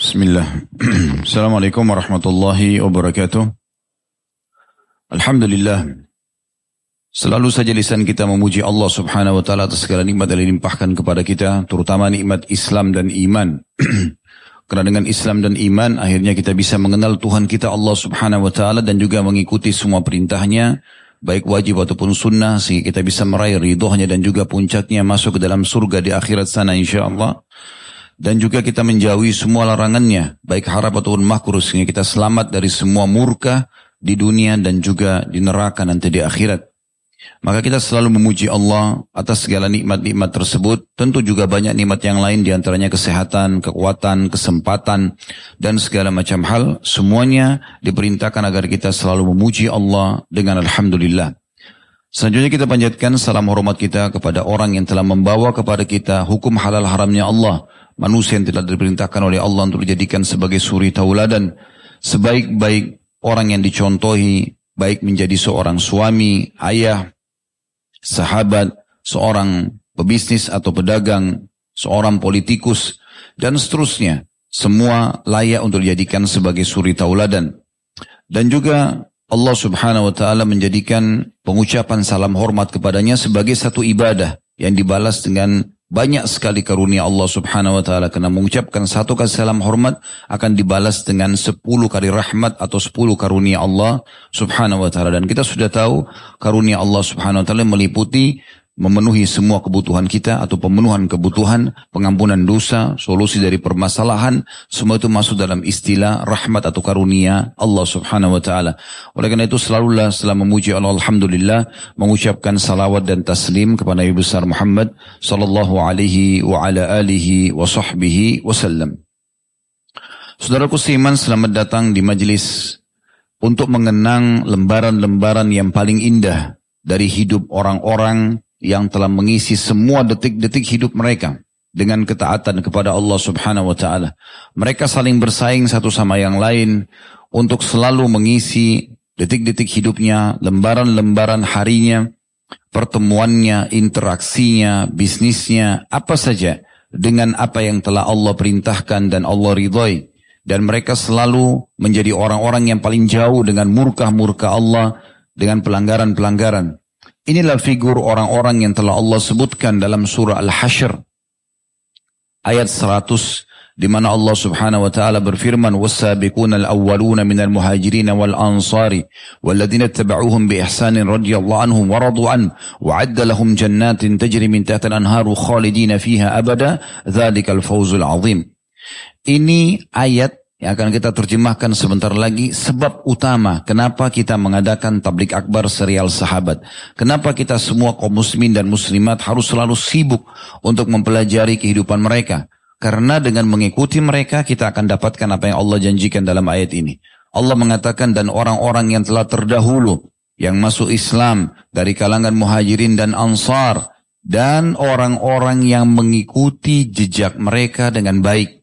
Bismillah. Assalamualaikum warahmatullahi wabarakatuh. Alhamdulillah. Selalu saja lisan kita memuji Allah subhanahu wa ta'ala atas segala nikmat yang dilimpahkan kepada kita, terutama nikmat Islam dan iman. Karena dengan Islam dan iman, akhirnya kita bisa mengenal Tuhan kita Allah subhanahu wa ta'ala dan juga mengikuti semua perintahnya, baik wajib ataupun sunnah, sehingga kita bisa meraih ridhonya dan juga puncaknya masuk ke dalam surga di akhirat sana insya Allah dan juga kita menjauhi semua larangannya, baik harap ataupun makruh sehingga kita selamat dari semua murka di dunia dan juga di neraka nanti di akhirat. Maka kita selalu memuji Allah atas segala nikmat-nikmat tersebut. Tentu juga banyak nikmat yang lain di antaranya kesehatan, kekuatan, kesempatan, dan segala macam hal. Semuanya diperintahkan agar kita selalu memuji Allah dengan Alhamdulillah. Selanjutnya kita panjatkan salam hormat kita kepada orang yang telah membawa kepada kita hukum halal haramnya Allah manusia yang tidak diperintahkan oleh Allah untuk dijadikan sebagai suri tauladan, sebaik-baik orang yang dicontohi, baik menjadi seorang suami, ayah, sahabat, seorang pebisnis atau pedagang, seorang politikus, dan seterusnya. Semua layak untuk dijadikan sebagai suri tauladan. Dan juga Allah subhanahu wa ta'ala menjadikan pengucapan salam hormat kepadanya sebagai satu ibadah yang dibalas dengan banyak sekali karunia Allah subhanahu wa ta'ala. Karena mengucapkan satu kali salam hormat akan dibalas dengan sepuluh kali rahmat atau sepuluh karunia Allah subhanahu wa ta'ala. Dan kita sudah tahu karunia Allah subhanahu wa ta'ala meliputi memenuhi semua kebutuhan kita atau pemenuhan kebutuhan, pengampunan dosa, solusi dari permasalahan, semua itu masuk dalam istilah rahmat atau karunia Allah subhanahu wa ta'ala. Oleh karena itu selalulah setelah memuji Allah Alhamdulillah, mengucapkan salawat dan taslim kepada Nabi besar Muhammad sallallahu alaihi wa ala alihi wa sahbihi wasallam. Saudaraku seiman selamat datang di majlis untuk mengenang lembaran-lembaran yang paling indah dari hidup orang-orang yang telah mengisi semua detik-detik hidup mereka dengan ketaatan kepada Allah Subhanahu wa taala. Mereka saling bersaing satu sama yang lain untuk selalu mengisi detik-detik hidupnya, lembaran-lembaran harinya, pertemuannya, interaksinya, bisnisnya, apa saja dengan apa yang telah Allah perintahkan dan Allah ridhoi. Dan mereka selalu menjadi orang-orang yang paling jauh dengan murkah-murkah Allah dengan pelanggaran-pelanggaran. Inilah figur orang-orang yang telah Allah sebutkan dalam surah Al-Hashr ayat 100 di mana Allah Subhanahu wa taala berfirman was-sabiquna al-awwaluna minal muhajirin wal ansari walladzina tabauhum bi ihsanin radhiyallahu anhum wa radu an wa adda lahum jannatin tajri min tahtiha al-anharu khalidina fiha abada dzalikal fawzul azim ini ayat yang akan kita terjemahkan sebentar lagi sebab utama kenapa kita mengadakan tablik akbar serial sahabat. Kenapa kita semua kaum muslimin dan muslimat harus selalu sibuk untuk mempelajari kehidupan mereka. Karena dengan mengikuti mereka kita akan dapatkan apa yang Allah janjikan dalam ayat ini. Allah mengatakan dan orang-orang yang telah terdahulu yang masuk Islam dari kalangan muhajirin dan ansar dan orang-orang yang mengikuti jejak mereka dengan baik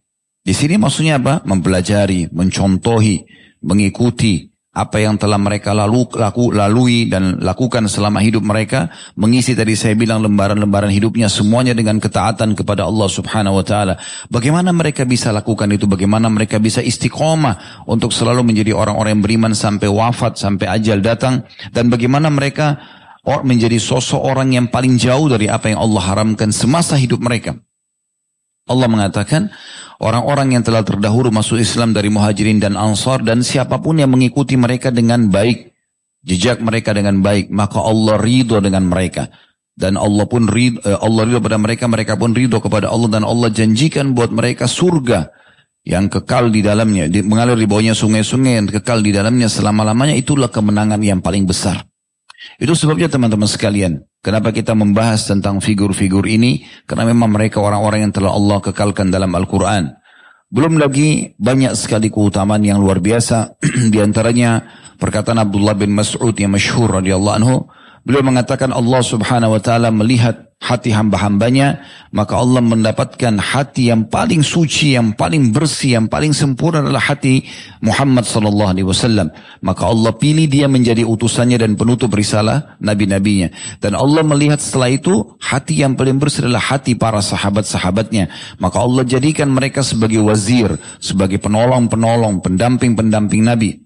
di sini maksudnya apa? Mempelajari, mencontohi, mengikuti apa yang telah mereka lalu, laku, lalui dan lakukan selama hidup mereka, mengisi tadi saya bilang lembaran-lembaran hidupnya semuanya dengan ketaatan kepada Allah Subhanahu wa taala. Bagaimana mereka bisa lakukan itu? Bagaimana mereka bisa istiqomah untuk selalu menjadi orang-orang yang beriman sampai wafat, sampai ajal datang dan bagaimana mereka menjadi sosok orang yang paling jauh dari apa yang Allah haramkan semasa hidup mereka. Allah mengatakan, orang-orang yang telah terdahulu masuk Islam dari muhajirin dan ansar dan siapa pun yang mengikuti mereka dengan baik, jejak mereka dengan baik, maka Allah ridho dengan mereka. Dan Allah pun ridho, eh, Allah ridho pada mereka, mereka pun ridho kepada Allah dan Allah janjikan buat mereka surga yang kekal di dalamnya, mengalir di bawahnya sungai-sungai yang kekal di dalamnya selama-lamanya itulah kemenangan yang paling besar. Itu sebabnya teman-teman sekalian, kenapa kita membahas tentang figur-figur ini? Karena memang mereka orang-orang yang telah Allah kekalkan dalam Al-Quran. Belum lagi banyak sekali keutamaan yang luar biasa. Di antaranya perkataan Abdullah bin Mas'ud yang masyhur radhiyallahu anhu. Beliau mengatakan Allah subhanahu wa ta'ala melihat hati hamba-hambanya, maka Allah mendapatkan hati yang paling suci, yang paling bersih, yang paling sempurna adalah hati Muhammad sallallahu alaihi wasallam. Maka Allah pilih dia menjadi utusannya dan penutup risalah nabi-nabinya. Dan Allah melihat setelah itu hati yang paling bersih adalah hati para sahabat-sahabatnya. Maka Allah jadikan mereka sebagai wazir, sebagai penolong-penolong, pendamping-pendamping nabi.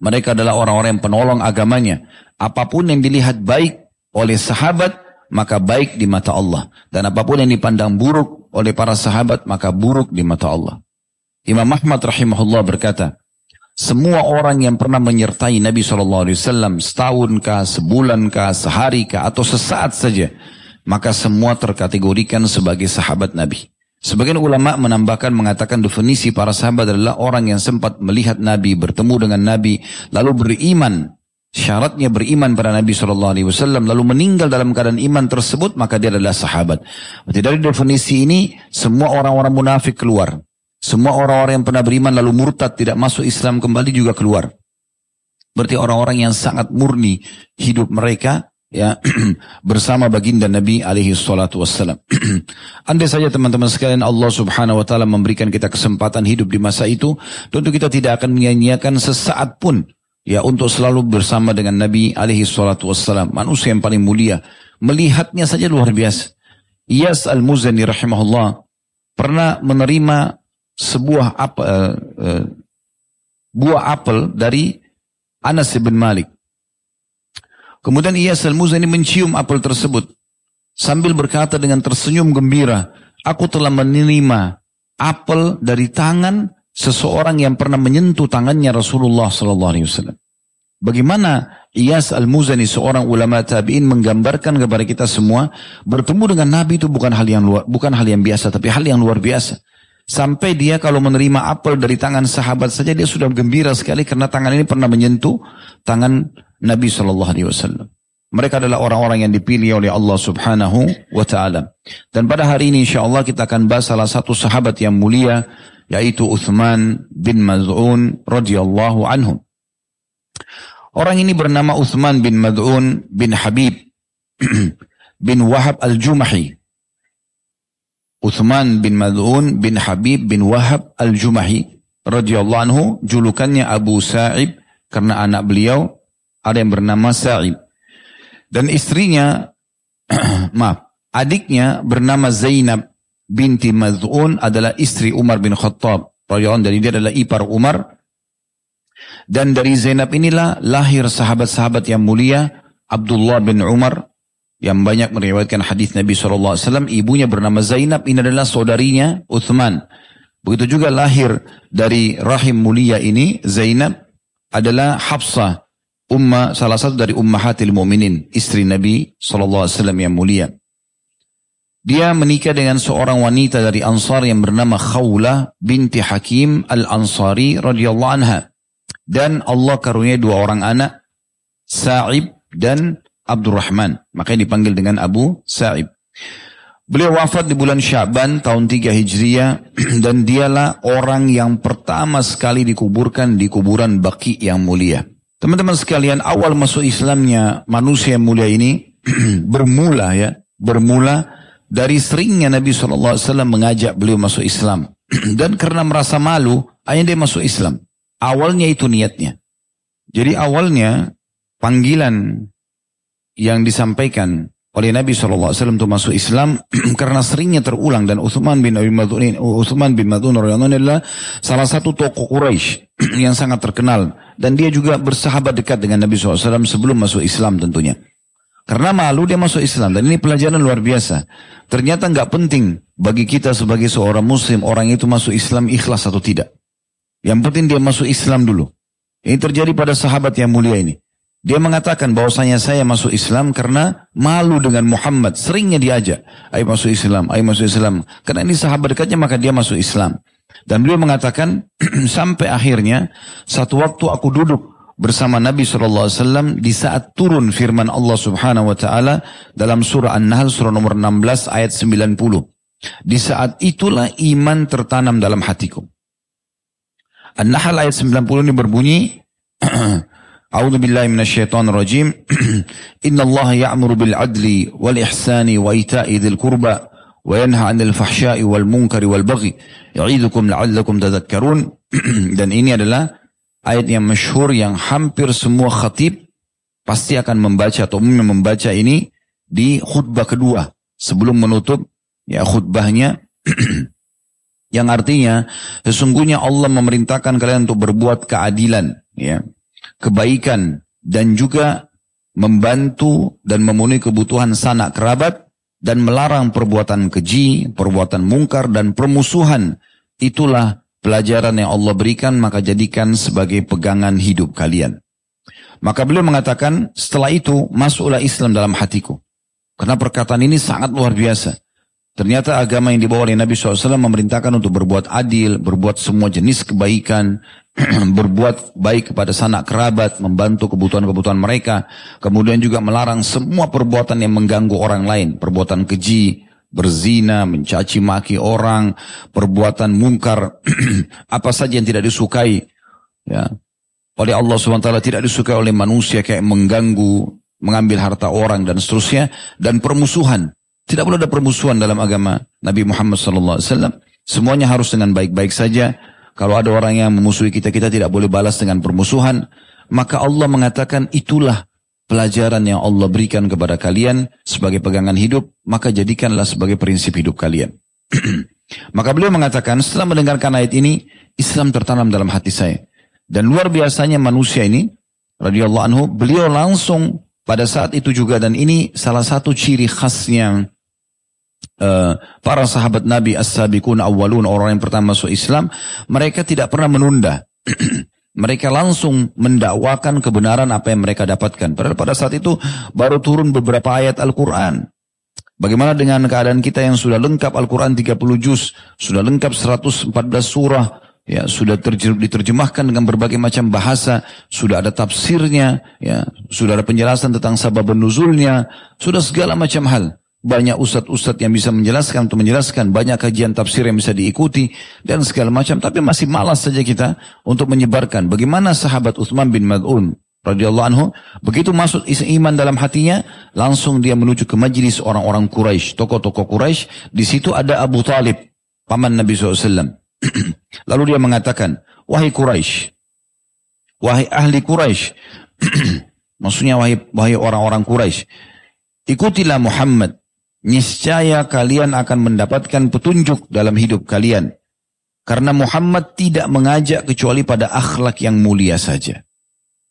Mereka adalah orang-orang yang penolong agamanya. Apa pun yang dilihat baik oleh sahabat, maka baik di mata Allah. Dan apa pun yang dipandang buruk oleh para sahabat, maka buruk di mata Allah. Imam Ahmad rahimahullah berkata, semua orang yang pernah menyertai Nabi SAW setahun kah, sebulan kah, sehari kah, atau sesaat saja, maka semua terkategorikan sebagai sahabat Nabi. Sebagian ulama menambahkan mengatakan definisi para sahabat adalah orang yang sempat melihat Nabi, bertemu dengan Nabi, lalu beriman syaratnya beriman pada Nabi Shallallahu Alaihi Wasallam lalu meninggal dalam keadaan iman tersebut maka dia adalah sahabat. Berarti dari definisi ini semua orang-orang munafik keluar, semua orang-orang yang pernah beriman lalu murtad tidak masuk Islam kembali juga keluar. Berarti orang-orang yang sangat murni hidup mereka ya bersama baginda Nabi alaihi salatu wassalam. Andai saja teman-teman sekalian Allah Subhanahu wa taala memberikan kita kesempatan hidup di masa itu, tentu kita tidak akan menyanyiakan sesaat pun ya untuk selalu bersama dengan Nabi alaihi salatu wassalam, manusia yang paling mulia. Melihatnya saja luar biasa. Iyas al-Muzani rahimahullah pernah menerima sebuah apa, uh, uh, buah apel dari Anas bin Malik. Kemudian Iyas al-Muzani mencium apel tersebut sambil berkata dengan tersenyum gembira, aku telah menerima apel dari tangan seseorang yang pernah menyentuh tangannya Rasulullah sallallahu alaihi wasallam. Bagaimana Iyas Al-Muzani seorang ulama tabi'in menggambarkan kepada kita semua bertemu dengan Nabi itu bukan hal yang luar bukan hal yang biasa tapi hal yang luar biasa. Sampai dia kalau menerima apel dari tangan sahabat saja dia sudah gembira sekali karena tangan ini pernah menyentuh tangan Nabi Shallallahu Alaihi Wasallam. Mereka adalah orang-orang yang dipilih oleh Allah Subhanahu wa taala. Dan pada hari ini insya Allah kita akan bahas salah satu sahabat yang mulia yaitu Uthman bin Maz'un radhiyallahu anhu. Orang ini bernama Uthman bin Maz'un bin Habib bin Wahab al-Jumahi. Uthman bin Maz'un bin Habib bin Wahab al-Jumahi radhiyallahu anhu julukannya Abu Sa'ib karena anak beliau ada yang bernama Sa'ib. Dan istrinya maaf, adiknya bernama Zainab binti Maz'un adalah istri Umar bin Khattab. Radiyallahu dari dia adalah ipar Umar. Dan dari Zainab inilah lahir sahabat-sahabat yang mulia Abdullah bin Umar yang banyak meriwayatkan hadis Nabi SAW. Ibunya bernama Zainab, ini adalah saudarinya Uthman. Begitu juga lahir dari rahim mulia ini Zainab adalah Hafsah, umma salah satu dari ummahatil mu'minin, istri Nabi SAW yang mulia. Dia menikah dengan seorang wanita dari Ansar yang bernama Khawla binti Hakim Al-Ansari radhiyallahu anha. Dan Allah karunia dua orang anak, Sa'ib dan Abdurrahman. Makanya dipanggil dengan Abu Sa'ib. Beliau wafat di bulan Syaban tahun 3 Hijriah dan dialah orang yang pertama sekali dikuburkan di kuburan Baki yang mulia. Teman-teman sekalian, awal masuk Islamnya manusia yang mulia ini bermula ya, bermula dari seringnya Nabi SAW mengajak beliau masuk Islam. Dan karena merasa malu, akhirnya dia masuk Islam. Awalnya itu niatnya. Jadi awalnya panggilan yang disampaikan oleh Nabi SAW untuk masuk Islam karena seringnya terulang dan Uthman bin Abi Madun Uthman bin Madun adalah salah satu tokoh Quraisy yang sangat terkenal dan dia juga bersahabat dekat dengan Nabi SAW sebelum masuk Islam tentunya. Karena malu dia masuk Islam. Dan ini pelajaran luar biasa. Ternyata nggak penting bagi kita sebagai seorang muslim, orang itu masuk Islam ikhlas atau tidak. Yang penting dia masuk Islam dulu. Ini terjadi pada sahabat yang mulia ini. Dia mengatakan bahwasanya saya masuk Islam karena malu dengan Muhammad. Seringnya diajak, ayo masuk Islam, ayo masuk Islam. Karena ini sahabat dekatnya maka dia masuk Islam. Dan beliau mengatakan sampai akhirnya satu waktu aku duduk bersama Nabi SAW di saat turun firman Allah Subhanahu wa taala dalam surah An-Nahl surah nomor 16 ayat 90. Di saat itulah iman tertanam dalam hatiku. An-Nahl ayat 90 ini berbunyi A'udzu billahi minasyaitonir rajim. Innallaha ya'muru bil adli wal ihsani wa ita'i dzil qurba wa yanha 'anil fahsya'i wal munkari wal baghi. Ya'idukum la'allakum tadhakkarun. Dan ini adalah ayat yang masyhur yang hampir semua khatib pasti akan membaca atau umumnya membaca ini di khutbah kedua. Sebelum menutup ya khutbahnya. Yang artinya sesungguhnya Allah memerintahkan kalian untuk berbuat keadilan ya. Kebaikan dan juga membantu dan memenuhi kebutuhan sanak kerabat dan melarang perbuatan keji, perbuatan mungkar dan permusuhan. Itulah pelajaran yang Allah berikan maka jadikan sebagai pegangan hidup kalian. Maka beliau mengatakan setelah itu masuklah Islam dalam hatiku. Karena perkataan ini sangat luar biasa. Ternyata agama yang dibawa oleh Nabi SAW memerintahkan untuk berbuat adil, berbuat semua jenis kebaikan, berbuat baik kepada sanak kerabat, membantu kebutuhan-kebutuhan mereka, kemudian juga melarang semua perbuatan yang mengganggu orang lain, perbuatan keji, berzina, mencaci maki orang, perbuatan mungkar, apa saja yang tidak disukai, ya, oleh Allah SWT tidak disukai oleh manusia kayak mengganggu, mengambil harta orang dan seterusnya, dan permusuhan. Tidak boleh ada permusuhan dalam agama Nabi Muhammad SAW. Semuanya harus dengan baik-baik saja kalau ada orang yang memusuhi kita, kita tidak boleh balas dengan permusuhan. Maka Allah mengatakan itulah pelajaran yang Allah berikan kepada kalian sebagai pegangan hidup, maka jadikanlah sebagai prinsip hidup kalian. maka beliau mengatakan setelah mendengarkan ayat ini, Islam tertanam dalam hati saya. Dan luar biasanya manusia ini, radhiyallahu anhu, beliau langsung pada saat itu juga dan ini salah satu ciri khasnya uh, para sahabat Nabi as-sabiqun awwalun orang yang pertama masuk Islam, mereka tidak pernah menunda. mereka langsung mendakwakan kebenaran apa yang mereka dapatkan. Padahal pada saat itu baru turun beberapa ayat Al-Quran. Bagaimana dengan keadaan kita yang sudah lengkap? Al-Quran 30 juz, sudah lengkap 114 surah, ya sudah diterjemahkan dengan berbagai macam bahasa, sudah ada tafsirnya, ya. Sudah ada penjelasan tentang sabab nuzulnya, sudah segala macam hal banyak ustadz-ustadz yang bisa menjelaskan untuk menjelaskan, banyak kajian tafsir yang bisa diikuti dan segala macam, tapi masih malas saja kita untuk menyebarkan. Bagaimana sahabat Uthman bin Mad'un radhiyallahu anhu begitu masuk iman dalam hatinya, langsung dia menuju ke majlis orang-orang Quraisy, tokoh-tokoh Quraisy. Di situ ada Abu Talib, paman Nabi SAW. Lalu dia mengatakan, wahai Quraisy, wahai ahli Quraisy, maksudnya wahai wahai orang-orang Quraisy, ikutilah Muhammad niscaya kalian akan mendapatkan petunjuk dalam hidup kalian. Karena Muhammad tidak mengajak kecuali pada akhlak yang mulia saja.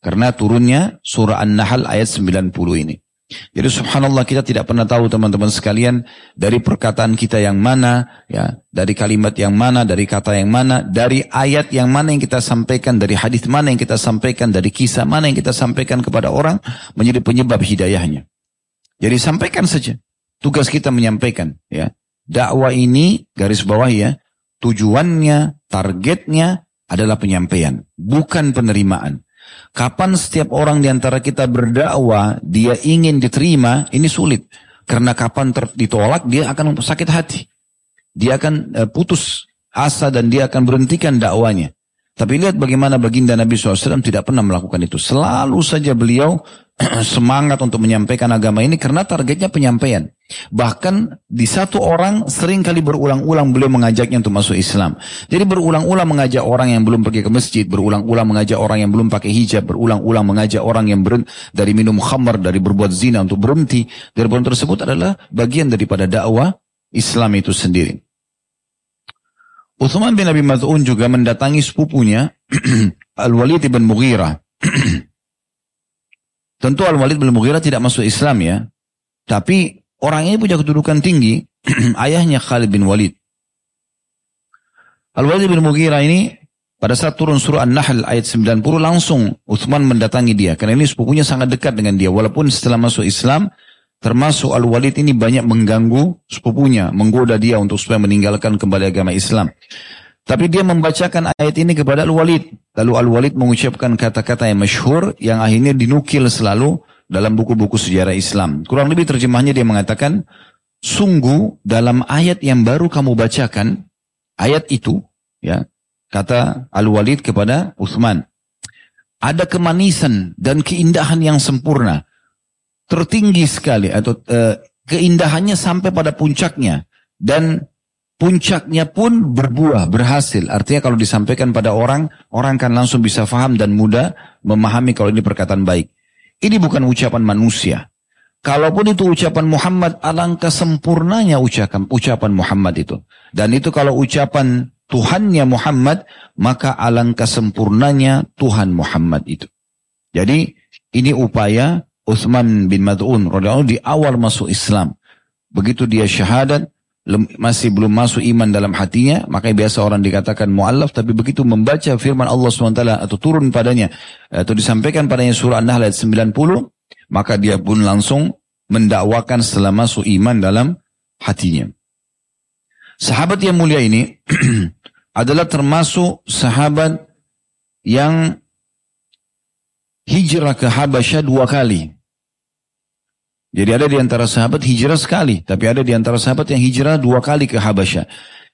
Karena turunnya surah An-Nahl ayat 90 ini. Jadi subhanallah kita tidak pernah tahu teman-teman sekalian dari perkataan kita yang mana, ya, dari kalimat yang mana, dari kata yang mana, dari ayat yang mana yang kita sampaikan, dari hadis mana yang kita sampaikan, dari kisah mana yang kita sampaikan kepada orang menjadi penyebab hidayahnya. Jadi sampaikan saja. Tugas kita menyampaikan ya. Dakwah ini garis bawah ya, tujuannya, targetnya adalah penyampaian, bukan penerimaan. Kapan setiap orang di antara kita berdakwah, dia ingin diterima, ini sulit. Karena kapan ditolak, dia akan sakit hati. Dia akan uh, putus asa dan dia akan berhentikan dakwanya. Tapi lihat bagaimana baginda Nabi SAW tidak pernah melakukan itu. Selalu saja beliau semangat untuk menyampaikan agama ini karena targetnya penyampaian. Bahkan di satu orang sering kali berulang-ulang beliau mengajaknya untuk masuk Islam. Jadi berulang-ulang mengajak orang yang belum pergi ke masjid, berulang-ulang mengajak orang yang belum pakai hijab, berulang-ulang mengajak orang yang ber, dari minum khamar, dari berbuat zina untuk berhenti. Dari tersebut adalah bagian daripada dakwah Islam itu sendiri. Uthman bin Abi Maz'un juga mendatangi sepupunya Al-Walid bin Mughirah. Tentu Al-Walid bin Mughirah tidak masuk Islam ya. Tapi orang ini punya kedudukan tinggi. ayahnya Khalid bin Walid. Al-Walid bin Mughirah ini pada saat turun surah An-Nahl ayat 90 langsung Uthman mendatangi dia. Karena ini sepupunya sangat dekat dengan dia. Walaupun setelah masuk Islam termasuk Al-Walid ini banyak mengganggu sepupunya. Menggoda dia untuk supaya meninggalkan kembali agama Islam. Tapi dia membacakan ayat ini kepada Al-Walid. Lalu Al-Walid mengucapkan kata-kata yang masyhur yang akhirnya dinukil selalu dalam buku-buku sejarah Islam. Kurang lebih terjemahnya dia mengatakan, sungguh dalam ayat yang baru kamu bacakan, ayat itu, ya kata Al-Walid kepada Uthman, ada kemanisan dan keindahan yang sempurna. Tertinggi sekali atau uh, keindahannya sampai pada puncaknya dan puncaknya pun berbuah, berhasil. Artinya kalau disampaikan pada orang, orang kan langsung bisa faham dan mudah memahami kalau ini perkataan baik. Ini bukan ucapan manusia. Kalaupun itu ucapan Muhammad, alangkah sempurnanya ucapan, ucapan Muhammad itu. Dan itu kalau ucapan Tuhannya Muhammad, maka alangkah sempurnanya Tuhan Muhammad itu. Jadi ini upaya Uthman bin Mad'un di awal masuk Islam. Begitu dia syahadat, masih belum masuk iman dalam hatinya, makanya biasa orang dikatakan mu'allaf, tapi begitu membaca firman Allah SWT atau turun padanya, atau disampaikan padanya surah An-Nahl ayat 90, maka dia pun langsung mendakwakan setelah masuk iman dalam hatinya. Sahabat yang mulia ini adalah termasuk sahabat yang hijrah ke Habasyah dua kali. Jadi ada di antara sahabat hijrah sekali, tapi ada di antara sahabat yang hijrah dua kali ke Habasyah.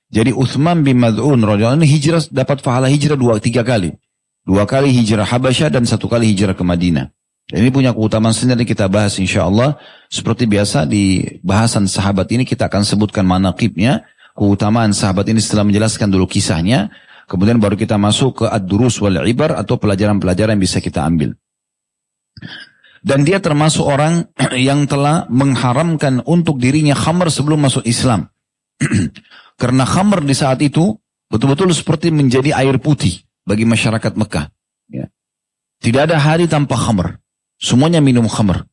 Jadi Uthman bin Mad'un radhiyallahu hijrah dapat pahala hijrah dua tiga kali. Dua kali hijrah Habasyah dan satu kali hijrah ke Madinah. Dan ini punya keutamaan sendiri kita bahas insya Allah. Seperti biasa di bahasan sahabat ini kita akan sebutkan manakibnya. Keutamaan sahabat ini setelah menjelaskan dulu kisahnya. Kemudian baru kita masuk ke ad-durus wal ibar atau pelajaran-pelajaran yang bisa kita ambil. Dan dia termasuk orang yang telah mengharamkan untuk dirinya khamr sebelum masuk Islam. Karena khamr di saat itu betul-betul seperti menjadi air putih bagi masyarakat Mekah. Ya. Tidak ada hari tanpa khamr. Semuanya minum khamr.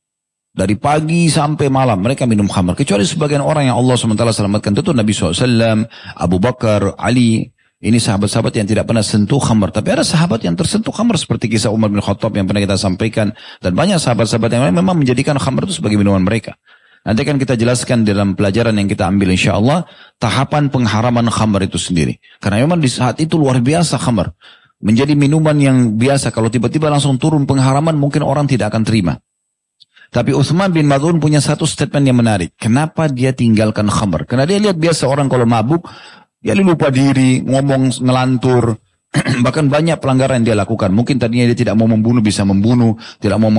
Dari pagi sampai malam mereka minum khamr. Kecuali sebagian orang yang Allah SWT selamatkan. Tentu Nabi SAW, Abu Bakar, Ali, ini sahabat-sahabat yang tidak pernah sentuh khamr. Tapi ada sahabat yang tersentuh khamr seperti kisah Umar bin Khattab yang pernah kita sampaikan. Dan banyak sahabat-sahabat yang memang menjadikan khamr itu sebagai minuman mereka. Nanti akan kita jelaskan dalam pelajaran yang kita ambil insya Allah. Tahapan pengharaman khamr itu sendiri. Karena memang di saat itu luar biasa khamr. Menjadi minuman yang biasa. Kalau tiba-tiba langsung turun pengharaman mungkin orang tidak akan terima. Tapi Uthman bin Madun punya satu statement yang menarik. Kenapa dia tinggalkan khamr? Karena dia lihat biasa orang kalau mabuk dia lupa diri, ngomong ngelantur, bahkan banyak pelanggaran yang dia lakukan. Mungkin tadinya dia tidak mau membunuh bisa membunuh, tidak mau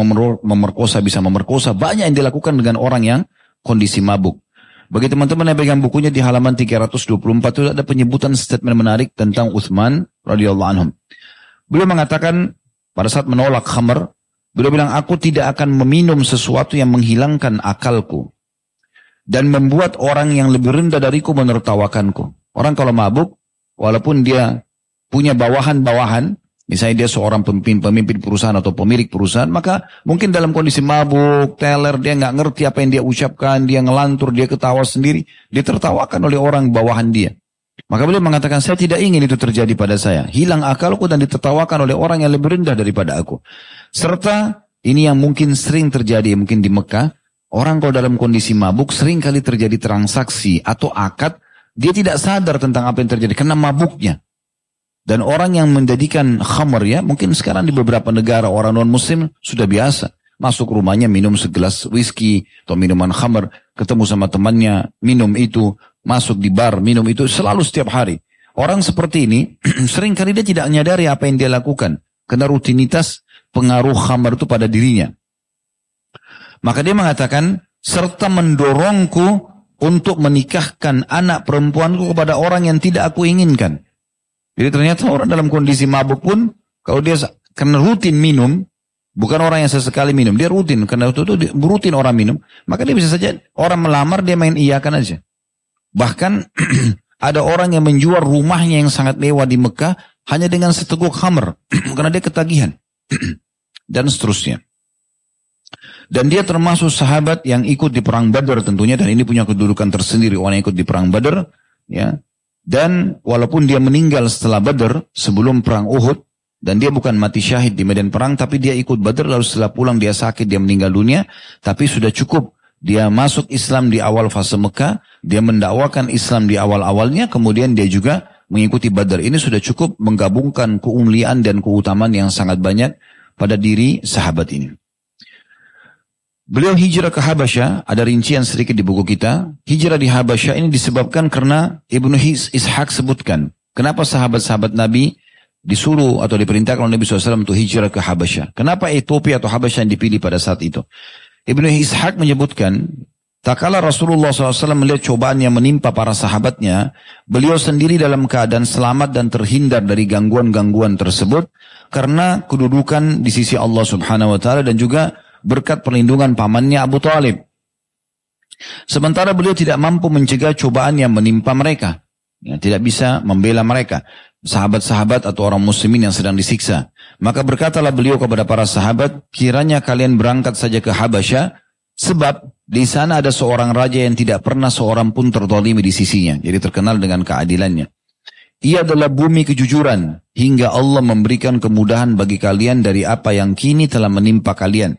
memerkosa bisa memerkosa. Banyak yang dilakukan dengan orang yang kondisi mabuk. Bagi teman-teman yang pegang bukunya di halaman 324 itu ada penyebutan statement menarik tentang Uthman radhiyallahu anhum. Beliau mengatakan pada saat menolak khamr, beliau bilang aku tidak akan meminum sesuatu yang menghilangkan akalku dan membuat orang yang lebih rendah dariku menertawakanku. Orang kalau mabuk, walaupun dia punya bawahan-bawahan, misalnya dia seorang pemimpin, pemimpin perusahaan atau pemilik perusahaan, maka mungkin dalam kondisi mabuk, teler, dia nggak ngerti apa yang dia ucapkan, dia ngelantur, dia ketawa sendiri, dia tertawakan oleh orang bawahan dia. Maka beliau mengatakan, saya tidak ingin itu terjadi pada saya. Hilang akalku dan ditertawakan oleh orang yang lebih rendah daripada aku. Serta ini yang mungkin sering terjadi mungkin di Mekah, orang kalau dalam kondisi mabuk sering kali terjadi transaksi atau akad dia tidak sadar tentang apa yang terjadi karena mabuknya. Dan orang yang menjadikan khamr ya, mungkin sekarang di beberapa negara orang non-muslim sudah biasa. Masuk rumahnya minum segelas whisky atau minuman khamr, ketemu sama temannya, minum itu, masuk di bar, minum itu selalu setiap hari. Orang seperti ini, sering kali dia tidak menyadari apa yang dia lakukan. Karena rutinitas pengaruh khamr itu pada dirinya. Maka dia mengatakan, serta mendorongku untuk menikahkan anak perempuanku kepada orang yang tidak aku inginkan. Jadi ternyata orang dalam kondisi mabuk pun, kalau dia karena rutin minum, bukan orang yang sesekali minum, dia rutin, karena itu, itu rutin orang minum, maka dia bisa saja orang melamar dia main iyakan aja. Bahkan ada orang yang menjual rumahnya yang sangat mewah di Mekah hanya dengan seteguk hammer, karena dia ketagihan. Dan seterusnya. Dan dia termasuk sahabat yang ikut di perang Badar tentunya dan ini punya kedudukan tersendiri orang yang ikut di perang Badar ya. Dan walaupun dia meninggal setelah Badar sebelum perang Uhud dan dia bukan mati syahid di medan perang tapi dia ikut Badar lalu setelah pulang dia sakit dia meninggal dunia tapi sudah cukup dia masuk Islam di awal fase Mekah, dia mendakwakan Islam di awal-awalnya, kemudian dia juga mengikuti Badar. Ini sudah cukup menggabungkan keumulian dan keutamaan yang sangat banyak pada diri sahabat ini. Beliau hijrah ke Habasyah, ada rincian sedikit di buku kita. Hijrah di Habasyah ini disebabkan karena Ibnu Ishaq sebutkan. Kenapa sahabat-sahabat Nabi disuruh atau diperintahkan oleh Nabi SAW untuk hijrah ke Habasyah. Kenapa Ethiopia atau Habasyah yang dipilih pada saat itu? Ibnu Ishaq menyebutkan, tak kala Rasulullah SAW melihat cobaan yang menimpa para sahabatnya, beliau sendiri dalam keadaan selamat dan terhindar dari gangguan-gangguan tersebut, karena kedudukan di sisi Allah Subhanahu Wa Taala dan juga berkat perlindungan pamannya Abu Talib. Sementara beliau tidak mampu mencegah cobaan yang menimpa mereka. Ya, tidak bisa membela mereka sahabat-sahabat atau orang muslimin yang sedang disiksa. Maka berkatalah beliau kepada para sahabat, kiranya kalian berangkat saja ke Habasyah, sebab di sana ada seorang raja yang tidak pernah seorang pun tertolimi di sisinya. Jadi terkenal dengan keadilannya. Ia adalah bumi kejujuran, hingga Allah memberikan kemudahan bagi kalian dari apa yang kini telah menimpa kalian.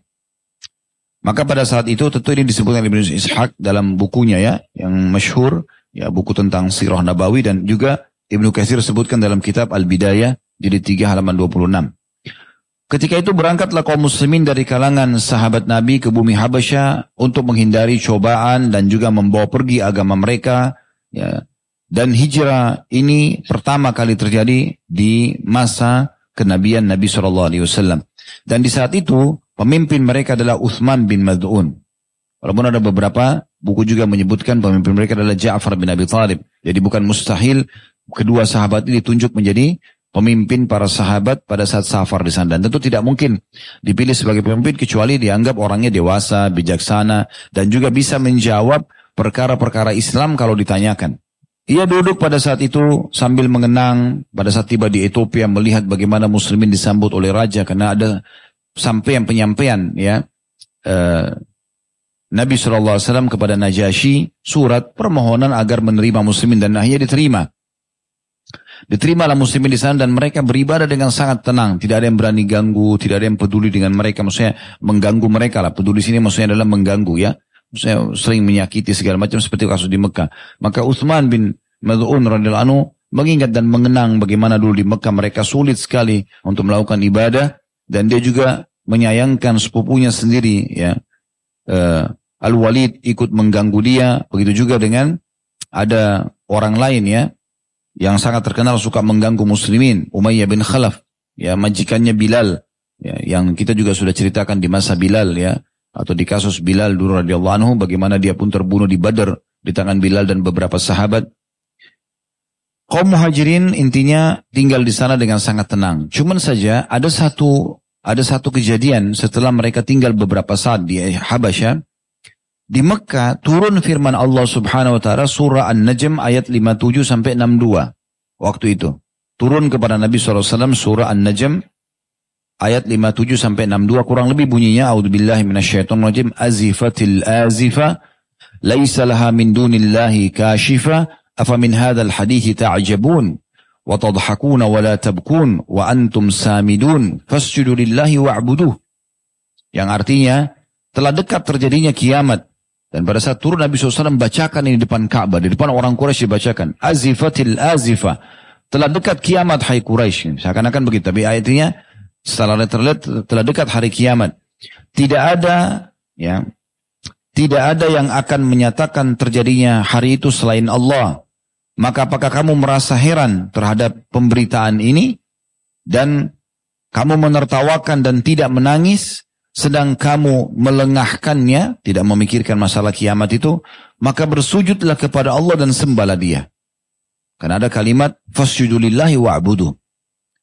Maka pada saat itu tentu ini disebutkan Ibnu Ishaq dalam bukunya ya, yang masyhur, ya buku tentang sirah nabawi dan juga Ibnu Katsir sebutkan dalam kitab Al-Bidayah jadi 3 halaman 26. Ketika itu berangkatlah kaum muslimin dari kalangan sahabat Nabi ke bumi Habasyah untuk menghindari cobaan dan juga membawa pergi agama mereka. Ya. Dan hijrah ini pertama kali terjadi di masa kenabian Nabi SAW. Dan di saat itu pemimpin mereka adalah Uthman bin Mad'un. Walaupun ada beberapa buku juga menyebutkan pemimpin mereka adalah Ja'far bin Abi Thalib. Jadi bukan mustahil kedua sahabat ini ditunjuk menjadi pemimpin para sahabat pada saat safar di sana. Dan tentu tidak mungkin dipilih sebagai pemimpin kecuali dianggap orangnya dewasa, bijaksana, dan juga bisa menjawab perkara-perkara Islam kalau ditanyakan. Ia duduk pada saat itu sambil mengenang pada saat tiba di Ethiopia melihat bagaimana muslimin disambut oleh raja karena ada sampai penyampaian ya eh, Nabi SAW kepada Najasyi surat permohonan agar menerima muslimin dan akhirnya diterima. Diterimalah muslimin di sana dan mereka beribadah dengan sangat tenang. Tidak ada yang berani ganggu, tidak ada yang peduli dengan mereka. Maksudnya mengganggu mereka lah. Peduli sini maksudnya adalah mengganggu ya. Maksudnya sering menyakiti segala macam seperti kasus di Mekah. Maka Uthman bin Mad'un radhiyallahu anhu mengingat dan mengenang bagaimana dulu di Mekah mereka sulit sekali untuk melakukan ibadah dan dia juga menyayangkan sepupunya sendiri ya. Uh, Al-Walid ikut mengganggu dia, begitu juga dengan ada orang lain ya yang sangat terkenal suka mengganggu muslimin, Umayyah bin Khalaf, ya majikannya Bilal, ya, yang kita juga sudah ceritakan di masa Bilal ya, atau di kasus Bilal dulu radhiyallahu anhu bagaimana dia pun terbunuh di Badar di tangan Bilal dan beberapa sahabat. Kaum muhajirin intinya tinggal di sana dengan sangat tenang. Cuman saja ada satu ada satu kejadian setelah mereka tinggal beberapa saat di Habasyah. Di Mekah turun firman Allah Subhanahu wa taala surah An-Najm ayat 57 sampai 62. Waktu itu turun kepada Nabi SAW surah An-Najm ayat 57 sampai 62 kurang lebih bunyinya A'udzubillahi minasyaitonirrajim azifatil azifa laisa laha min dunillahi kashifa afa min hadzal hadithi ta'jabun wa tadhakuna wa la tabkun wa antum samidun fasjudu lillahi wa'buduh yang artinya telah dekat terjadinya kiamat dan pada saat turun Nabi SAW membacakan ini di depan Ka'bah, di depan orang Quraisy dibacakan. Azifatil azifah. Telah dekat kiamat hai Quraisy. Seakan-akan begitu. Tapi ayatnya setelah terlihat telah dekat hari kiamat. Tidak ada ya tidak ada yang akan menyatakan terjadinya hari itu selain Allah. Maka apakah kamu merasa heran terhadap pemberitaan ini dan kamu menertawakan dan tidak menangis? sedang kamu melengahkannya, tidak memikirkan masalah kiamat itu, maka bersujudlah kepada Allah dan sembahlah dia. Karena ada kalimat, fasjudulillahi wa'budu.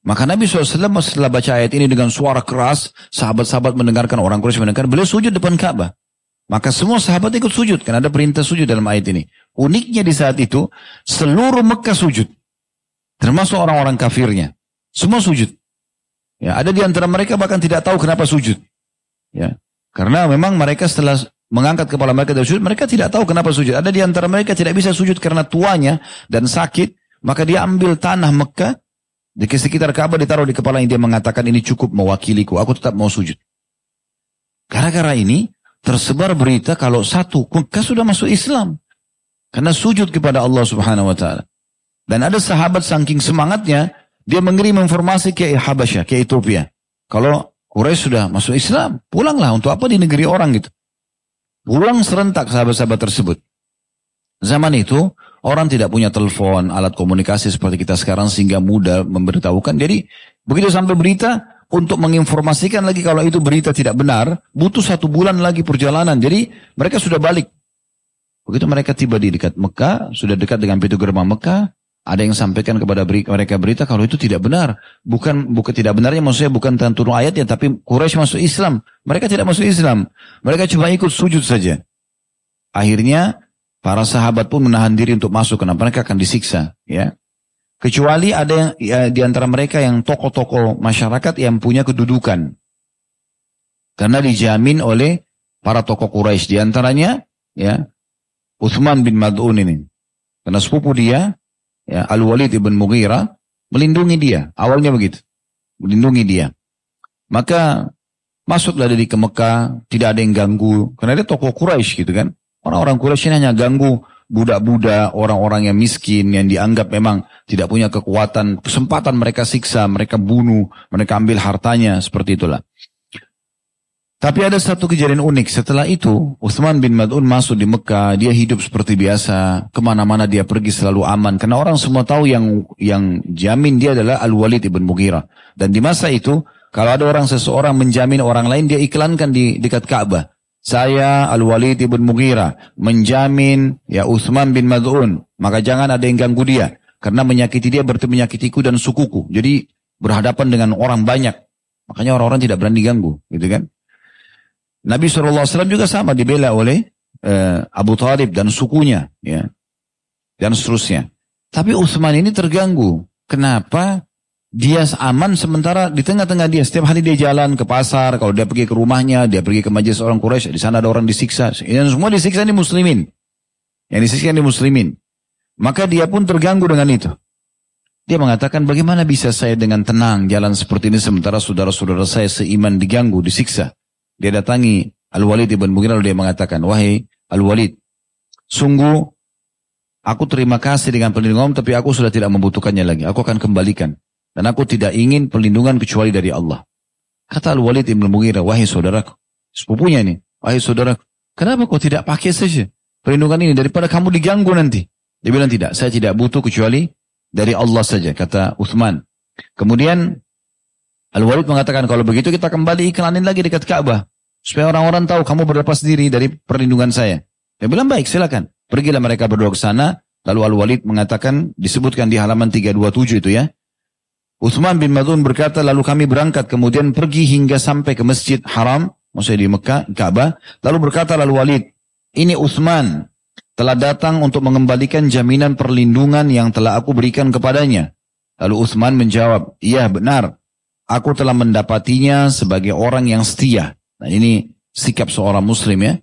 Maka Nabi SAW setelah baca ayat ini dengan suara keras, sahabat-sahabat mendengarkan, orang Quraisy mendengarkan, beliau sujud depan Ka'bah. Maka semua sahabat ikut sujud, karena ada perintah sujud dalam ayat ini. Uniknya di saat itu, seluruh Mekah sujud. Termasuk orang-orang kafirnya. Semua sujud. Ya, ada di antara mereka bahkan tidak tahu kenapa sujud. Ya. Karena memang mereka setelah mengangkat kepala mereka dari sujud, mereka tidak tahu kenapa sujud. Ada di antara mereka tidak bisa sujud karena tuanya dan sakit, maka dia ambil tanah Mekah di sekitar Ka'bah ditaruh di kepala yang dia mengatakan ini cukup mewakiliku, aku tetap mau sujud. Gara-gara ini tersebar berita kalau satu Mekah sudah masuk Islam. Karena sujud kepada Allah subhanahu wa ta'ala. Dan ada sahabat saking semangatnya, dia mengirim informasi ke Habasyah, ke Ethiopia. Kalau Quraisy sudah masuk Islam, pulanglah untuk apa di negeri orang gitu. Pulang serentak sahabat-sahabat tersebut. Zaman itu Orang tidak punya telepon, alat komunikasi seperti kita sekarang sehingga mudah memberitahukan. Jadi begitu sampai berita, untuk menginformasikan lagi kalau itu berita tidak benar, butuh satu bulan lagi perjalanan. Jadi mereka sudah balik. Begitu mereka tiba di dekat Mekah, sudah dekat dengan pintu gerbang Mekah, ada yang sampaikan kepada mereka berita kalau itu tidak benar. Bukan bukan tidak benarnya maksudnya bukan tentang turun ayatnya, tapi Quraisy masuk Islam. Mereka tidak masuk Islam. Mereka cuma ikut sujud saja. Akhirnya Para sahabat pun menahan diri untuk masuk karena mereka akan disiksa, ya. Kecuali ada yang ya, di antara mereka yang tokoh-tokoh masyarakat yang punya kedudukan. Karena dijamin oleh para tokoh Quraisy di antaranya ya Uthman bin Mad'un ini. Karena sepupu dia ya Al-Walid ibn Mughirah melindungi dia. Awalnya begitu. Melindungi dia. Maka masuklah dari ke Mekah, tidak ada yang ganggu karena dia tokoh Quraisy gitu kan. Orang-orang Quraisy ini hanya ganggu budak-budak, orang-orang yang miskin, yang dianggap memang tidak punya kekuatan, kesempatan mereka siksa, mereka bunuh, mereka ambil hartanya, seperti itulah. Tapi ada satu kejadian unik. Setelah itu, Uthman bin Mad'un masuk di Mekah. Dia hidup seperti biasa. Ke mana-mana dia pergi selalu aman. Karena orang semua tahu yang yang jamin dia adalah Al-Walid ibn Mughirah. Dan di masa itu, kalau ada orang seseorang menjamin orang lain, dia iklankan di dekat Ka'bah. Saya Al-Walid ibn Mughirah menjamin ya Uthman bin Mad'un. Maka jangan ada yang ganggu dia. Karena menyakiti dia berarti menyakitiku dan sukuku. Jadi berhadapan dengan orang banyak. Makanya orang-orang tidak berani ganggu. Gitu kan. Nabi SAW juga sama dibela oleh uh, Abu Talib dan sukunya. ya Dan seterusnya. Tapi Uthman ini terganggu. Kenapa? Dia aman sementara di tengah-tengah dia. Setiap hari dia jalan ke pasar kalau dia pergi ke rumahnya dia pergi ke majelis orang Quraisy di sana ada orang disiksa. Dan semua disiksa di muslimin. Yang disiksa di muslimin. Maka dia pun terganggu dengan itu. Dia mengatakan bagaimana bisa saya dengan tenang jalan seperti ini sementara saudara-saudara saya seiman diganggu disiksa? Dia datangi Al-Walid ibn Mughirah dia mengatakan wahai Al-Walid sungguh aku terima kasih dengan perlindungan tapi aku sudah tidak membutuhkannya lagi. Aku akan kembalikan dan aku tidak ingin perlindungan kecuali dari Allah. Kata Al-Walid Ibn Mughirah, wahai saudaraku. Sepupunya ini, wahai saudaraku. Kenapa kau tidak pakai saja perlindungan ini daripada kamu diganggu nanti? Dia bilang tidak, saya tidak butuh kecuali dari Allah saja, kata Uthman. Kemudian Al-Walid mengatakan, kalau begitu kita kembali iklanin lagi dekat Ka'bah. Supaya orang-orang tahu kamu berlepas diri dari perlindungan saya. Dia bilang, baik silakan. Pergilah mereka berdua ke sana. Lalu Al-Walid mengatakan, disebutkan di halaman 327 itu ya. Uthman bin Madun berkata, lalu kami berangkat kemudian pergi hingga sampai ke Masjid Haram, maksudnya di Mekah, Ka'bah. Lalu berkata lalu Walid, ini Uthman telah datang untuk mengembalikan jaminan perlindungan yang telah aku berikan kepadanya. Lalu Uthman menjawab, iya benar, aku telah mendapatinya sebagai orang yang setia. Nah ini sikap seorang muslim ya.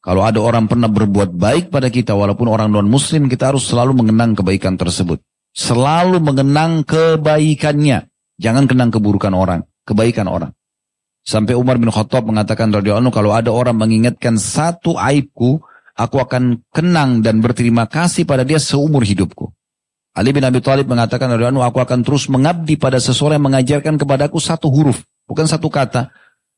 Kalau ada orang pernah berbuat baik pada kita walaupun orang non muslim kita harus selalu mengenang kebaikan tersebut. Selalu mengenang kebaikannya. Jangan kenang keburukan orang, kebaikan orang. Sampai Umar bin Khattab mengatakan radhiyallahu kalau ada orang mengingatkan satu aibku, aku akan kenang dan berterima kasih pada dia seumur hidupku. Ali bin Abi Thalib mengatakan radhiyallahu aku akan terus mengabdi pada seseorang yang mengajarkan kepadaku satu huruf, bukan satu kata.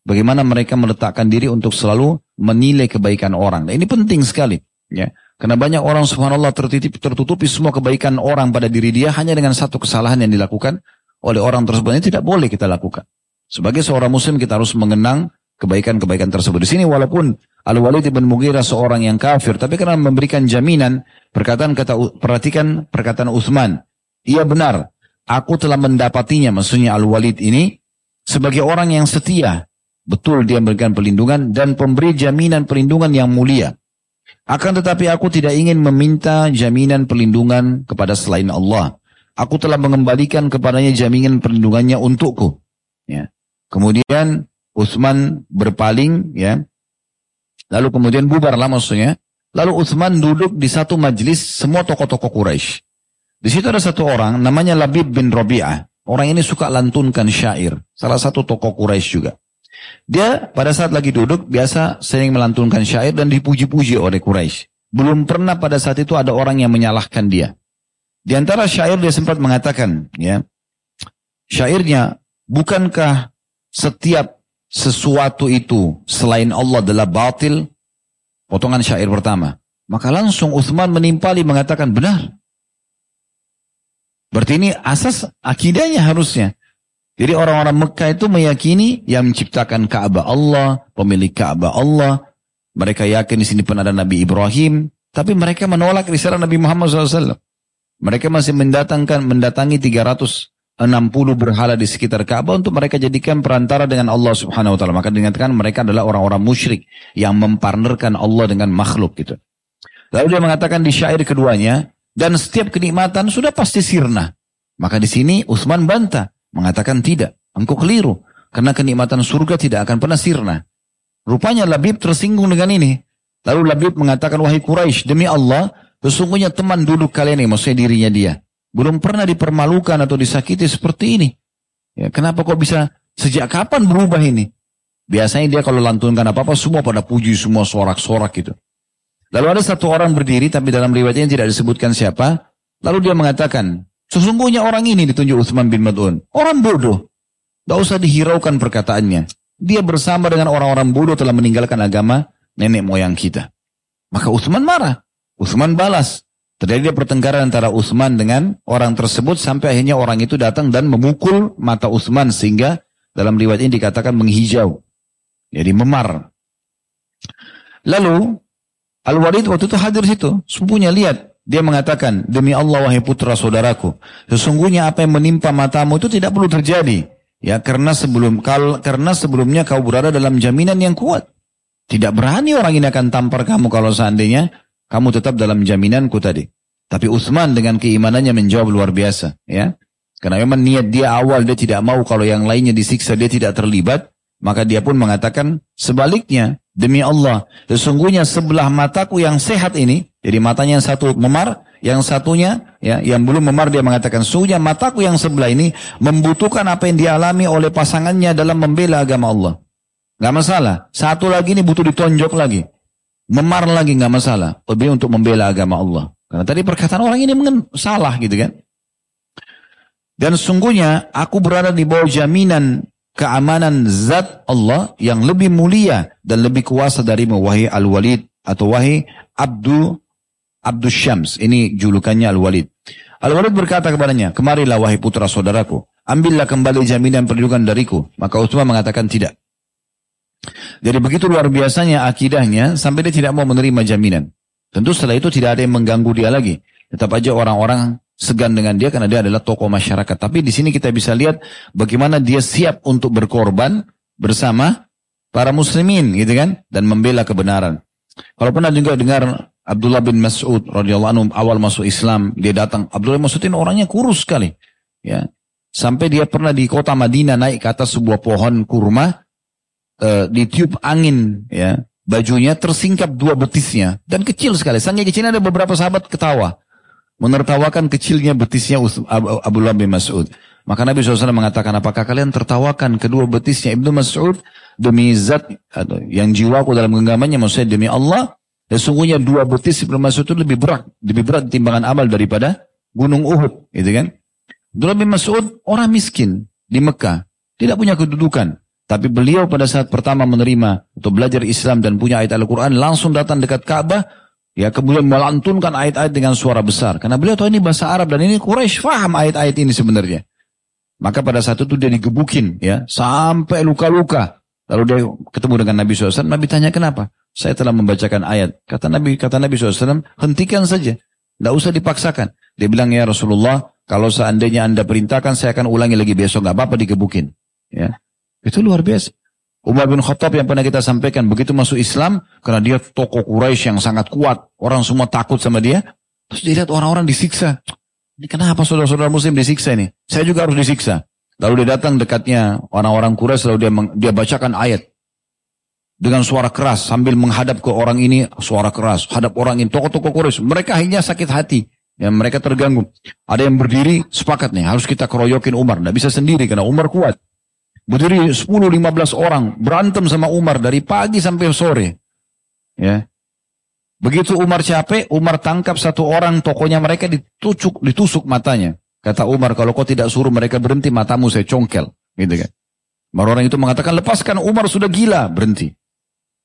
Bagaimana mereka meletakkan diri untuk selalu menilai kebaikan orang. Nah, ini penting sekali. Ya. Karena banyak orang subhanallah tertitip, tertutupi semua kebaikan orang pada diri dia hanya dengan satu kesalahan yang dilakukan oleh orang tersebut. Ini tidak boleh kita lakukan. Sebagai seorang muslim kita harus mengenang kebaikan-kebaikan tersebut. Di sini walaupun Al-Walid bin Mughirah seorang yang kafir, tapi karena memberikan jaminan, perkataan kata perhatikan perkataan Uthman. Ia benar, aku telah mendapatinya, maksudnya Al-Walid ini sebagai orang yang setia. Betul dia memberikan perlindungan dan pemberi jaminan perlindungan yang mulia. Akan tetapi aku tidak ingin meminta jaminan perlindungan kepada selain Allah. Aku telah mengembalikan kepadanya jaminan perlindungannya untukku. Ya. Kemudian Utsman berpaling, ya. Lalu kemudian bubarlah maksudnya. Lalu Utsman duduk di satu majlis semua tokoh-tokoh Quraisy. Di situ ada satu orang namanya Labib bin Robi'ah. Orang ini suka lantunkan syair. Salah satu tokoh Quraisy juga. Dia pada saat lagi duduk biasa sering melantunkan syair dan dipuji-puji oleh Quraisy. Belum pernah pada saat itu ada orang yang menyalahkan dia. Di antara syair dia sempat mengatakan, ya, syairnya, bukankah setiap sesuatu itu selain Allah adalah batil? Potongan syair pertama. Maka langsung Uthman menimpali mengatakan benar. Berarti ini asas akidahnya harusnya. Jadi orang-orang Mekah itu meyakini yang menciptakan Ka'bah Allah, pemilik Ka'bah Allah. Mereka yakin di sini pun ada Nabi Ibrahim, tapi mereka menolak risalah Nabi Muhammad SAW. Mereka masih mendatangkan mendatangi 360 berhala di sekitar Ka'bah untuk mereka jadikan perantara dengan Allah Subhanahu wa taala. Maka dikatakan mereka adalah orang-orang musyrik yang mempartnerkan Allah dengan makhluk gitu. Lalu dia mengatakan di syair keduanya, dan setiap kenikmatan sudah pasti sirna. Maka di sini Utsman bantah, mengatakan tidak, engkau keliru. Karena kenikmatan surga tidak akan pernah sirna. Rupanya Labib tersinggung dengan ini. Lalu Labib mengatakan, wahai Quraisy, demi Allah, sesungguhnya teman duduk kalian ini, maksudnya dirinya dia. Belum pernah dipermalukan atau disakiti seperti ini. Ya, kenapa kok bisa, sejak kapan berubah ini? Biasanya dia kalau lantunkan apa-apa, semua pada puji, semua sorak-sorak gitu. Lalu ada satu orang berdiri, tapi dalam riwayatnya tidak disebutkan siapa. Lalu dia mengatakan, sesungguhnya orang ini ditunjuk Utsman bin Mad'un. Orang bodoh. Tidak usah dihiraukan perkataannya. Dia bersama dengan orang-orang bodoh telah meninggalkan agama nenek moyang kita. Maka Utsman marah. Utsman balas. Terjadi pertengkaran antara Utsman dengan orang tersebut sampai akhirnya orang itu datang dan memukul mata Utsman sehingga dalam riwayat ini dikatakan menghijau. Jadi memar. Lalu Al-Walid waktu itu hadir situ, sepupunya lihat. Dia mengatakan, demi Allah wahai putra saudaraku, sesungguhnya apa yang menimpa matamu itu tidak perlu terjadi. Ya, karena sebelum kal, karena sebelumnya kau berada dalam jaminan yang kuat. Tidak berani orang ini akan tampar kamu kalau seandainya kamu tetap dalam jaminanku tadi. Tapi Utsman dengan keimanannya menjawab luar biasa, ya. Karena memang niat dia awal dia tidak mau kalau yang lainnya disiksa dia tidak terlibat, maka dia pun mengatakan sebaliknya, demi Allah, sesungguhnya sebelah mataku yang sehat ini, jadi matanya yang satu memar, yang satunya ya yang belum memar dia mengatakan sesungguhnya mataku yang sebelah ini membutuhkan apa yang dialami oleh pasangannya dalam membela agama Allah. Gak masalah. Satu lagi ini butuh ditonjok lagi. Memar lagi gak masalah. Lebih untuk membela agama Allah. Karena tadi perkataan orang ini mungkin salah gitu kan. Dan sungguhnya aku berada di bawah jaminan keamanan zat Allah yang lebih mulia dan lebih kuasa dari wahai Al-Walid atau wahai Abdul Abdul Syams. Ini julukannya Al-Walid. Al-Walid berkata kepadanya, kemarilah wahai putra saudaraku, ambillah kembali jaminan perlindungan dariku. Maka Utsman mengatakan tidak. Jadi begitu luar biasanya akidahnya sampai dia tidak mau menerima jaminan. Tentu setelah itu tidak ada yang mengganggu dia lagi. Tetap aja orang-orang segan dengan dia karena dia adalah tokoh masyarakat. Tapi di sini kita bisa lihat bagaimana dia siap untuk berkorban bersama para muslimin gitu kan dan membela kebenaran. Kalau pernah juga dengar Abdullah bin Mas'ud radhiyallahu anhu awal masuk Islam, dia datang. Abdullah bin Mas'ud ini orangnya kurus sekali. Ya. Sampai dia pernah di kota Madinah naik ke atas sebuah pohon kurma, uh, ditiup angin ya bajunya tersingkap dua betisnya dan kecil sekali. Saking kecilnya ada beberapa sahabat ketawa menertawakan kecilnya betisnya Abdullah bin Mas'ud. Maka Nabi SAW mengatakan, apakah kalian tertawakan kedua betisnya Ibnu Mas'ud demi zat atau yang jiwaku dalam genggamannya maksudnya demi Allah sesungguhnya dua betis Ibnu Mas'ud itu lebih berat lebih berat timbangan amal daripada gunung Uhud gitu kan Abdullah bin Mas'ud orang miskin di Mekah tidak punya kedudukan tapi beliau pada saat pertama menerima untuk belajar Islam dan punya ayat Al-Quran langsung datang dekat Ka'bah. Ya kemudian melantunkan ayat-ayat dengan suara besar. Karena beliau tahu ini bahasa Arab dan ini Quraisy faham ayat-ayat ini sebenarnya. Maka pada saat itu dia digebukin ya sampai luka-luka. Lalu dia ketemu dengan Nabi SAW. Nabi tanya kenapa? Saya telah membacakan ayat. Kata Nabi kata Nabi SAW, hentikan saja. Tidak usah dipaksakan. Dia bilang ya Rasulullah, kalau seandainya anda perintahkan saya akan ulangi lagi besok. Gak apa-apa digebukin. Ya. Itu luar biasa. Umar bin Khattab yang pernah kita sampaikan begitu masuk Islam karena dia tokoh Quraisy yang sangat kuat, orang semua takut sama dia. Terus dia lihat orang-orang disiksa. Ini kenapa saudara-saudara muslim disiksa ini? Saya juga harus disiksa. Lalu dia datang dekatnya orang-orang Quraisy lalu dia dia bacakan ayat dengan suara keras sambil menghadap ke orang ini suara keras hadap orang ini tokoh-tokoh Quraisy mereka hanya sakit hati ya mereka terganggu ada yang berdiri sepakat nih harus kita keroyokin Umar tidak bisa sendiri karena Umar kuat Berdiri 10-15 orang berantem sama Umar dari pagi sampai sore. Ya. Begitu Umar capek, Umar tangkap satu orang tokonya mereka ditusuk, ditusuk matanya. Kata Umar, kalau kau tidak suruh mereka berhenti, matamu saya congkel. Gitu kan. Orang itu mengatakan, lepaskan Umar sudah gila, berhenti.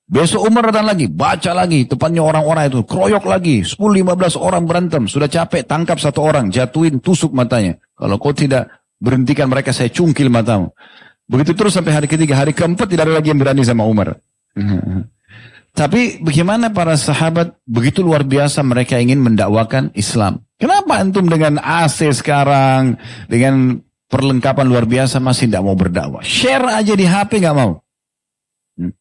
Besok Umar datang lagi, baca lagi, tepatnya orang-orang itu, kroyok lagi, 10-15 orang berantem, sudah capek, tangkap satu orang, jatuhin, tusuk matanya. Kalau kau tidak berhentikan mereka, saya cungkil matamu. Begitu terus sampai hari ketiga, hari keempat tidak ada lagi yang berani sama Umar. Tapi bagaimana para sahabat begitu luar biasa mereka ingin mendakwakan Islam. Kenapa antum dengan AC sekarang, dengan perlengkapan luar biasa masih tidak mau berdakwah? Share aja di HP nggak mau. Hmm.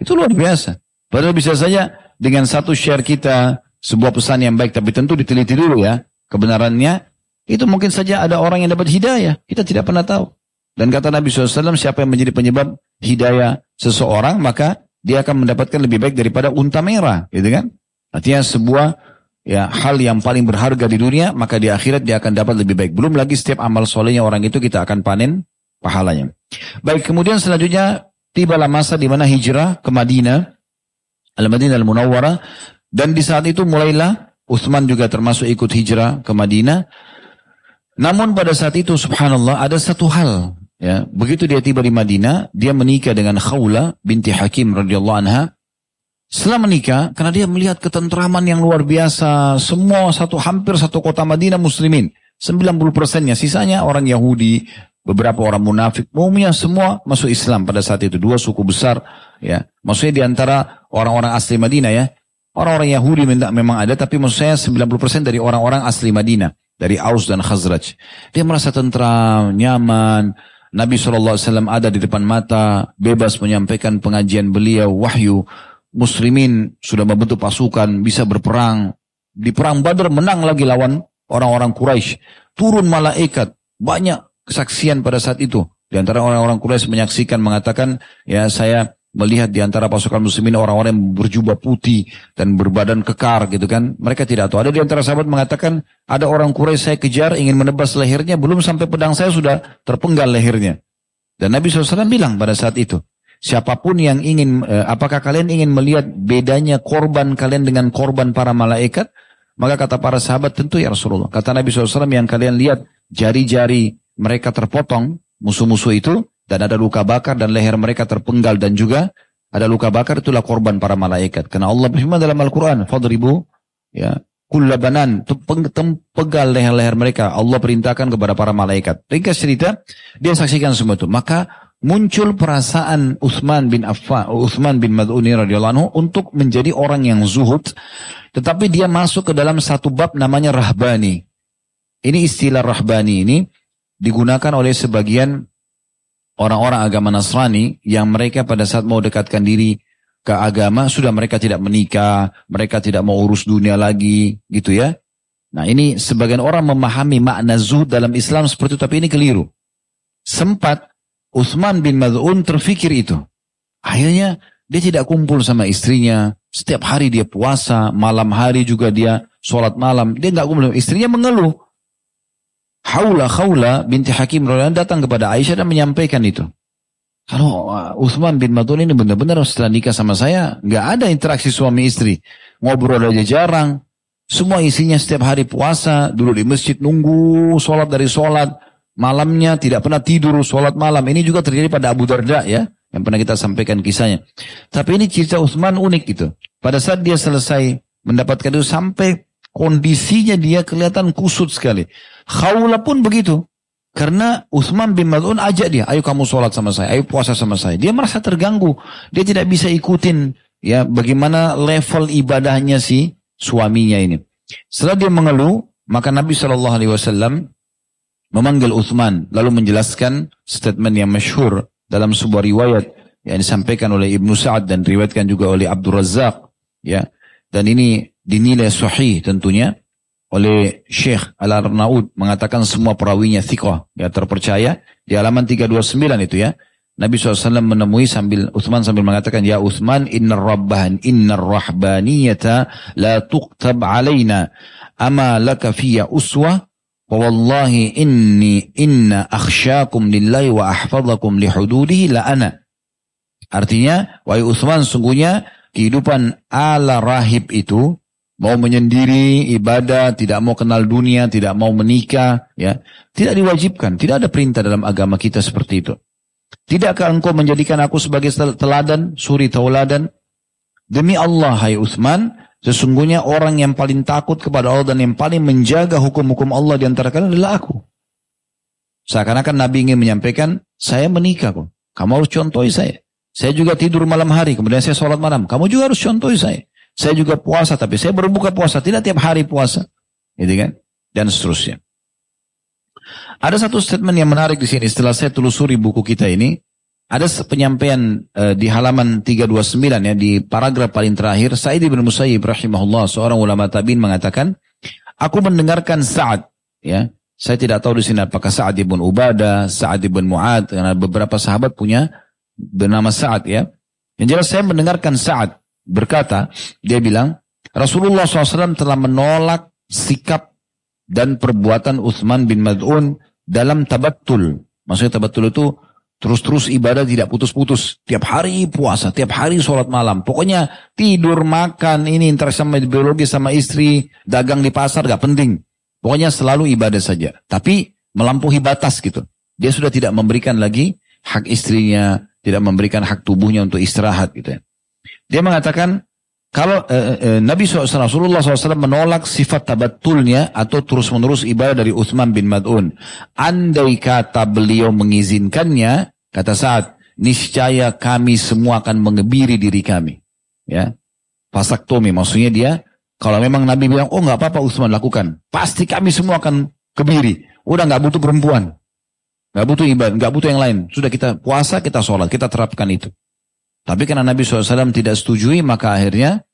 Itu luar biasa. Padahal bisa saja dengan satu share kita sebuah pesan yang baik, tapi tentu diteliti dulu ya kebenarannya. Itu mungkin saja ada orang yang dapat hidayah. Kita tidak pernah tahu. Dan kata Nabi SAW, siapa yang menjadi penyebab hidayah seseorang, maka dia akan mendapatkan lebih baik daripada unta merah. Gitu kan? Artinya sebuah ya hal yang paling berharga di dunia, maka di akhirat dia akan dapat lebih baik. Belum lagi setiap amal solehnya orang itu kita akan panen pahalanya. Baik, kemudian selanjutnya tibalah masa di mana hijrah ke Madinah, Al-Madinah Al-Munawwarah, dan di saat itu mulailah Utsman juga termasuk ikut hijrah ke Madinah. Namun pada saat itu subhanallah ada satu hal ya, begitu dia tiba di Madinah, dia menikah dengan Khawla binti Hakim radhiyallahu anha. Setelah menikah, karena dia melihat ketentraman yang luar biasa, semua satu hampir satu kota Madinah muslimin. 90 persennya, sisanya orang Yahudi, beberapa orang munafik, umumnya semua masuk Islam pada saat itu. Dua suku besar, ya. Maksudnya di antara orang-orang asli Madinah ya. Orang-orang Yahudi memang ada, tapi maksud saya 90% dari orang-orang asli Madinah. Dari Aus dan Khazraj. Dia merasa tentram, nyaman. Nabi SAW ada di depan mata, bebas menyampaikan pengajian beliau, wahyu. Muslimin sudah membentuk pasukan, bisa berperang. Di perang Badar menang lagi lawan orang-orang Quraisy. Turun malaikat, banyak kesaksian pada saat itu. Di antara orang-orang Quraisy menyaksikan mengatakan, ya saya melihat di antara pasukan muslimin orang-orang yang berjubah putih dan berbadan kekar gitu kan. Mereka tidak tahu. Ada di antara sahabat mengatakan, ada orang Quraisy saya kejar ingin menebas lehernya, belum sampai pedang saya sudah terpenggal lehernya. Dan Nabi SAW bilang pada saat itu, siapa pun yang ingin, eh, apakah kalian ingin melihat bedanya korban kalian dengan korban para malaikat? Maka kata para sahabat, tentu ya Rasulullah. Kata Nabi SAW, yang kalian lihat jari-jari mereka terpotong, musuh-musuh itu, dan ada luka bakar dan leher mereka terpenggal dan juga ada luka bakar itulah korban para malaikat. Karena Allah berfirman dalam Al-Quran, Fadribu, ya, kullabanan, pegal leher-leher mereka. Allah perintahkan kepada para malaikat. Ringkas cerita, dia saksikan semua itu. Maka muncul perasaan Uthman bin Affan, Uthman bin Mad'uni radhiyallahu untuk menjadi orang yang zuhud. Tetapi dia masuk ke dalam satu bab namanya rahbani. Ini istilah rahbani ini digunakan oleh sebagian orang-orang agama Nasrani yang mereka pada saat mau dekatkan diri ke agama sudah mereka tidak menikah, mereka tidak mau urus dunia lagi, gitu ya. Nah ini sebagian orang memahami makna zuhud dalam Islam seperti itu, tapi ini keliru. Sempat Utsman bin Mad'un terfikir itu. Akhirnya dia tidak kumpul sama istrinya, setiap hari dia puasa, malam hari juga dia sholat malam, dia nggak kumpul. Istrinya mengeluh, Haula Khawla binti Hakim Rolan datang kepada Aisyah dan menyampaikan itu. Kalau uh, Uthman bin Madun ini benar-benar setelah nikah sama saya, nggak ada interaksi suami istri. Ngobrol aja jarang. Semua isinya setiap hari puasa, dulu di masjid nunggu sholat dari sholat. Malamnya tidak pernah tidur sholat malam. Ini juga terjadi pada Abu Darda ya. Yang pernah kita sampaikan kisahnya. Tapi ini cerita Uthman unik itu. Pada saat dia selesai mendapatkan itu sampai kondisinya dia kelihatan kusut sekali. Khawla pun begitu. Karena Uthman bin Mad'un ajak dia, ayo kamu sholat sama saya, ayo puasa sama saya. Dia merasa terganggu. Dia tidak bisa ikutin ya bagaimana level ibadahnya si suaminya ini. Setelah dia mengeluh, maka Nabi Shallallahu Alaihi Wasallam memanggil Uthman lalu menjelaskan statement yang masyhur dalam sebuah riwayat yang disampaikan oleh Ibnu Sa'ad dan riwayatkan juga oleh Abdul Razak ya dan ini dinilai sahih tentunya oleh Syekh Al-Arnaud mengatakan semua perawinya thiqah, ya terpercaya. Di halaman 329 itu ya. Nabi SAW menemui sambil Uthman sambil mengatakan, Ya Uthman, inna rabbahan, inna rahbaniyata la tuqtab alaina. Ama laka fiyya uswa, wa wallahi inni inna akhsyakum lillahi wa ahfadhakum lihududihi la ana. Artinya, wahai Uthman, sungguhnya kehidupan ala rahib itu, mau menyendiri, ibadah, tidak mau kenal dunia, tidak mau menikah, ya, tidak diwajibkan, tidak ada perintah dalam agama kita seperti itu. Tidakkah engkau menjadikan aku sebagai teladan, suri tauladan? Demi Allah, hai Uthman, sesungguhnya orang yang paling takut kepada Allah dan yang paling menjaga hukum-hukum Allah di antara kalian adalah aku. Seakan-akan Nabi ingin menyampaikan, saya menikah kok. Kamu harus contohi saya. Saya juga tidur malam hari, kemudian saya sholat malam. Kamu juga harus contohi saya. Saya juga puasa, tapi saya berbuka puasa. Tidak tiap hari puasa. Gitu kan? Dan seterusnya. Ada satu statement yang menarik di sini. Setelah saya telusuri buku kita ini, ada penyampaian uh, di halaman 329 ya di paragraf paling terakhir Sa'id bin Musayyib rahimahullah seorang ulama tabi'in mengatakan aku mendengarkan Sa'ad ya saya tidak tahu di sini apakah Sa'ad bin Ubadah, Sa'ad bin Mu'ad karena beberapa sahabat punya bernama Sa'ad ya. Yang jelas saya mendengarkan Sa'ad berkata, dia bilang, Rasulullah SAW telah menolak sikap dan perbuatan Uthman bin Mad'un dalam tabatul. Maksudnya tabatul itu Terus-terus ibadah tidak putus-putus. Tiap hari puasa, tiap hari sholat malam. Pokoknya tidur, makan, ini interaksi sama biologi sama istri, dagang di pasar gak penting. Pokoknya selalu ibadah saja. Tapi melampaui batas gitu. Dia sudah tidak memberikan lagi hak istrinya, tidak memberikan hak tubuhnya untuk istirahat gitu ya. Dia mengatakan, kalau eh, eh, Nabi SAW, Rasulullah SAW menolak sifat tabatulnya atau terus-menerus ibadah dari Uthman bin Mad'un. Andai kata beliau mengizinkannya, Kata saat niscaya kami semua akan mengebiri diri kami. Ya. Pasak Tomi, maksudnya dia, kalau memang Nabi bilang, oh nggak apa-apa Utsman lakukan. Pasti kami semua akan kebiri. Udah nggak butuh perempuan. Nggak butuh ibadah, nggak butuh yang lain. Sudah kita puasa, kita sholat, kita terapkan itu. Tapi karena Nabi SAW tidak setujui, maka akhirnya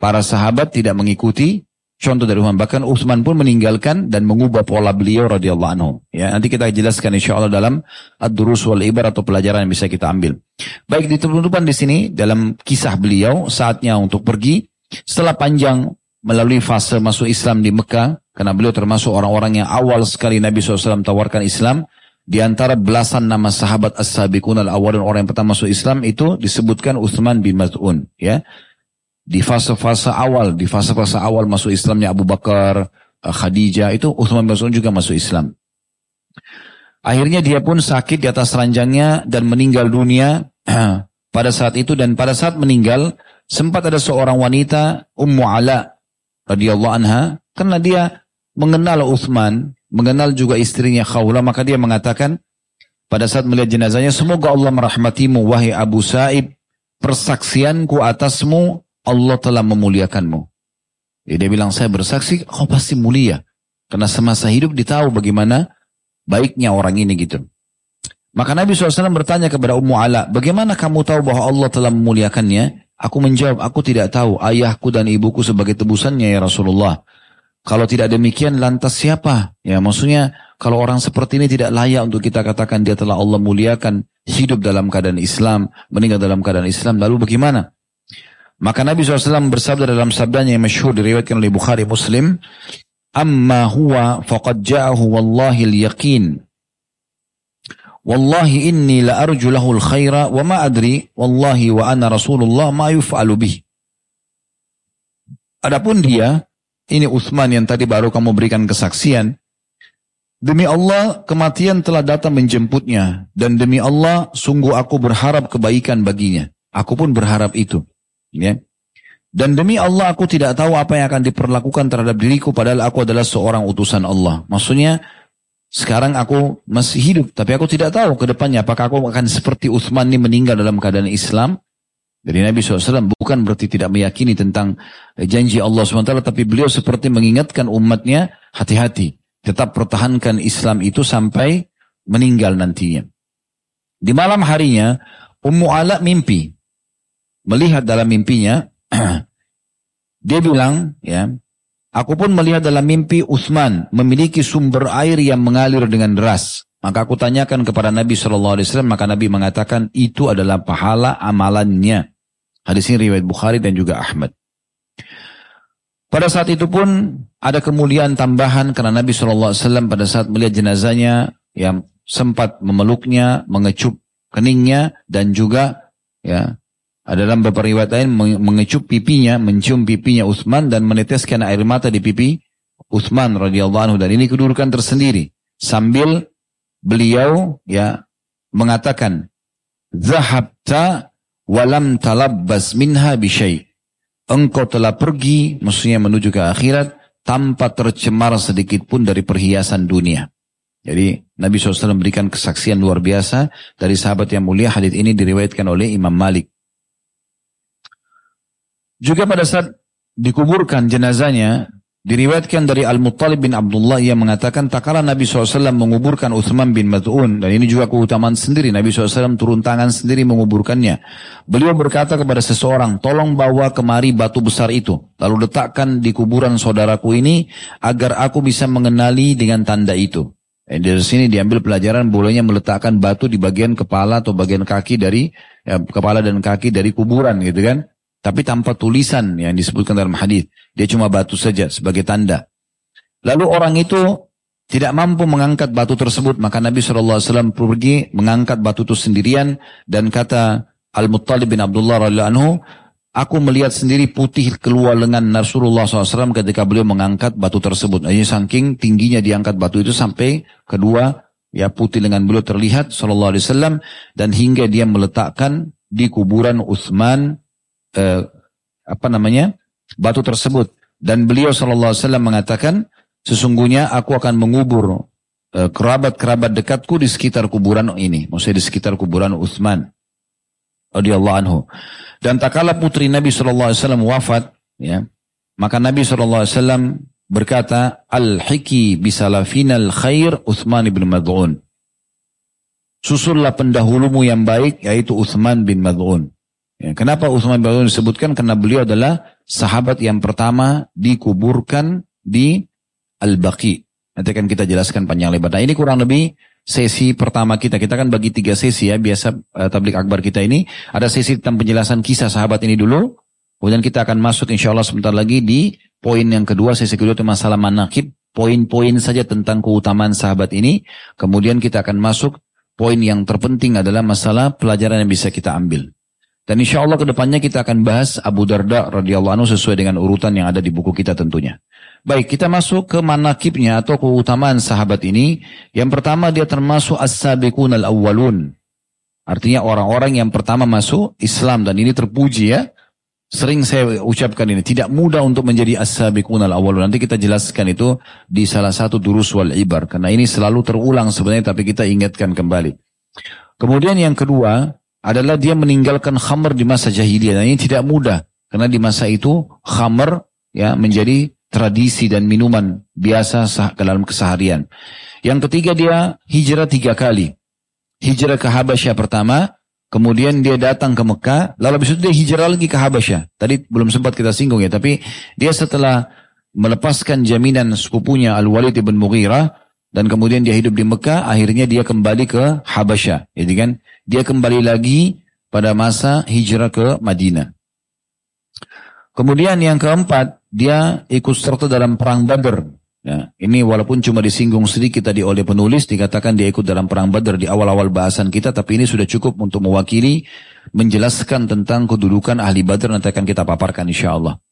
para sahabat tidak mengikuti Contoh dari Uthman. Bahkan Uthman pun meninggalkan dan mengubah pola beliau radhiyallahu anhu. Ya, nanti kita jelaskan insya Allah dalam ad-durus wal ibar atau pelajaran yang bisa kita ambil. Baik di penutupan di sini dalam kisah beliau saatnya untuk pergi setelah panjang melalui fase masuk Islam di Mekah karena beliau termasuk orang-orang yang awal sekali Nabi SAW tawarkan Islam di antara belasan nama sahabat as-sabiqun al-awwalin orang yang pertama masuk Islam itu disebutkan Uthman bin Mas'un ya. Di fase-fase awal, di fase-fase awal masuk Islamnya Abu Bakar, eh, Khadijah, itu Uthman bin Mas'ud juga masuk Islam. Akhirnya dia pun sakit di atas ranjangnya dan meninggal dunia pada saat itu. Dan pada saat meninggal sempat ada seorang wanita Ummu Ala radhiyallahu anha. Karena dia mengenal Uthman, mengenal juga istrinya Khawla maka dia mengatakan pada saat melihat jenazahnya semoga Allah merahmatimu wahai Abu Sa'ib persaksianku atasmu Allah telah memuliakanmu. Ya, dia bilang, saya bersaksi, kau pasti mulia. Karena semasa hidup ditahu bagaimana baiknya orang ini gitu. Maka Nabi SAW bertanya kepada Ummu Ala, bagaimana kamu tahu bahwa Allah telah memuliakannya? Aku menjawab, aku tidak tahu ayahku dan ibuku sebagai tebusannya ya Rasulullah. Kalau tidak demikian lantas siapa? Ya maksudnya kalau orang seperti ini tidak layak untuk kita katakan dia telah Allah muliakan hidup dalam keadaan Islam, meninggal dalam keadaan Islam. Lalu bagaimana? Maka Nabi SAW bersabda dalam sabdanya yang masyhur diriwayatkan oleh Bukhari Muslim, "Amma huwa faqad ja'ahu wallahi al-yaqin." Wallahi inni la arju lahu al-khaira wa ma adri wallahi wa ana Rasulullah ma yuf'alu bih. Adapun dia, ini Uthman yang tadi baru kamu berikan kesaksian, Demi Allah, kematian telah datang menjemputnya. Dan demi Allah, sungguh aku berharap kebaikan baginya. Aku pun berharap itu. Ya. Dan demi Allah aku tidak tahu apa yang akan diperlakukan terhadap diriku padahal aku adalah seorang utusan Allah. Maksudnya sekarang aku masih hidup tapi aku tidak tahu ke depannya apakah aku akan seperti Uthman ini meninggal dalam keadaan Islam. Dari Nabi SAW bukan berarti tidak meyakini tentang janji Allah SWT tapi beliau seperti mengingatkan umatnya hati-hati. Tetap pertahankan Islam itu sampai meninggal nantinya. Di malam harinya Ummu Ala mimpi melihat dalam mimpinya, dia bilang, ya, aku pun melihat dalam mimpi Utsman memiliki sumber air yang mengalir dengan deras. Maka aku tanyakan kepada Nabi Shallallahu Alaihi Wasallam, maka Nabi mengatakan itu adalah pahala amalannya. Hadis ini riwayat Bukhari dan juga Ahmad. Pada saat itu pun ada kemuliaan tambahan karena Nabi Shallallahu Alaihi Wasallam pada saat melihat jenazahnya yang sempat memeluknya, mengecup keningnya dan juga ya ada dalam beberapa riwayat lain mengecup pipinya, mencium pipinya Utsman dan meneteskan air mata di pipi Utsman radhiyallahu anhu dan ini kedudukan tersendiri sambil beliau ya mengatakan zahabta walam talabbas minha bisyai engkau telah pergi, maksudnya menuju ke akhirat, tanpa tercemar sedikit pun dari perhiasan dunia. Jadi Nabi SAW memberikan kesaksian luar biasa dari sahabat yang mulia. Hadits ini diriwayatkan oleh Imam Malik. Juga pada saat dikuburkan jenazahnya, Diriwayatkan dari Al-Muttalib bin Abdullah yang mengatakan tak kala Nabi SAW menguburkan Uthman bin Mad'un dan ini juga keutamaan sendiri Nabi SAW turun tangan sendiri menguburkannya. Beliau berkata kepada seseorang, tolong bawa kemari batu besar itu lalu letakkan di kuburan saudaraku ini agar aku bisa mengenali dengan tanda itu. Eh, dari sini diambil pelajaran bolehnya meletakkan batu di bagian kepala atau bagian kaki dari ya, kepala dan kaki dari kuburan gitu kan tapi tanpa tulisan yang disebutkan dalam hadis. Dia cuma batu saja sebagai tanda. Lalu orang itu tidak mampu mengangkat batu tersebut, maka Nabi SAW pergi mengangkat batu itu sendirian dan kata Al-Muttalib bin Abdullah radhiyallahu anhu, aku melihat sendiri putih keluar lengan Rasulullah SAW ketika beliau mengangkat batu tersebut. Jadi saking tingginya diangkat batu itu sampai kedua ya putih lengan beliau terlihat Sallallahu Alaihi Wasallam dan hingga dia meletakkan di kuburan Uthman eh, apa namanya batu tersebut. Dan beliau sallallahu alaihi wasallam mengatakan sesungguhnya aku akan mengubur eh, kerabat-kerabat dekatku di sekitar kuburan ini. Maksudnya di sekitar kuburan Utsman radhiyallahu anhu. Dan tak kala putri Nabi sallallahu alaihi wasallam wafat ya maka Nabi sallallahu alaihi wasallam berkata al-hiki bisalafinal khair Utsman bin Mad'un. Susullah pendahulumu yang baik yaitu Utsman bin Mad'un Ya, kenapa Utsman bin Affan disebutkan? Karena beliau adalah sahabat yang pertama dikuburkan di Al-Baqi. Nanti akan kita jelaskan panjang lebar. Nah ini kurang lebih sesi pertama kita. Kita kan bagi tiga sesi ya. Biasa uh, tablik akbar kita ini. Ada sesi tentang penjelasan kisah sahabat ini dulu. Kemudian kita akan masuk insya Allah sebentar lagi di poin yang kedua. Sesi kedua itu masalah manakib. Poin-poin saja tentang keutamaan sahabat ini. Kemudian kita akan masuk poin yang terpenting adalah masalah pelajaran yang bisa kita ambil. Dan insya Allah ke depannya kita akan bahas Abu Darda radhiyallahu anhu sesuai dengan urutan yang ada di buku kita tentunya. Baik, kita masuk ke manakibnya atau keutamaan sahabat ini. Yang pertama dia termasuk as-sabiqun al-awwalun. Artinya orang-orang yang pertama masuk Islam dan ini terpuji ya. Sering saya ucapkan ini, tidak mudah untuk menjadi as-sabiqun al-awwalun. Nanti kita jelaskan itu di salah satu durus wal ibar. Karena ini selalu terulang sebenarnya tapi kita ingatkan kembali. Kemudian yang kedua, adalah dia meninggalkan khamr di masa jahiliyah. Dan ini tidak mudah. Karena di masa itu khamr ya menjadi tradisi dan minuman biasa ke dalam keseharian. Yang ketiga dia hijrah tiga kali. Hijrah ke Habasyah pertama, kemudian dia datang ke Mekah, lalu habis itu dia hijrah lagi ke Habasyah. Tadi belum sempat kita singgung ya, tapi dia setelah melepaskan jaminan sepupunya Al-Walid ibn Mughirah, dan kemudian dia hidup di Mekah, akhirnya dia kembali ke Habasyah. Jadi kan dia kembali lagi pada masa hijrah ke Madinah. Kemudian yang keempat, dia ikut serta dalam perang Badr. Ya, ini walaupun cuma disinggung sedikit tadi oleh penulis, dikatakan dia ikut dalam perang Badr di awal-awal bahasan kita, tapi ini sudah cukup untuk mewakili, menjelaskan tentang kedudukan ahli Badr nanti akan kita paparkan insya Allah.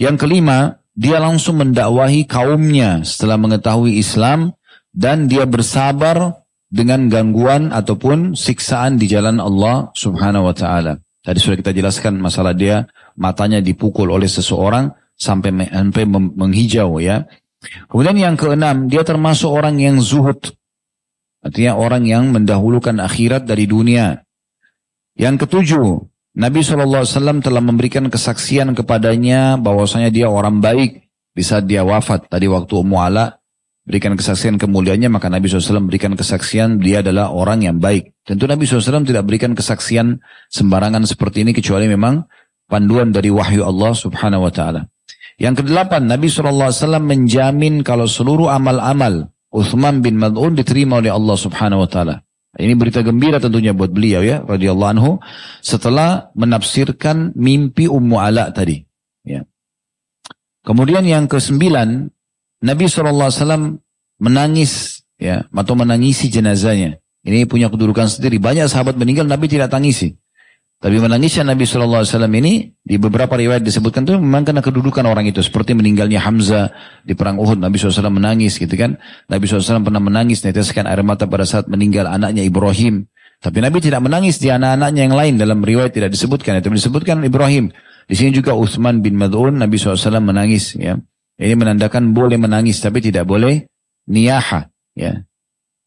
Yang kelima, dia langsung mendakwahi kaumnya setelah mengetahui Islam dan dia bersabar dengan gangguan ataupun siksaan di jalan Allah Subhanahu wa taala. Tadi sudah kita jelaskan masalah dia matanya dipukul oleh seseorang sampai sampai menghijau ya. Kemudian yang keenam, dia termasuk orang yang zuhud. Artinya orang yang mendahulukan akhirat dari dunia. Yang ketujuh, Nabi SAW telah memberikan kesaksian kepadanya bahwasanya dia orang baik di saat dia wafat. Tadi waktu Ummu berikan kesaksian kemuliaannya, maka Nabi SAW berikan kesaksian dia adalah orang yang baik. Tentu Nabi SAW tidak berikan kesaksian sembarangan seperti ini kecuali memang panduan dari wahyu Allah Subhanahu wa taala. Yang kedelapan, Nabi SAW menjamin kalau seluruh amal-amal Uthman bin Mad'un diterima oleh Allah Subhanahu wa taala. Ini berita gembira tentunya buat beliau ya radhiyallahu anhu setelah menafsirkan mimpi Ummu Ala tadi ya. Kemudian yang kesembilan Nabi SAW menangis ya atau menangisi jenazahnya. Ini punya kedudukan sendiri. Banyak sahabat meninggal Nabi tidak tangisi. Tapi menangisnya Nabi SAW ini di beberapa riwayat disebutkan itu memang karena kedudukan orang itu. Seperti meninggalnya Hamzah di perang Uhud. Nabi SAW menangis gitu kan. Nabi SAW pernah menangis neteskan air mata pada saat meninggal anaknya Ibrahim. Tapi Nabi tidak menangis di anak-anaknya yang lain dalam riwayat tidak disebutkan. Itu disebutkan Ibrahim. Di sini juga Uthman bin Mad'un Nabi SAW menangis ya. Ini menandakan boleh menangis tapi tidak boleh niyaha ya.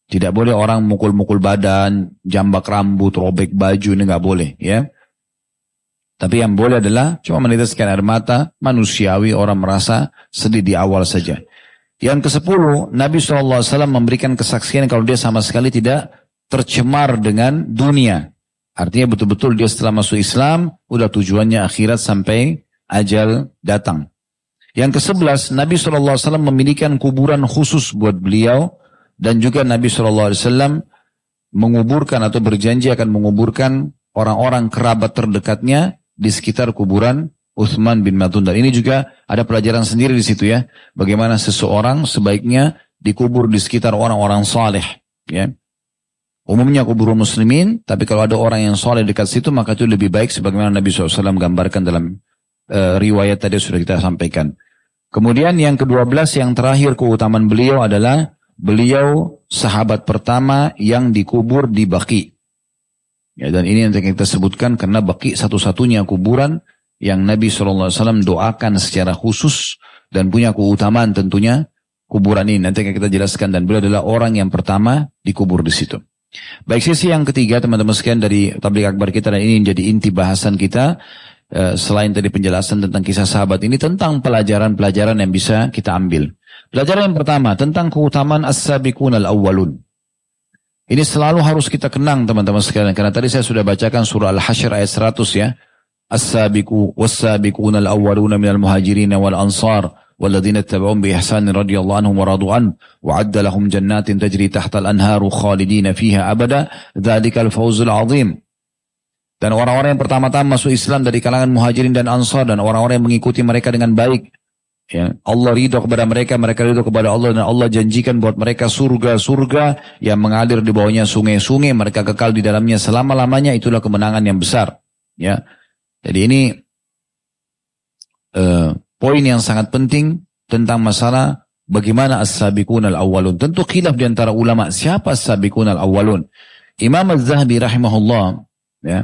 Tidak boleh orang mukul-mukul badan, jambak rambut, robek baju ini nggak boleh ya. Tapi yang boleh adalah cuma meneteskan air mata manusiawi orang merasa sedih di awal saja. Yang ke sepuluh, Nabi SAW memberikan kesaksian kalau dia sama sekali tidak tercemar dengan dunia. Artinya betul-betul dia setelah masuk Islam, udah tujuannya akhirat sampai ajal datang. Yang ke-11, Nabi SAW memiliki kuburan khusus buat beliau dan juga Nabi SAW menguburkan atau berjanji akan menguburkan orang-orang kerabat terdekatnya di sekitar kuburan Uthman bin Matun. Dan ini juga ada pelajaran sendiri di situ ya. Bagaimana seseorang sebaiknya dikubur di sekitar orang-orang saleh. Ya. Umumnya kubur muslimin, tapi kalau ada orang yang soleh dekat situ, maka itu lebih baik sebagaimana Nabi SAW gambarkan dalam uh, riwayat tadi sudah kita sampaikan. Kemudian yang ke-12 yang terakhir keutamaan beliau adalah beliau sahabat pertama yang dikubur di Baki. Ya, dan ini yang kita sebutkan karena Baki satu-satunya kuburan yang Nabi SAW doakan secara khusus dan punya keutamaan tentunya kuburan ini. Nanti kita jelaskan dan beliau adalah orang yang pertama dikubur di situ. Baik sisi yang ketiga teman-teman sekalian dari tablik akbar kita dan ini menjadi inti bahasan kita selain tadi penjelasan tentang kisah sahabat ini tentang pelajaran-pelajaran yang bisa kita ambil. Pelajaran yang pertama tentang keutamaan as-sabiqun al-awwalun. Ini selalu harus kita kenang teman-teman sekalian karena tadi saya sudah bacakan surah Al-Hasyr ayat 100 ya. As-sabiqu was-sabiqun al-awwalun minal muhajirin wal ansar والذين اتبعون بإحسان رضي الله عنهم ورضوا عنه وعد لهم جنات تجري تحت الأنهار خالدين فيها أبدا ذلك الفوز العظيم dan orang-orang yang pertama-tama masuk Islam dari kalangan muhajirin dan ansar dan orang-orang yang mengikuti mereka dengan baik. Ya, Allah ridho kepada mereka, mereka ridho kepada Allah dan Allah janjikan buat mereka surga-surga yang mengalir di bawahnya sungai-sungai, mereka kekal di dalamnya selama-lamanya, itulah kemenangan yang besar. Ya, jadi ini uh, poin yang sangat penting tentang masalah bagaimana as-sabiqun al-awwalun. Tentu khilaf di antara ulama siapa as-sabiqun al-awwalun. Imam Az-Zahabi rahimahullah ya,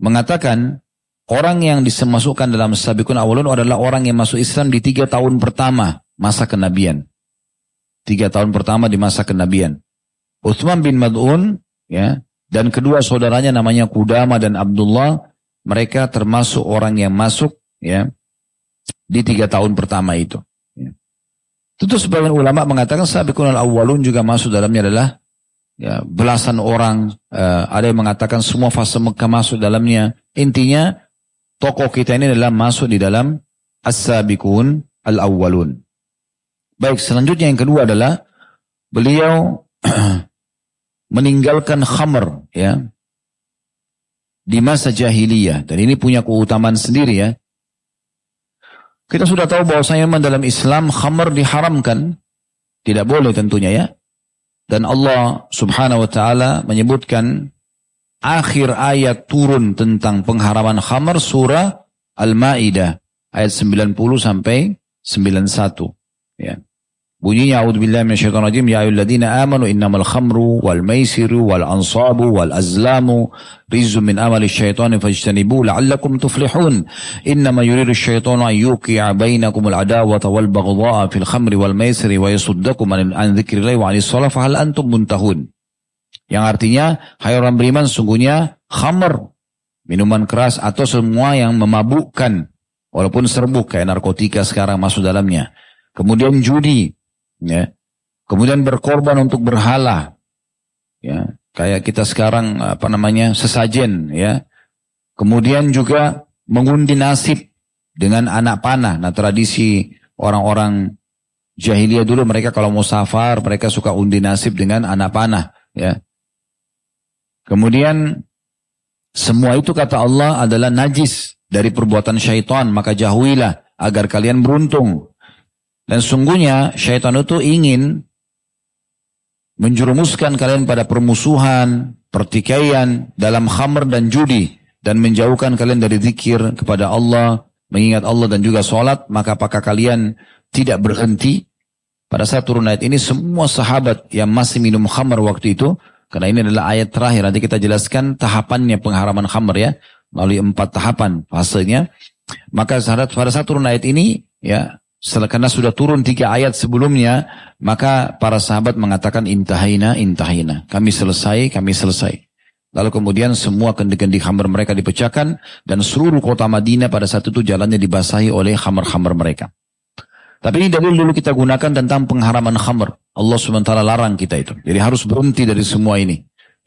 mengatakan orang yang disemasukkan dalam sabikun awalun adalah orang yang masuk Islam di tiga tahun pertama masa kenabian. Tiga tahun pertama di masa kenabian. Uthman bin Mad'un ya dan kedua saudaranya namanya Kudama dan Abdullah mereka termasuk orang yang masuk ya di tiga tahun pertama itu. Ya. Tentu sebagian ulama mengatakan sabikun al-awwalun juga masuk dalamnya adalah ya, belasan orang, uh, ada yang mengatakan semua fase Mekah masuk dalamnya. Intinya tokoh kita ini adalah masuk di dalam as-sabiqun al-awwalun. Baik, selanjutnya yang kedua adalah beliau meninggalkan khamr ya di masa jahiliyah dan ini punya keutamaan sendiri ya. Kita sudah tahu bahwasanya dalam Islam khamr diharamkan, tidak boleh tentunya ya. Dan Allah subhanahu wa ta'ala menyebutkan akhir ayat turun tentang pengharaman khamar surah Al-Ma'idah ayat 90 sampai 91. Ya. Bunyinya a'udzubillahi minasyaitonir rajim ya ayyuhalladzina amanu innamal khamru wal maisiru wal ansabu wal azlamu rizqun min amali syaitani fajtanibu la'allakum tuflihun. Innama yuridu syaitanu an yuqi'a bainakum al adawata wal baghdha'a fil khamri wal maisiri wa yasuddakum an dzikrillahi wa 'anis shalah fa hal antum muntahun? Yang artinya hai orang beriman sungguhnya khamr minuman keras atau semua yang memabukkan walaupun serbuk kayak narkotika sekarang masuk dalamnya. Kemudian judi ya. Kemudian berkorban untuk berhala, ya. Kayak kita sekarang apa namanya sesajen, ya. Kemudian juga mengundi nasib dengan anak panah. Nah tradisi orang-orang jahiliyah dulu mereka kalau mau safar mereka suka undi nasib dengan anak panah, ya. Kemudian semua itu kata Allah adalah najis dari perbuatan syaitan, maka jauhilah agar kalian beruntung. Dan sungguhnya syaitan itu ingin menjerumuskan kalian pada permusuhan, pertikaian dalam khamr dan judi dan menjauhkan kalian dari zikir kepada Allah, mengingat Allah dan juga sholat, maka apakah kalian tidak berhenti? Pada saat turun ayat ini semua sahabat yang masih minum khamr waktu itu, karena ini adalah ayat terakhir, nanti kita jelaskan tahapannya pengharaman khamr ya. melalui empat tahapan fasenya. Maka pada saat turun ayat ini, ya, karena sudah turun tiga ayat sebelumnya, maka para sahabat mengatakan intahina, intahina. Kami selesai, kami selesai. Lalu kemudian semua kendi-kendi khamar mereka dipecahkan dan seluruh kota Madinah pada saat itu jalannya dibasahi oleh khamar-khamar mereka. Tapi ini dalil dulu kita gunakan tentang pengharaman khamr. Allah SWT larang kita itu. Jadi harus berhenti dari semua ini.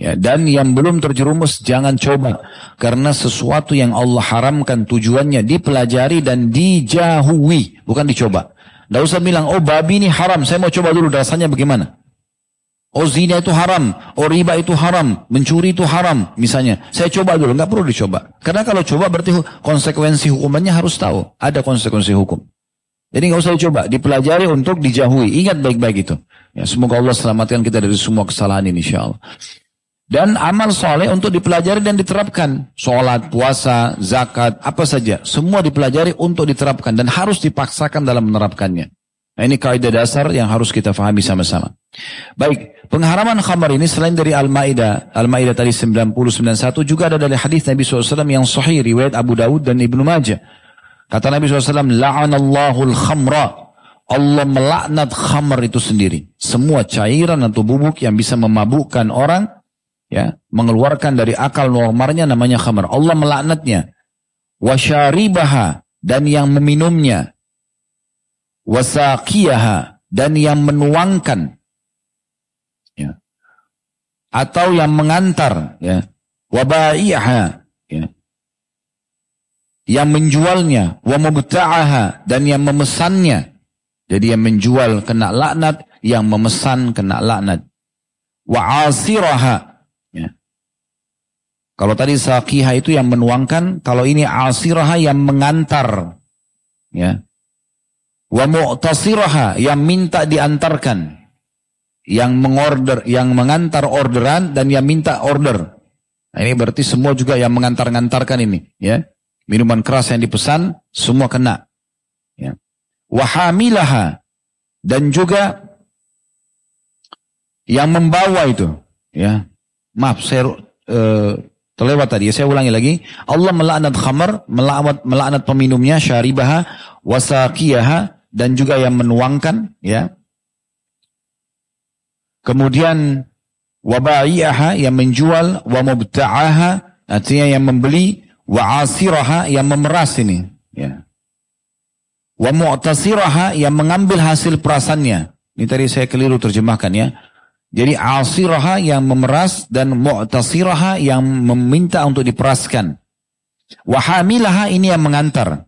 Ya, dan yang belum terjerumus jangan coba. Karena sesuatu yang Allah haramkan tujuannya dipelajari dan dijauhi. Bukan dicoba. Tidak usah bilang, oh babi ini haram. Saya mau coba dulu rasanya bagaimana. Oh zina itu haram, oh riba itu haram, mencuri itu haram misalnya. Saya coba dulu, nggak perlu dicoba. Karena kalau coba berarti konsekuensi hukumannya harus tahu. Ada konsekuensi hukum. Jadi nggak usah dicoba, dipelajari untuk dijauhi. Ingat baik-baik itu. Ya, semoga Allah selamatkan kita dari semua kesalahan ini insya Allah. Dan amal soleh untuk dipelajari dan diterapkan. Sholat, puasa, zakat, apa saja. Semua dipelajari untuk diterapkan dan harus dipaksakan dalam menerapkannya. Nah ini kaidah dasar yang harus kita fahami sama-sama. Baik, pengharaman khamar ini selain dari Al-Ma'idah, Al-Ma'idah tadi 90-91 juga ada dari hadis Nabi SAW yang sahih, riwayat Abu Dawud dan Ibnu Majah. Kata Nabi SAW, La'anallahul khamra. Allah melaknat khamr itu sendiri. Semua cairan atau bubuk yang bisa memabukkan orang, ya, mengeluarkan dari akal normalnya namanya khamr. Allah melaknatnya. Wasyaribaha dan yang meminumnya. Wasaqiyaha dan yang menuangkan. Ya. Atau yang mengantar, ya. Wabai'aha, ya yang menjualnya, wa mubta'aha dan yang memesannya. Jadi yang menjual kena laknat, yang memesan kena laknat. Wa asiraha. Kalau tadi saqiha itu yang menuangkan, kalau ini asiraha yang mengantar. Ya. Wa mu'tasiraha yang minta diantarkan. Yang mengorder, yang mengantar orderan dan yang minta order. Nah, ini berarti semua juga yang mengantar-ngantarkan ini, ya. Minuman keras yang dipesan semua kena. Ya. Wahamilaha dan juga yang membawa itu. Ya. Maaf, saya uh, terlewat tadi. Saya ulangi lagi. Allah melaknat khamar, melaknat, melaknat peminumnya, syaribaha, wasaqiyaha, dan juga yang menuangkan. Ya. Kemudian wabai'aha yang menjual, wa mubta'aha, artinya yang membeli, Wa asiraha yang memeras ini. Ya. Wa mu'tasiraha yang mengambil hasil perasannya. Ini tadi saya keliru terjemahkan ya. Jadi asiraha yang memeras dan mu'tasiraha yang meminta untuk diperaskan. Wahamilaha ini yang mengantar.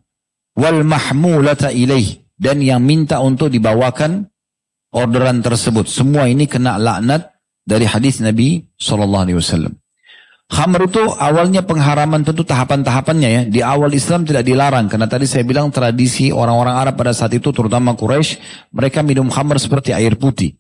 Wal mahmulata ilaih. Dan yang minta untuk dibawakan orderan tersebut. Semua ini kena laknat dari hadis Nabi SAW. Khamr itu awalnya pengharaman tentu tahapan-tahapannya ya. Di awal Islam tidak dilarang. Karena tadi saya bilang tradisi orang-orang Arab pada saat itu terutama Quraisy mereka minum khamr seperti air putih.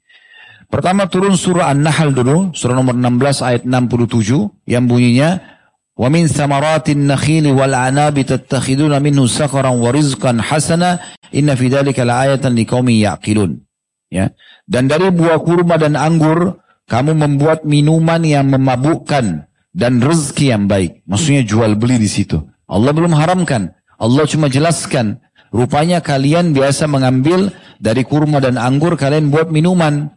Pertama turun surah An-Nahl dulu. Surah nomor 16 ayat 67 yang bunyinya Wa min samaratin nakhili wal anabi tattakhiduna minhu sakaran wa rizqan hasana inna fi dhalika la'ayatan liqaumin ya'qilun. Ya. Dan dari buah kurma dan anggur kamu membuat minuman yang memabukkan dan rezeki yang baik. Maksudnya jual beli di situ. Allah belum haramkan. Allah cuma jelaskan. Rupanya kalian biasa mengambil dari kurma dan anggur kalian buat minuman.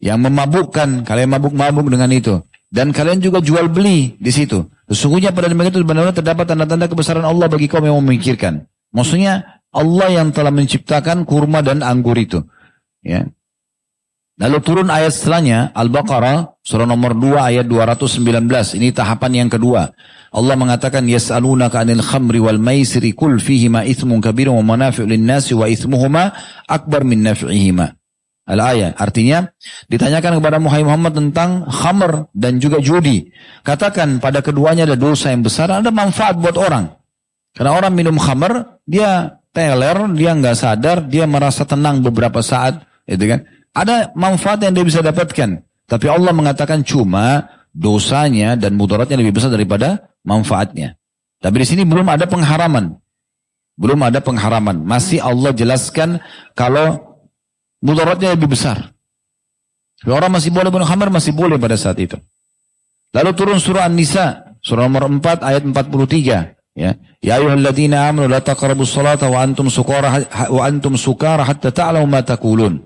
Yang memabukkan. Kalian mabuk-mabuk dengan itu. Dan kalian juga jual beli di situ. Sesungguhnya pada demikian itu benar-benar terdapat tanda-tanda kebesaran Allah bagi kaum yang memikirkan. Maksudnya Allah yang telah menciptakan kurma dan anggur itu. Ya. Lalu turun ayat setelahnya, Al-Baqarah, surah nomor 2 ayat 219. Ini tahapan yang kedua. Allah mengatakan, Yas'alunaka anil khamri wal maisiri kul fihima ithmun kabirun wa manafi'u nasi wa ithmuhuma akbar min naf'ihima. Al-ayat. Artinya, ditanyakan kepada Muhammad tentang khamr dan juga judi. Katakan pada keduanya ada dosa yang besar, ada manfaat buat orang. Karena orang minum khamr, dia teler, dia nggak sadar, dia merasa tenang beberapa saat, gitu kan. Ada manfaat yang dia bisa dapatkan. Tapi Allah mengatakan cuma dosanya dan mudaratnya lebih besar daripada manfaatnya. Tapi di sini belum ada pengharaman. Belum ada pengharaman. Masih Allah jelaskan kalau mudaratnya lebih besar. Kalau orang masih boleh bunuh khamar, masih boleh pada saat itu. Lalu turun surah An-Nisa, Surah nomor 4 ayat 43. Ya, ya ayyuhalladzina amanu la taqrabus salata wa antum sukara wa antum sukara hatta ta'lamu ma taqulun.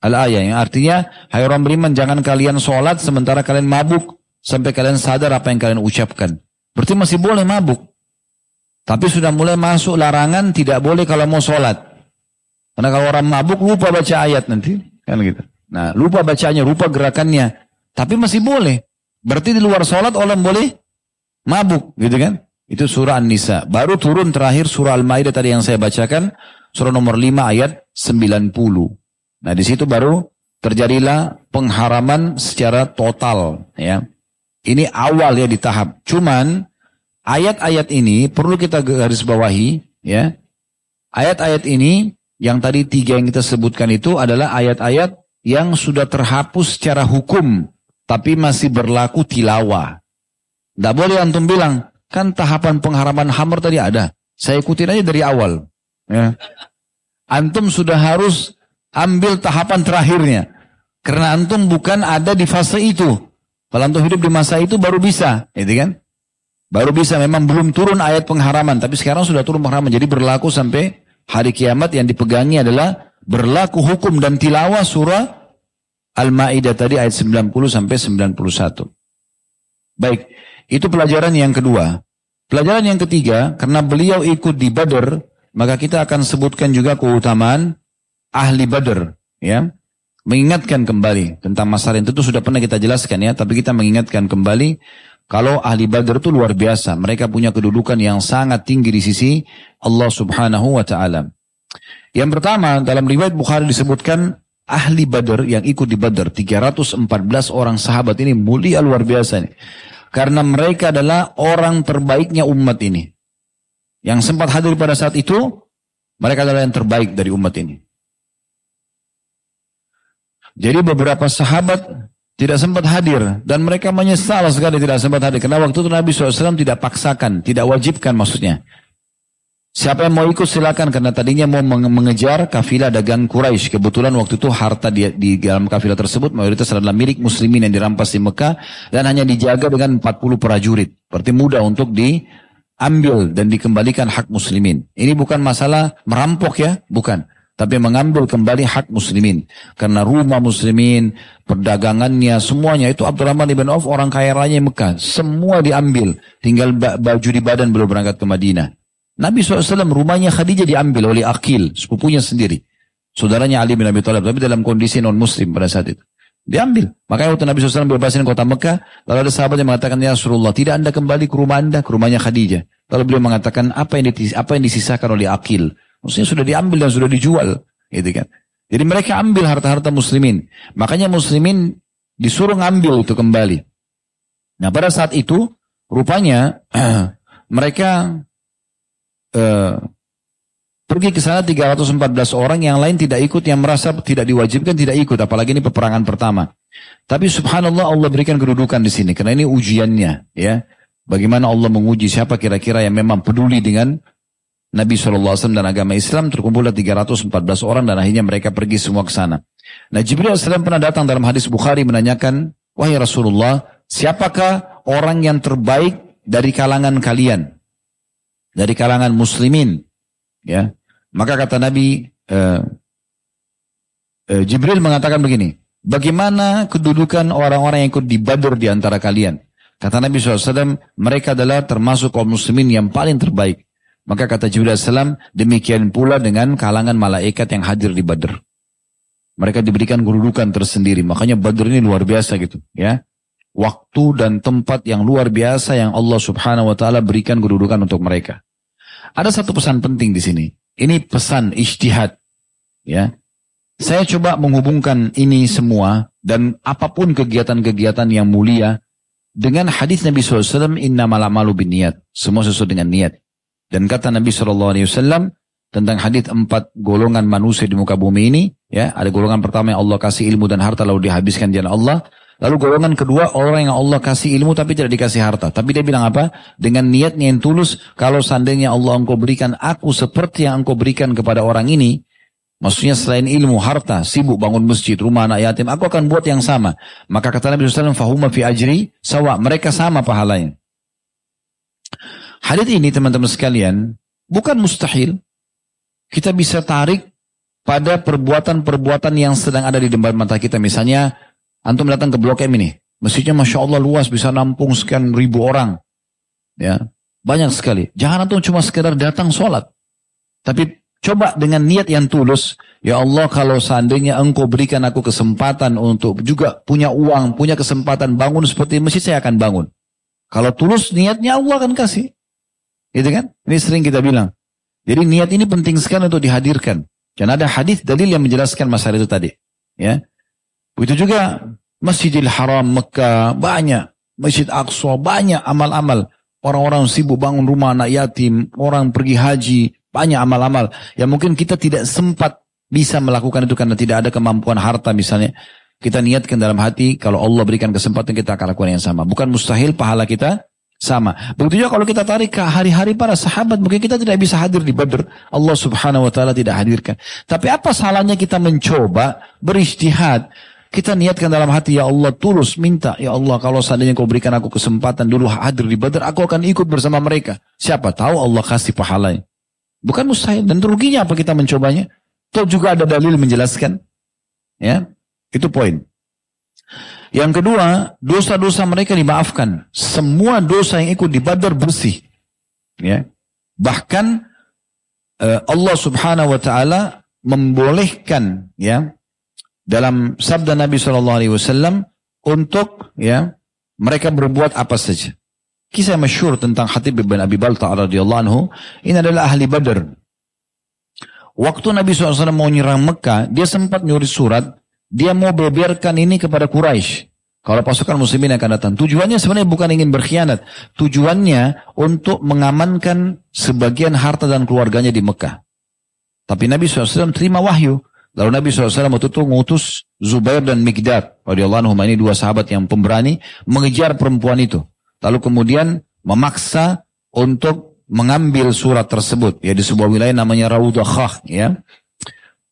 Al-ayah yang artinya hai orang beriman jangan kalian sholat sementara kalian mabuk sampai kalian sadar apa yang kalian ucapkan. Berarti masih boleh mabuk. Tapi sudah mulai masuk larangan tidak boleh kalau mau sholat. Karena kalau orang mabuk lupa baca ayat nanti. Kan gitu. Nah lupa bacanya, lupa gerakannya. Tapi masih boleh. Berarti di luar sholat orang boleh mabuk gitu kan. Itu surah An-Nisa. Baru turun terakhir surah Al-Ma'idah tadi yang saya bacakan. Surah nomor 5 ayat 90. Nah di situ baru terjadilah pengharaman secara total ya. Ini awal ya di tahap. Cuman ayat-ayat ini perlu kita garis bawahi ya. Ayat-ayat ini yang tadi tiga yang kita sebutkan itu adalah ayat-ayat yang sudah terhapus secara hukum tapi masih berlaku tilawah. Tidak boleh antum bilang kan tahapan pengharaman hammer tadi ada. Saya ikutin aja dari awal. Ya. Antum sudah harus ambil tahapan terakhirnya. Karena antum bukan ada di fase itu. Kalau antum hidup di masa itu baru bisa, itu kan? Baru bisa memang belum turun ayat pengharaman, tapi sekarang sudah turun pengharaman. Jadi berlaku sampai hari kiamat yang dipegangi adalah berlaku hukum dan tilawah surah Al-Maidah tadi ayat 90 sampai 91. Baik, itu pelajaran yang kedua. Pelajaran yang ketiga, karena beliau ikut di Badr, maka kita akan sebutkan juga keutamaan ahli Badr, ya. Mengingatkan kembali tentang masalah itu sudah pernah kita jelaskan ya, tapi kita mengingatkan kembali kalau ahli Badr itu luar biasa, mereka punya kedudukan yang sangat tinggi di sisi Allah Subhanahu wa taala. Yang pertama, dalam riwayat Bukhari disebutkan ahli Badr yang ikut di Badr 314 orang sahabat ini mulia luar biasa nih. Karena mereka adalah orang terbaiknya umat ini. Yang sempat hadir pada saat itu, mereka adalah yang terbaik dari umat ini. Jadi beberapa sahabat tidak sempat hadir dan mereka menyesal sekali tidak sempat hadir karena waktu itu Nabi SAW tidak paksakan, tidak wajibkan maksudnya. Siapa yang mau ikut silakan karena tadinya mau mengejar kafilah dagang Quraisy. Kebetulan waktu itu harta di, di dalam kafilah tersebut mayoritas adalah milik muslimin yang dirampas di Mekah dan hanya dijaga dengan 40 prajurit. Berarti mudah untuk diambil dan dikembalikan hak muslimin. Ini bukan masalah merampok ya, bukan tapi mengambil kembali hak muslimin. Karena rumah muslimin, perdagangannya, semuanya itu Abdurrahman ibn Auf orang kaya raya Mekah. Semua diambil. Tinggal baju di badan belum berangkat ke Madinah. Nabi SAW rumahnya Khadijah diambil oleh Akil, sepupunya sendiri. Saudaranya Ali bin Abi Thalib, tapi dalam kondisi non-muslim pada saat itu. Diambil. Makanya waktu Nabi SAW bebasin kota Mekah, lalu ada sahabat yang mengatakan, Ya Rasulullah, tidak anda kembali ke rumah anda, ke rumahnya Khadijah. Lalu beliau mengatakan, apa yang, apa yang disisakan oleh Akil? Maksudnya sudah diambil dan sudah dijual, gitu kan. Jadi mereka ambil harta-harta muslimin. Makanya muslimin disuruh ngambil itu kembali. Nah pada saat itu rupanya mereka uh, pergi ke sana 314 orang yang lain tidak ikut yang merasa tidak diwajibkan tidak ikut apalagi ini peperangan pertama. Tapi subhanallah Allah berikan kedudukan di sini karena ini ujiannya ya. Bagaimana Allah menguji siapa kira-kira yang memang peduli dengan Nabi SAW dan agama Islam terkumpullah 314 orang dan akhirnya mereka pergi semua ke sana. Nah Jibril AS pernah datang dalam hadis Bukhari menanyakan, Wahai Rasulullah, siapakah orang yang terbaik dari kalangan kalian? Dari kalangan muslimin. Ya, Maka kata Nabi, uh, uh, Jibril mengatakan begini, Bagaimana kedudukan orang-orang yang ikut di Badr di antara kalian? Kata Nabi SAW, mereka adalah termasuk kaum muslimin yang paling terbaik. Maka kata Jibril Salam, demikian pula dengan kalangan malaikat yang hadir di Badr. Mereka diberikan kedudukan tersendiri. Makanya Badr ini luar biasa gitu. ya. Waktu dan tempat yang luar biasa yang Allah subhanahu wa ta'ala berikan kedudukan untuk mereka. Ada satu pesan penting di sini. Ini pesan ijtihad. Ya. Saya coba menghubungkan ini semua dan apa pun kegiatan-kegiatan yang mulia dengan hadis Nabi SAW, inna malamalu bin niat. Semua sesuai dengan niat. Dan kata Nabi Shallallahu Alaihi Wasallam tentang hadis empat golongan manusia di muka bumi ini, ya ada golongan pertama yang Allah kasih ilmu dan harta lalu dihabiskan jalan Allah. Lalu golongan kedua orang yang Allah kasih ilmu tapi tidak dikasih harta. Tapi dia bilang apa? Dengan niatnya yang tulus, kalau seandainya Allah engkau berikan aku seperti yang engkau berikan kepada orang ini, Maksudnya selain ilmu, harta, sibuk bangun masjid, rumah anak yatim, aku akan buat yang sama. Maka kata Nabi SAW, Fahuma fi ajri, sawa, mereka sama pahalanya. Hadis ini teman-teman sekalian bukan mustahil. Kita bisa tarik pada perbuatan-perbuatan yang sedang ada di depan mata kita. Misalnya, antum datang ke Blok M ini. Masjidnya Masya Allah luas, bisa nampung sekian ribu orang. Ya, banyak sekali. Jangan antum cuma sekedar datang sholat. Tapi coba dengan niat yang tulus. Ya Allah kalau seandainya engkau berikan aku kesempatan untuk juga punya uang, punya kesempatan bangun seperti masjid, saya akan bangun. Kalau tulus niatnya Allah akan kasih. Gitu kan? Ini sering kita bilang. Jadi niat ini penting sekali untuk dihadirkan. Dan ada hadis dalil yang menjelaskan masalah itu tadi. Ya. Begitu juga Masjidil Haram Mekah banyak, Masjid Aqsa banyak amal-amal. Orang-orang sibuk bangun rumah anak yatim, orang pergi haji, banyak amal-amal yang mungkin kita tidak sempat bisa melakukan itu karena tidak ada kemampuan harta misalnya. Kita niatkan dalam hati kalau Allah berikan kesempatan kita akan lakukan yang sama. Bukan mustahil pahala kita sama. Begitu juga kalau kita tarik ke hari-hari para sahabat, mungkin kita tidak bisa hadir di Badr. Allah subhanahu wa ta'ala tidak hadirkan. Tapi apa salahnya kita mencoba beristihad. Kita niatkan dalam hati, ya Allah tulus minta. Ya Allah kalau seandainya kau berikan aku kesempatan dulu hadir di Badr, aku akan ikut bersama mereka. Siapa tahu Allah kasih pahalanya. Bukan mustahil. Dan ruginya apa kita mencobanya? Itu juga ada dalil menjelaskan. Ya, itu poin. Yang kedua, dosa-dosa mereka dimaafkan. Semua dosa yang ikut di Badar bersih. Ya. Bahkan uh, Allah Subhanahu wa taala membolehkan ya dalam sabda Nabi Shallallahu alaihi wasallam untuk ya mereka berbuat apa saja. Kisah masyhur tentang Hatib bin Abi Balta radhiyallahu anhu ini adalah ahli Badar. Waktu Nabi SAW mau nyerang Mekah, dia sempat nyuri surat dia mau beberkan ini kepada Quraisy. Kalau pasukan muslimin akan datang. Tujuannya sebenarnya bukan ingin berkhianat. Tujuannya untuk mengamankan sebagian harta dan keluarganya di Mekah. Tapi Nabi SAW terima wahyu. Lalu Nabi SAW waktu itu mengutus Zubair dan Mikdad. Radiyallahu anhu ini dua sahabat yang pemberani mengejar perempuan itu. Lalu kemudian memaksa untuk mengambil surat tersebut. Ya di sebuah wilayah namanya Raudhah. Ya.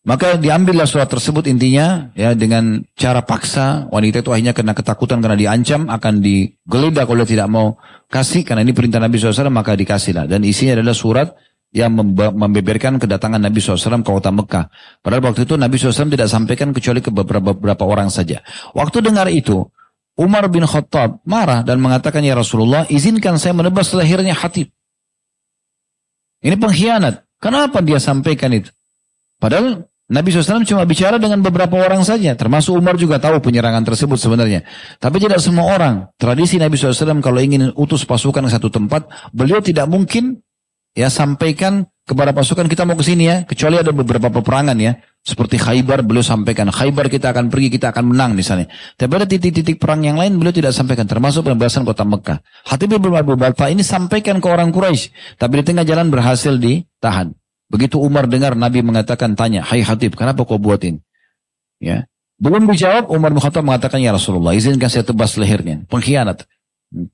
Maka diambillah surat tersebut intinya ya dengan cara paksa wanita itu akhirnya kena ketakutan karena diancam akan digeledah kalau tidak mau kasih karena ini perintah Nabi SAW maka dikasihlah dan isinya adalah surat yang membeberkan kedatangan Nabi SAW ke kota Mekah. Padahal waktu itu Nabi SAW tidak sampaikan kecuali ke beberapa, beberapa orang saja. Waktu dengar itu Umar bin Khattab marah dan mengatakan ya Rasulullah izinkan saya menebas lahirnya Hatib. Ini pengkhianat. Kenapa dia sampaikan itu? Padahal Nabi SAW cuma bicara dengan beberapa orang saja, termasuk Umar juga tahu penyerangan tersebut sebenarnya. Tapi tidak semua orang. Tradisi Nabi SAW kalau ingin utus pasukan ke satu tempat, beliau tidak mungkin ya sampaikan kepada pasukan kita mau ke sini ya, kecuali ada beberapa peperangan ya. Seperti Khaybar beliau sampaikan, Khaybar kita akan pergi, kita akan menang misalnya. Tapi ada titik-titik perang yang lain beliau tidak sampaikan, termasuk pembebasan kota Mekah. Hatib bin Abu ini sampaikan ke orang Quraisy, tapi di tengah jalan berhasil ditahan. Begitu Umar dengar Nabi mengatakan tanya, Hai Hatib, kenapa kau buatin? Ya. Belum dijawab, Umar bin Khattab mengatakan, Ya Rasulullah, izinkan saya tebas lehernya. Pengkhianat. Hmm.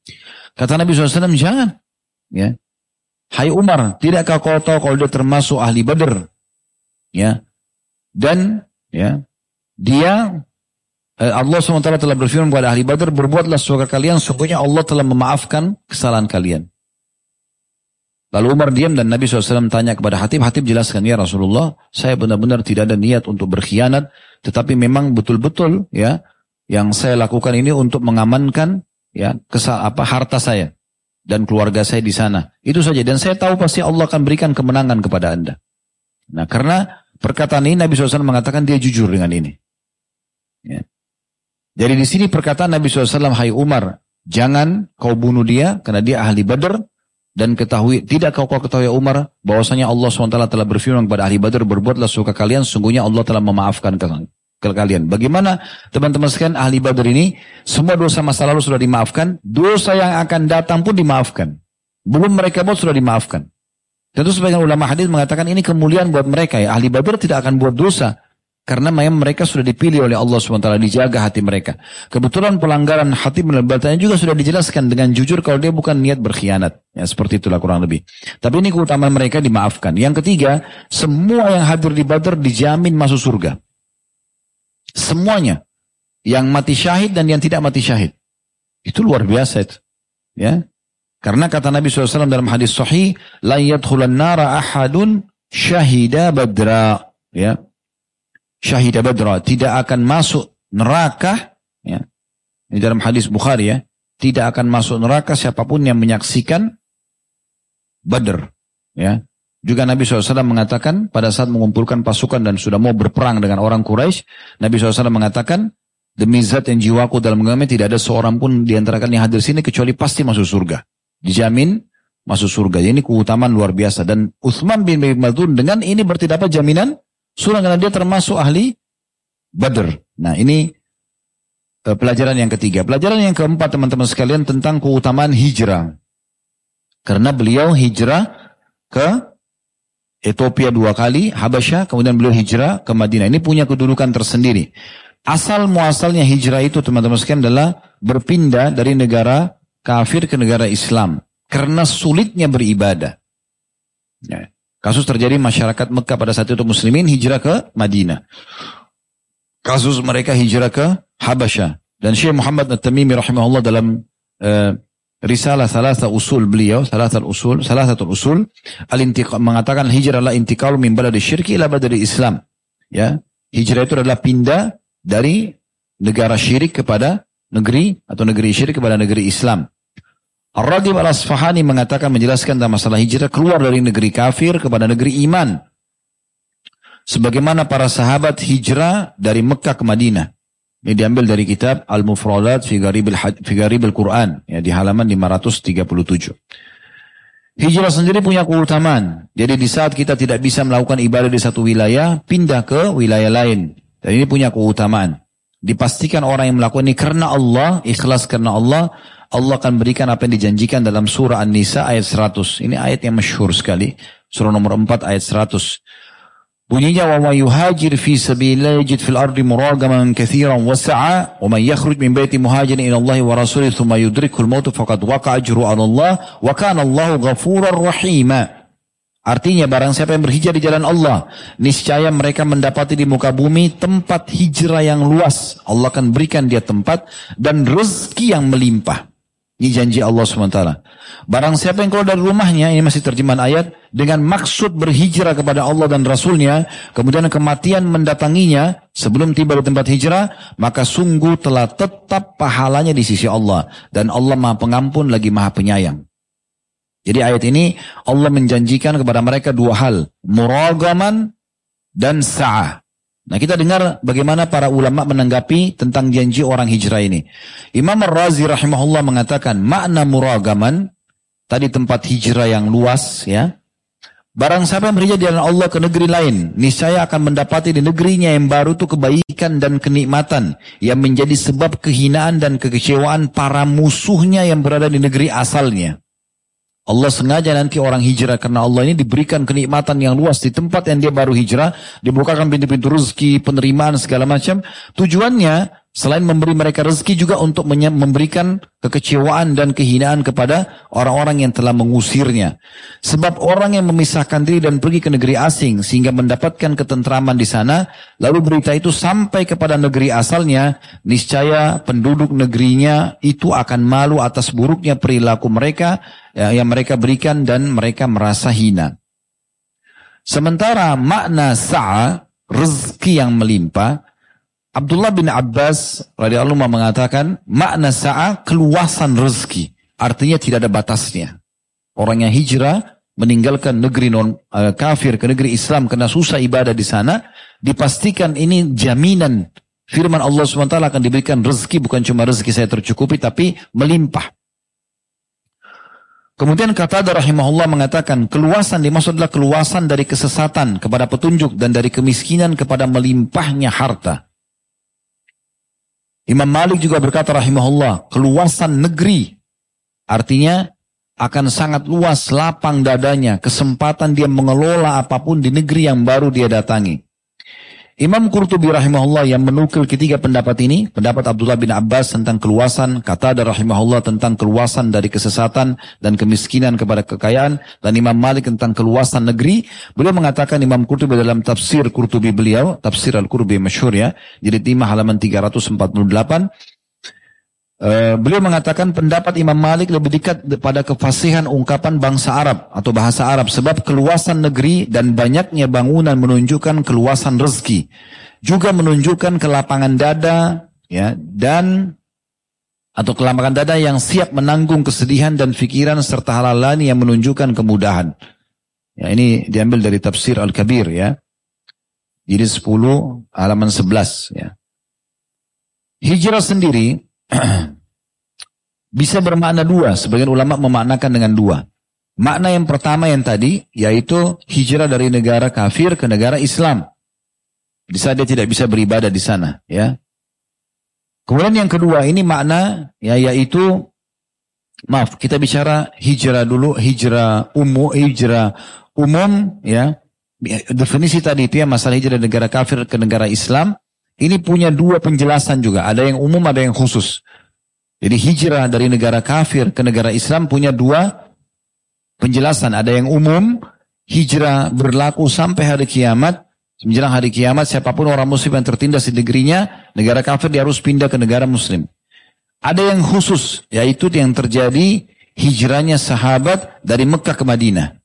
Kata Nabi SAW, jangan. Ya. Hai Umar, tidakkah kau tahu kalau dia termasuk ahli Badr? Ya. Dan ya, dia eh, Allah SWT telah berfirman kepada ahli Badr, berbuatlah sesuka kalian, sungguhnya Allah telah memaafkan kesalahan kalian. Lalu Umar diam dan Nabi SAW tanya kepada Hatib. Hatib jelaskan, ya Rasulullah, saya benar-benar tidak ada niat untuk berkhianat. Tetapi memang betul-betul ya yang saya lakukan ini untuk mengamankan ya kesal apa harta saya dan keluarga saya di sana. Itu saja. Dan saya tahu pasti Allah akan berikan kemenangan kepada anda. Nah karena perkataan ini Nabi SAW mengatakan dia jujur dengan ini. Ya. Jadi di sini perkataan Nabi SAW, Hai Umar, jangan kau bunuh dia karena dia ahli badar dan ketahui tidak kau, kau ketahui Umar bahwasanya Allah SWT telah berfirman kepada ahli Badar berbuatlah suka kalian sungguhnya Allah telah memaafkan ke kalian. Bagaimana teman-teman sekalian ahli Badar ini semua dosa masa lalu sudah dimaafkan, dosa yang akan datang pun dimaafkan. Belum mereka buat sudah dimaafkan. Tentu sebagian ulama hadis mengatakan ini kemuliaan buat mereka ya. Ahli Badar tidak akan buat dosa. Karena memang mereka sudah dipilih oleh Allah SWT, dijaga hati mereka. Kebetulan pelanggaran hati menebalnya juga sudah dijelaskan dengan jujur kalau dia bukan niat berkhianat. Ya seperti itulah kurang lebih. Tapi ini keutamaan mereka dimaafkan. Yang ketiga, semua yang hadir di Badr dijamin masuk surga. Semuanya. Yang mati syahid dan yang tidak mati syahid. Itu luar biasa itu. Ya. Karena kata Nabi SAW dalam hadis sahih, la yadkhulan nara ahadun syahida badra. Ya. Syahida badra. Tidak akan masuk neraka. Ya. Ini dalam hadis Bukhari ya. Tidak akan masuk neraka siapa pun yang menyaksikan Badr. Ya. Juga Nabi SAW mengatakan pada saat mengumpulkan pasukan dan sudah mau berperang dengan orang Quraisy, Nabi SAW mengatakan, demi zat yang jiwaku dalam genggamnya tidak ada seorang pun di antara kalian yang hadir sini kecuali pasti masuk surga. Dijamin masuk surga. Ini keutamaan luar biasa. Dan Uthman bin Madun dengan ini berarti dapat jaminan surga karena dia termasuk ahli Badr. Nah ini uh, pelajaran yang ketiga. Pelajaran yang keempat teman-teman sekalian tentang keutamaan hijrah. Karena beliau hijrah ke Ethiopia dua kali, Habasyah, kemudian beliau hijrah ke Madinah. Ini punya kedudukan tersendiri. Asal muasalnya hijrah itu teman-teman sekalian adalah berpindah dari negara kafir ke negara Islam. Karena sulitnya beribadah. Ya. Kasus terjadi masyarakat Mekah pada saat itu muslimin hijrah ke Madinah. Kasus mereka hijrah ke Habasyah. Dan Syekh Muhammad At-Tamimi rahimahullah dalam uh, risalah salah satu usul beliau, salah satu usul, salah satu usul al mengatakan hijrah adalah intikal min baladi syirki ila dari Islam. Ya, hijrah itu adalah pindah dari negara syirik kepada negeri atau negeri syirik kepada negeri Islam. Ar-Ragib al-Asfahani mengatakan menjelaskan tentang masalah hijrah keluar dari negeri kafir kepada negeri iman. Sebagaimana para sahabat hijrah dari Mekah ke Madinah. Ini diambil dari kitab Al-Mufradat fi Quran ya di halaman 537. Hijrah sendiri punya keutamaan. Jadi di saat kita tidak bisa melakukan ibadah di satu wilayah, pindah ke wilayah lain. Dan ini punya keutamaan. Dipastikan orang yang melakukan ini karena Allah, ikhlas karena Allah, Allah akan berikan apa yang dijanjikan dalam surah An-Nisa ayat 100. Ini ayat yang masyhur sekali. Surah nomor 4 ayat 100. Bunyinya wa may yuhajir fi sabilillah yajid fil ardi muragaman katsiran wasa'a wa man yakhruj min baiti muhajirin ila Allah wa rasulih thumma yudrikul maut faqad waqa ajru 'ala Allah wa kana Allah ghafurar rahima. Artinya barang siapa yang berhijrah di jalan Allah, niscaya mereka mendapati di muka bumi tempat hijrah yang luas. Allah akan berikan dia tempat dan rezeki yang melimpah. Ini janji Allah SWT. Barang siapa yang keluar dari rumahnya, ini masih terjemahan ayat, dengan maksud berhijrah kepada Allah dan Rasulnya, kemudian kematian mendatanginya sebelum tiba di tempat hijrah, maka sungguh telah tetap pahalanya di sisi Allah. Dan Allah maha pengampun lagi maha penyayang. Jadi ayat ini Allah menjanjikan kepada mereka dua hal. Muragaman dan sa'ah. Nah kita dengar bagaimana para ulama menanggapi tentang janji orang hijrah ini. Imam Ar-Razi rahimahullah mengatakan makna muragaman tadi tempat hijrah yang luas ya. Barang siapa yang berhijrah jalan Allah ke negeri lain, niscaya akan mendapati di negerinya yang baru itu kebaikan dan kenikmatan yang menjadi sebab kehinaan dan kekecewaan para musuhnya yang berada di negeri asalnya. Allah sengaja nanti orang hijrah karena Allah ini diberikan kenikmatan yang luas di tempat yang dia baru hijrah, dibukakan pintu-pintu rezeki, penerimaan segala macam. Tujuannya selain memberi mereka rezeki juga untuk memberikan kekecewaan dan kehinaan kepada orang-orang yang telah mengusirnya. Sebab orang yang memisahkan diri dan pergi ke negeri asing sehingga mendapatkan ketentraman di sana, lalu berita itu sampai kepada negeri asalnya, niscaya penduduk negerinya itu akan malu atas buruknya perilaku mereka ya, yang mereka berikan dan mereka merasa hina. Sementara makna sa'a, rezeki yang melimpah, Abdullah bin Abbas radhiyallahu mengatakan makna sa'a keluasan rezeki. Artinya tidak ada batasnya. Orang yang hijrah meninggalkan negeri non uh, kafir ke negeri Islam karena susah ibadah di sana, dipastikan ini jaminan firman Allah SWT akan diberikan rezeki bukan cuma rezeki saya tercukupi tapi melimpah. Kemudian kata rahimahullah mengatakan keluasan dimaksud adalah keluasan dari kesesatan kepada petunjuk dan dari kemiskinan kepada melimpahnya harta. Imam Malik juga berkata rahimahullah keluasan negeri artinya akan sangat luas lapang dadanya kesempatan dia mengelola apa pun di negeri yang baru dia datangi. Imam Qurtubi rahimahullah yang menukil ketiga pendapat ini, pendapat Abdullah bin Abbas tentang keluasan, kata ada rahimahullah tentang keluasan dari kesesatan dan kemiskinan kepada kekayaan, dan Imam Malik tentang keluasan negeri. Beliau mengatakan Imam Qurtubi dalam tafsir Qurtubi beliau, tafsir Al-Qurtubi masyhur ya, jadi 5 halaman 348, Uh, beliau mengatakan pendapat Imam Malik lebih dekat pada kefasihan ungkapan bangsa Arab atau bahasa Arab sebab keluasan negeri dan banyaknya bangunan menunjukkan keluasan rezeki juga menunjukkan kelapangan dada ya dan atau kelapangan dada yang siap menanggung kesedihan dan pikiran serta hal lain yang menunjukkan kemudahan. Ya, ini diambil dari tafsir Al-Kabir ya. Jadi 10 halaman 11 ya. Hijrah sendiri bisa bermakna dua. Sebagian ulama memaknakan dengan dua. Makna yang pertama yang tadi, yaitu hijrah dari negara kafir ke negara Islam. Di saat dia tidak bisa beribadah di sana, ya. Kemudian yang kedua ini makna ya yaitu maaf kita bicara hijrah dulu hijrah umum hijrah umum ya definisi tadi itu ya masalah hijrah dari negara kafir ke negara Islam ini punya dua penjelasan juga ada yang umum ada yang khusus jadi hijrah dari negara kafir ke negara Islam punya dua penjelasan. Ada yang umum, hijrah berlaku sampai hari kiamat. Menjelang hari kiamat, siapa pun orang muslim yang tertindas di negerinya, negara kafir dia harus pindah ke negara muslim. Ada yang khusus, yaitu yang terjadi hijrahnya sahabat dari Mekah ke Madinah.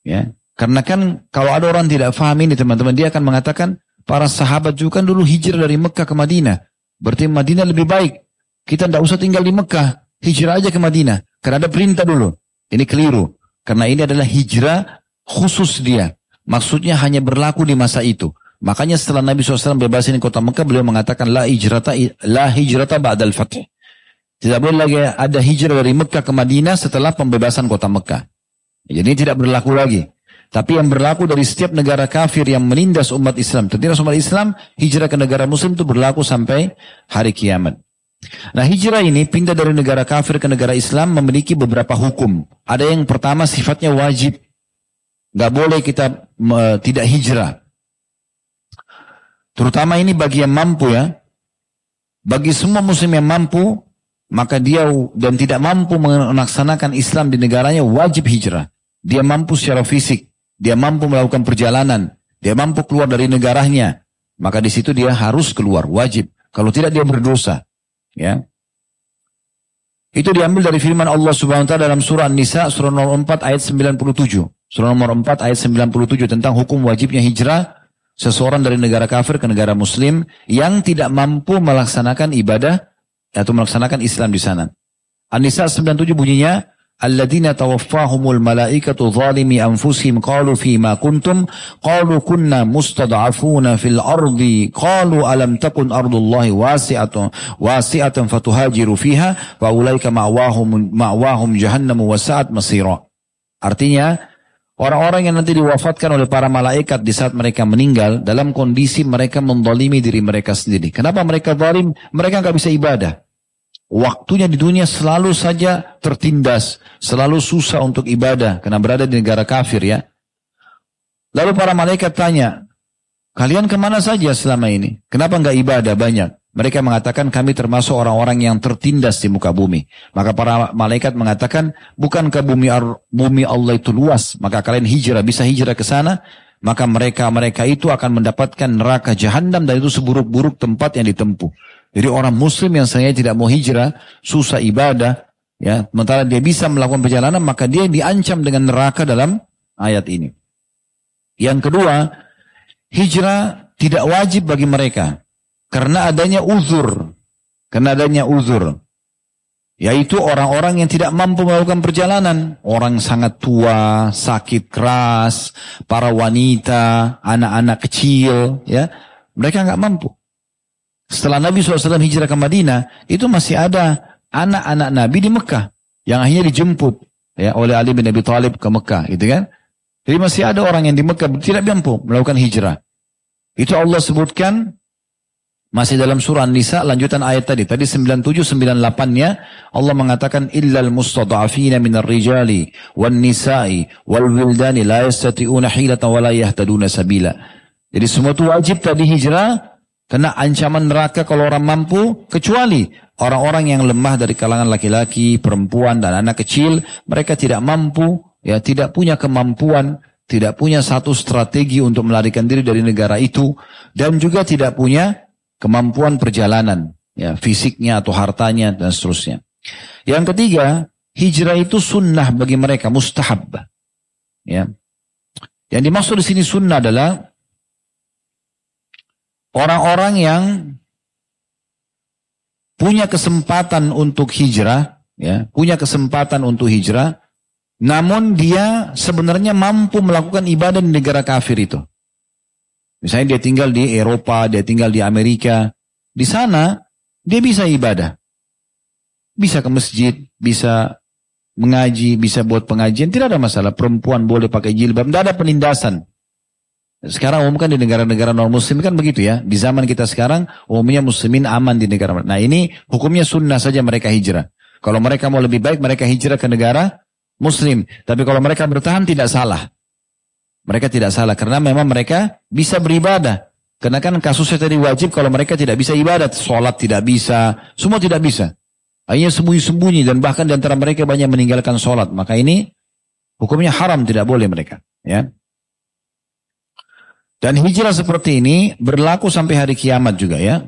Ya, karena kan kalau ada orang tidak paham ini teman-teman, dia akan mengatakan para sahabat juga kan dulu hijrah dari Mekah ke Madinah. Berarti Madinah lebih baik. Kita tidak usah tinggal di Mekah. Hijrah aja ke Madinah. Karena ada perintah dulu. Ini keliru. Karena ini adalah hijrah khusus dia. Maksudnya hanya berlaku di masa itu. Makanya setelah Nabi SAW bebasin kota Mekah, beliau mengatakan la hijrata la hijrata ba'dal fath. Tidak boleh lagi ada hijrah dari Mekah ke Madinah setelah pembebasan kota Mekah. Jadi tidak berlaku lagi. Tapi yang berlaku dari setiap negara kafir yang menindas umat Islam, tertindas umat Islam, hijrah ke negara Muslim itu berlaku sampai hari kiamat. Nah hijrah ini pindah dari negara kafir ke negara Islam memiliki beberapa hukum. Ada yang pertama sifatnya wajib. Gak boleh kita me, tidak hijrah. Terutama ini bagi yang mampu ya. Bagi semua muslim yang mampu, maka dia dan tidak mampu melaksanakan Islam di negaranya wajib hijrah. Dia mampu secara fisik, dia mampu melakukan perjalanan, dia mampu keluar dari negaranya, maka di situ dia harus keluar, wajib. Kalau tidak dia berdosa. Ya. Itu diambil dari firman Allah Subhanahu wa taala dalam surah An-Nisa surah nomor 4 ayat 97. Surah nomor 4 ayat 97 tentang hukum wajibnya hijrah seseorang dari negara kafir ke negara muslim yang tidak mampu melaksanakan ibadah atau melaksanakan Islam di sana. An-Nisa 97 bunyinya alladzina tawaffahumul malaikatu zalimi anfusihim qalu fima kuntum qalu kunna mustad'afuna fil ardi qalu alam takun ardullahi wasi'atan wasi'atan fatuhajiru fiha wa ulaika ma'wahum ma'wahum jahannamu wa sa'at artinya orang-orang yang nanti diwafatkan oleh para malaikat di saat mereka meninggal dalam kondisi mereka mendolimi diri mereka sendiri. Kenapa mereka zalim? Mereka nggak bisa ibadah. Waktunya di dunia selalu saja tertindas, selalu susah untuk ibadah karena berada di negara kafir ya. Lalu para malaikat tanya, kalian ke mana saja selama ini? Kenapa nggak ibadah banyak? Mereka mengatakan kami termasuk orang-orang yang tertindas di muka bumi. Maka para malaikat mengatakan, bukankah bumi, bumi Allah itu luas? Maka kalian hijrah, bisa hijrah ke sana? Maka mereka-mereka itu akan mendapatkan neraka jahanam dan itu seburuk-buruk tempat yang ditempuh. Jadi orang muslim yang saya tidak mau hijrah, susah ibadah, ya, sementara dia bisa melakukan perjalanan, maka dia diancam dengan neraka dalam ayat ini. Yang kedua, hijrah tidak wajib bagi mereka karena adanya uzur. Karena adanya uzur. Yaitu orang-orang yang tidak mampu melakukan perjalanan. Orang sangat tua, sakit keras, para wanita, anak-anak kecil, ya. Mereka nggak mampu. Setelah Nabi SAW hijrah ke Madinah, itu masih ada anak-anak Nabi di Mekah yang akhirnya dijemput ya oleh Ali bin Abi Thalib ke Mekah, gitu kan? Jadi masih ada orang yang di Mekah tidak mampu melakukan hijrah. Itu Allah sebutkan masih dalam surah An-Nisa lanjutan ayat tadi. Tadi 97 98-nya Allah mengatakan illal mustada'afina minar rijali wan nisa'i wal wildani la yastati'una hilatan wa la yahtaduna sabila. Jadi semua itu wajib tadi hijrah Kena ancaman neraka kalau orang mampu, kecuali orang-orang yang lemah dari kalangan laki-laki, perempuan, dan anak kecil, mereka tidak mampu, ya tidak punya kemampuan, tidak punya satu strategi untuk melarikan diri dari negara itu, dan juga tidak punya kemampuan perjalanan. ya fisiknya atau hartanya dan seterusnya. Yang ketiga, hijrah itu sunnah bagi mereka, mustahab. Ya. Yang dimaksud di sini sunnah adalah orang-orang yang punya kesempatan untuk hijrah, ya, punya kesempatan untuk hijrah, namun dia sebenarnya mampu melakukan ibadah di negara kafir itu. Misalnya dia tinggal di Eropa, dia tinggal di Amerika, di sana dia bisa ibadah. Bisa ke masjid, bisa mengaji, bisa buat pengajian, tidak ada masalah. Perempuan boleh pakai jilbab, tidak ada penindasan. Sekarang umum kan di negara-negara non muslim kan begitu ya. Di zaman kita sekarang umumnya muslimin aman di negara. Nah ini hukumnya sunnah saja mereka hijrah. Kalau mereka mau lebih baik mereka hijrah ke negara muslim. Tapi kalau mereka bertahan tidak salah. Mereka tidak salah karena memang mereka bisa beribadah. Karena kan kasusnya tadi wajib kalau mereka tidak bisa ibadat. Sholat tidak bisa. Semua tidak bisa. Hanya sembunyi-sembunyi dan bahkan di antara mereka banyak meninggalkan sholat. Maka ini hukumnya haram tidak boleh mereka. Ya. Dan hijrah seperti ini berlaku sampai hari kiamat juga ya.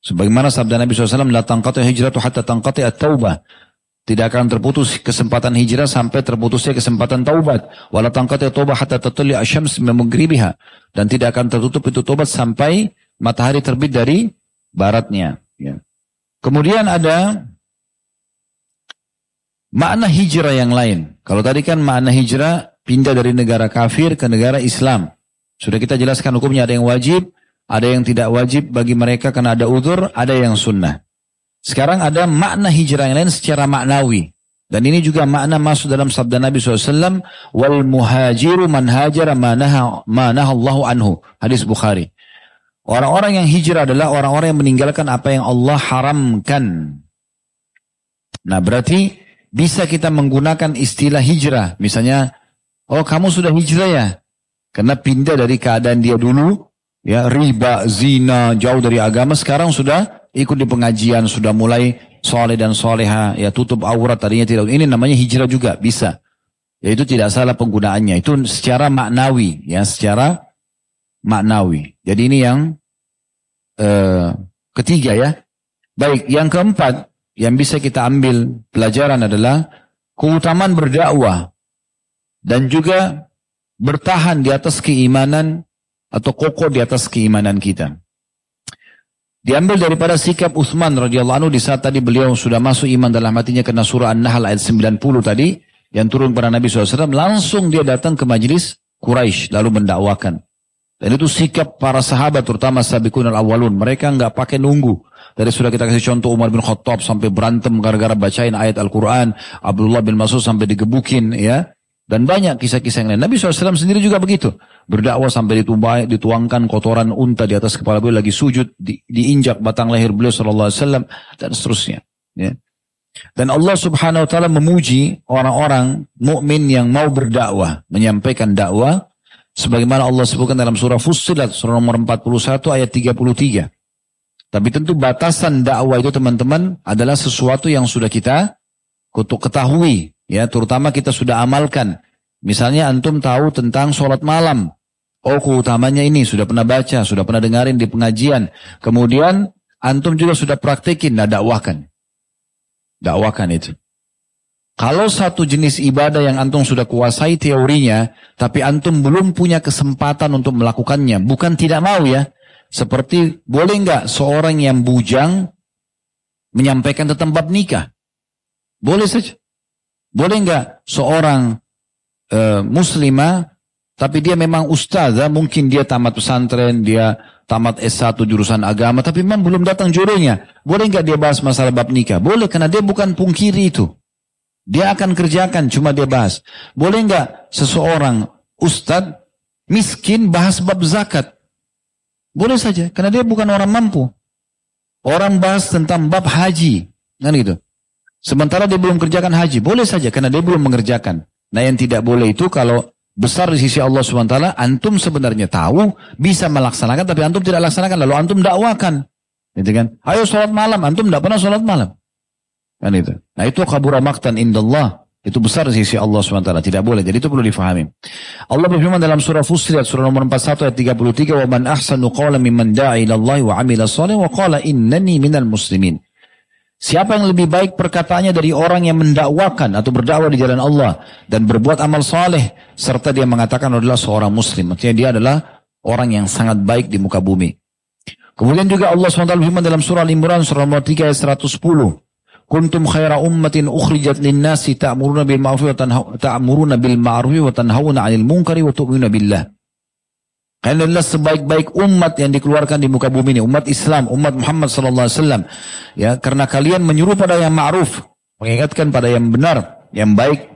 Sebagaimana sabda Nabi SAW, La tangkati hijratu hatta tangkati at-taubah. Tidak akan terputus kesempatan hijrah sampai terputusnya kesempatan taubat. Wala tangkati taubah hatta tatuli asyams memegribiha. Dan tidak akan tertutup itu taubat sampai matahari terbit dari baratnya. Ya. Kemudian ada makna hijrah yang lain. Kalau tadi kan makna hijrah pindah dari negara kafir ke negara Islam. Sudah kita jelaskan hukumnya ada yang wajib, ada yang tidak wajib bagi mereka karena ada udur, ada yang sunnah. Sekarang ada makna hijrah yang lain secara maknawi. Dan ini juga makna masuk dalam sabda Nabi SAW. Wal muhajiru man hajara manaha, Allahu anhu. Hadis Bukhari. Orang-orang yang hijrah adalah orang-orang yang meninggalkan apa yang Allah haramkan. Nah berarti bisa kita menggunakan istilah hijrah. Misalnya, oh kamu sudah hijrah ya? Karena pindah dari keadaan dia dulu, ya riba, zina, jauh dari agama, sekarang sudah ikut di pengajian, sudah mulai soleh dan soleha, ya tutup aurat tadinya tidak. Ini namanya hijrah juga, bisa. Ya itu tidak salah penggunaannya. Itu secara maknawi, ya secara maknawi. Jadi ini yang uh, ketiga ya. Baik, yang keempat yang bisa kita ambil pelajaran adalah keutamaan berdakwah dan juga bertahan di atas keimanan atau kokoh di atas keimanan kita. Diambil daripada sikap Uthman radhiyallahu anhu di saat tadi beliau sudah masuk iman dalam hatinya karena surah An-Nahl ayat 90 tadi yang turun pada Nabi SAW langsung dia datang ke majlis Quraisy lalu mendakwakan. Dan itu sikap para sahabat terutama sabiqun al-awwalun. Mereka nggak pakai nunggu. Dari sudah kita kasih contoh Umar bin Khattab sampai berantem gara-gara bacain ayat Al-Quran. Abdullah bin Mas'ud sampai digebukin ya. Dan banyak kisah-kisah yang lain. Nabi SAW sendiri juga begitu. Berdakwah sampai ditumbai, dituangkan kotoran unta di atas kepala beliau lagi sujud, di, diinjak batang leher beliau SAW dan seterusnya. Ya. Dan Allah Subhanahu Wa Taala memuji orang-orang mukmin yang mau berdakwah, menyampaikan dakwah, sebagaimana Allah sebutkan dalam surah Fussilat surah nomor 41 ayat 33. Tapi tentu batasan dakwah itu teman-teman adalah sesuatu yang sudah kita ketahui Ya, terutama kita sudah amalkan. Misalnya antum tahu tentang sholat malam. Oh, keutamanya ini sudah pernah baca, sudah pernah dengarin di pengajian. Kemudian antum juga sudah praktekin, nah dakwahkan. Dakwahkan itu. Kalau satu jenis ibadah yang antum sudah kuasai teorinya, tapi antum belum punya kesempatan untuk melakukannya, bukan tidak mau ya. Seperti boleh nggak seorang yang bujang menyampaikan tentang bab nikah? Boleh saja. Boleh nggak seorang uh, muslimah tapi dia memang ustazah, mungkin dia tamat pesantren, dia tamat S1 jurusan agama, tapi memang belum datang jodohnya. Boleh nggak dia bahas masalah bab nikah? Boleh, karena dia bukan pungkiri itu. Dia akan kerjakan, cuma dia bahas. Boleh nggak seseorang ustad miskin bahas bab zakat? Boleh saja, karena dia bukan orang mampu. Orang bahas tentang bab haji, kan gitu. Sementara dia belum kerjakan haji, boleh saja karena dia belum mengerjakan. Nah yang tidak boleh itu kalau besar di sisi Allah SWT, antum sebenarnya tahu, bisa melaksanakan, tapi antum tidak laksanakan, lalu antum dakwakan. Gitu kan? Ayo sholat malam, antum tidak pernah sholat malam. Kan itu. Nah itu kabura maktan indallah. Itu besar di sisi Allah SWT. Tidak boleh. Jadi itu perlu difahami. Allah berfirman dalam surah Fussilat, surah nomor 41 ayat 33, وَمَنْ أَحْسَنُ قَوْلًا مِمَّنْ دَعِ إِلَى اللَّهِ وَعَمِلَ صَالِحًا وَقَالَ إِنَّنِي مِنَ الْمُسْلِمِينَ Siapa yang lebih baik perkataannya dari orang yang mendakwakan atau berdakwah di jalan Allah dan berbuat amal saleh serta dia mengatakan adalah seorang muslim. Maksudnya dia adalah orang yang sangat baik di muka bumi. Kemudian juga Allah SWT berfirman dalam surah Al-Imran surah nomor 3 ayat 110. Kuntum khaira ummatin ukhrijat linnasi ta'muruna bil ma'ruf wa bil ma'ruf wa tanhauna 'anil munkari wa tu'minuna billah. Kalian adalah sebaik-baik umat yang dikeluarkan di muka bumi ini, umat Islam, umat Muhammad sallallahu alaihi wasallam. Ya, karena kalian menyuruh pada yang ma'ruf, mengingatkan pada yang benar, yang baik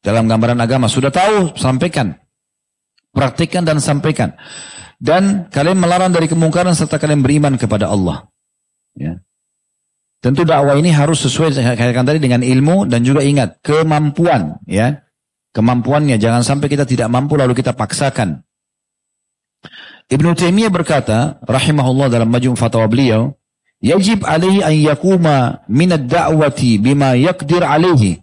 dalam gambaran agama. Sudah tahu, sampaikan. Praktikkan dan sampaikan. Dan kalian melarang dari kemungkaran serta kalian beriman kepada Allah. Ya. Tentu dakwah ini harus sesuai katakan tadi dengan ilmu dan juga ingat kemampuan ya. Kemampuannya jangan sampai kita tidak mampu lalu kita paksakan. Ibnu Taimiyah berkata rahimahullah dalam majmu' fatwa beliau, "Yajib alaihi an yakuma min ad-da'wati bima yaqdir alaihi."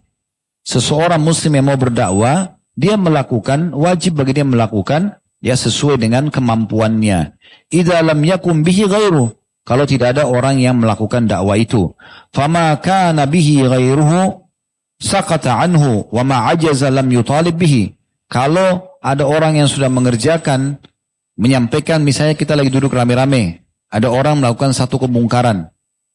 Seseorang muslim yang mau berdakwah, dia melakukan wajib bagi dia melakukan ya sesuai dengan kemampuannya. Idza lam yakum bihi ghairu. Kalau tidak ada orang yang melakukan dakwah itu. Fama kana bihi ghairuhu sakata anhu wa ma ajaza lam yutalib bihi. Kalau ada orang yang sudah mengerjakan menyampaikan misalnya kita lagi duduk rame-rame, ada orang melakukan satu kemungkaran.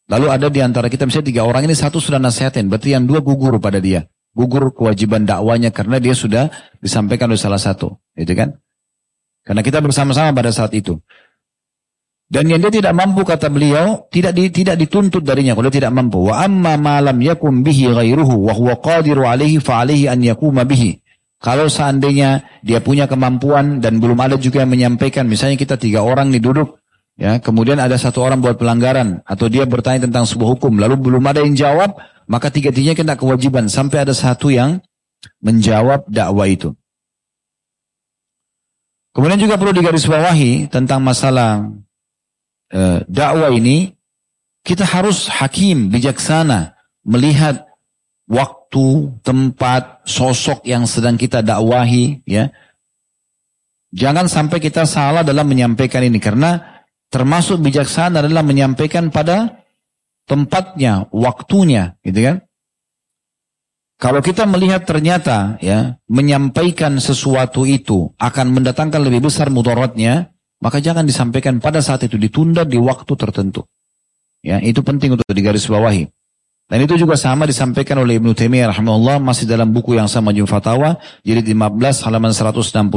Lalu ada di antara kita misalnya tiga orang ini satu sudah nasihatin, berarti yang dua gugur pada dia. Gugur kewajiban dakwanya karena dia sudah disampaikan oleh salah satu. Itu kan? Karena kita bersama-sama pada saat itu. Dan yang dia tidak mampu kata beliau tidak di, tidak dituntut darinya kalau tidak mampu. Wa amma ma lam yakum bihi ghairuhu wa huwa qadiru alaihi fa alaihi an yakuma bihi. Kalau seandainya dia punya kemampuan dan belum ada juga yang menyampaikan, misalnya kita tiga orang nih duduk, ya, kemudian ada satu orang buat pelanggaran atau dia bertanya tentang sebuah hukum, lalu belum ada yang jawab, maka tiga-tiganya kena kewajiban sampai ada satu yang menjawab dakwah itu. Kemudian juga perlu digarisbawahi tentang masalah e, dakwah ini, kita harus hakim, bijaksana, melihat waktu, tempat, sosok yang sedang kita dakwahi, ya. Jangan sampai kita salah dalam menyampaikan ini karena termasuk bijaksana adalah menyampaikan pada tempatnya, waktunya, gitu kan? Kalau kita melihat ternyata ya menyampaikan sesuatu itu akan mendatangkan lebih besar mudaratnya, maka jangan disampaikan pada saat itu ditunda di waktu tertentu. Ya, itu penting untuk digarisbawahi. Dan itu juga sama disampaikan oleh Ibnu Taimiyah rahimahullah masih dalam buku yang sama Jum Fatawa jilid 15 halaman 166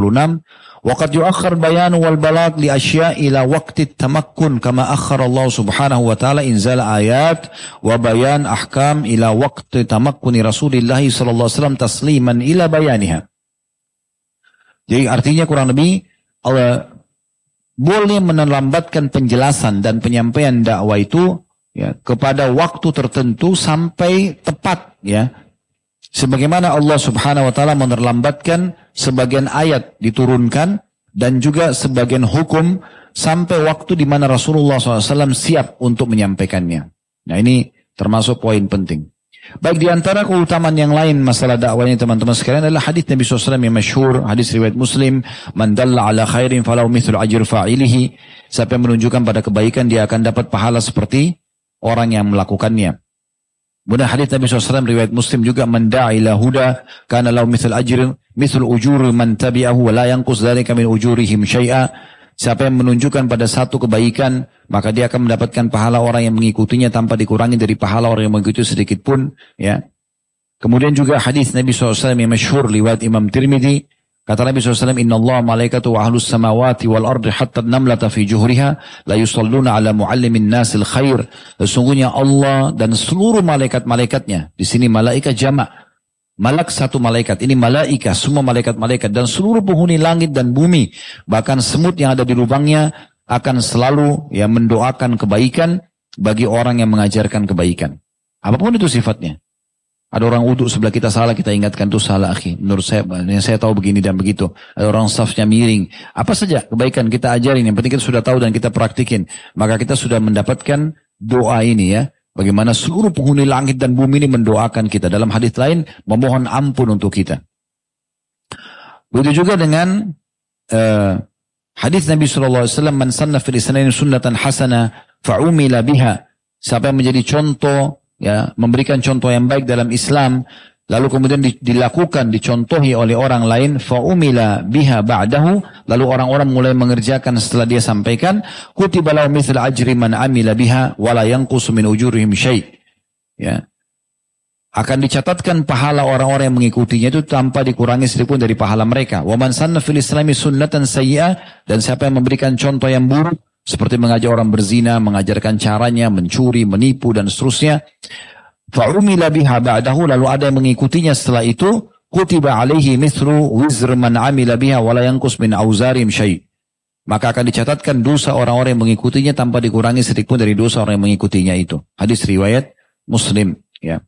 Waqad yuakhir bayan wal balag li asya ila waqti tamakkun kama akhar Allah subhanahu wa ta'ala inzal ayat wa bayan ahkam ila waqti tamakkuni Rasulullah sallallahu alaihi wasallam tasliman ila bayaniha. Jadi artinya kurang lebih Allah boleh menelambatkan penjelasan dan penyampaian dakwah itu ya kepada waktu tertentu sampai tepat ya sebagaimana Allah Subhanahu wa taala menerlambatkan sebagian ayat diturunkan dan juga sebagian hukum sampai waktu di mana Rasulullah SAW siap untuk menyampaikannya. Nah ini termasuk poin penting. Baik di antara keutamaan yang lain masalah dakwahnya teman-teman sekalian adalah hadis Nabi SAW yang masyhur, hadis riwayat Muslim, "Man dalla ala khairin falau mithlu ajr fa'ilihi." Siapa yang menunjukkan pada kebaikan dia akan dapat pahala seperti orang yang melakukannya. Kemudian hadis Nabi SAW riwayat Muslim juga menda'ila huda karena lau misal ajr misal ujur man tabi'ahu wa la yanqus dzalika min ujurihim syai'a. Siapa yang menunjukkan pada satu kebaikan, maka dia akan mendapatkan pahala orang yang mengikutinya tanpa dikurangi dari pahala orang yang mengikuti sedikit pun, ya. Kemudian juga hadis Nabi SAW yang masyhur riwayat Imam Tirmidzi Kata Nabi SAW, Inna Allah malaikatu wa ahlus samawati wal ardi hatta namlata fi juhriha la yusalluna ala muallimin nasil khair. Sesungguhnya Allah dan seluruh malaikat-malaikatnya. Di sini malaikat jamak. Malak satu malaikat. Ini malaikat, semua malaikat-malaikat. Dan seluruh penghuni langit dan bumi. Bahkan semut yang ada di lubangnya akan selalu ya mendoakan kebaikan bagi orang yang mengajarkan kebaikan. Apa pun itu sifatnya. Ada orang wudhu sebelah kita salah, kita ingatkan itu salah akhi. Menurut saya, yang saya tahu begini dan begitu. Ada orang safnya miring. Apa saja kebaikan kita ajarin. Yang penting kita sudah tahu dan kita praktikin. Maka kita sudah mendapatkan doa ini ya. Bagaimana seluruh penghuni langit dan bumi ini mendoakan kita. Dalam hadis lain, memohon ampun untuk kita. Begitu juga dengan uh, hadis Nabi SAW, Man sanna fil sunnatan hasana fa'umila biha. Siapa yang menjadi contoh, ya memberikan contoh yang baik dalam Islam, lalu kemudian dilakukan, dicontohi oleh orang lain, fa'umila biha ba'dahu, lalu orang-orang mulai mengerjakan setelah dia sampaikan, kutiba lahu mithl ajri man amila biha, wala yanqusu min ujurihim syai' ya akan dicatatkan pahala orang-orang yang mengikutinya itu tanpa dikurangi sedikit dari pahala mereka. Wa man sanna fil islami sunnatan sayyi'ah dan siapa yang memberikan contoh yang buruk seperti mengajak orang berzina, mengajarkan caranya, mencuri, menipu dan seterusnya. Fa'umila biha ba'dahu lalu ada yang mengikutinya setelah itu kutiba alaihi mithlu wizr man amila biha wa la yanqus min auzarim syai' maka akan dicatatkan dosa orang-orang yang mengikutinya tanpa dikurangi sedikit dari dosa orang yang mengikutinya itu. Hadis riwayat Muslim, ya.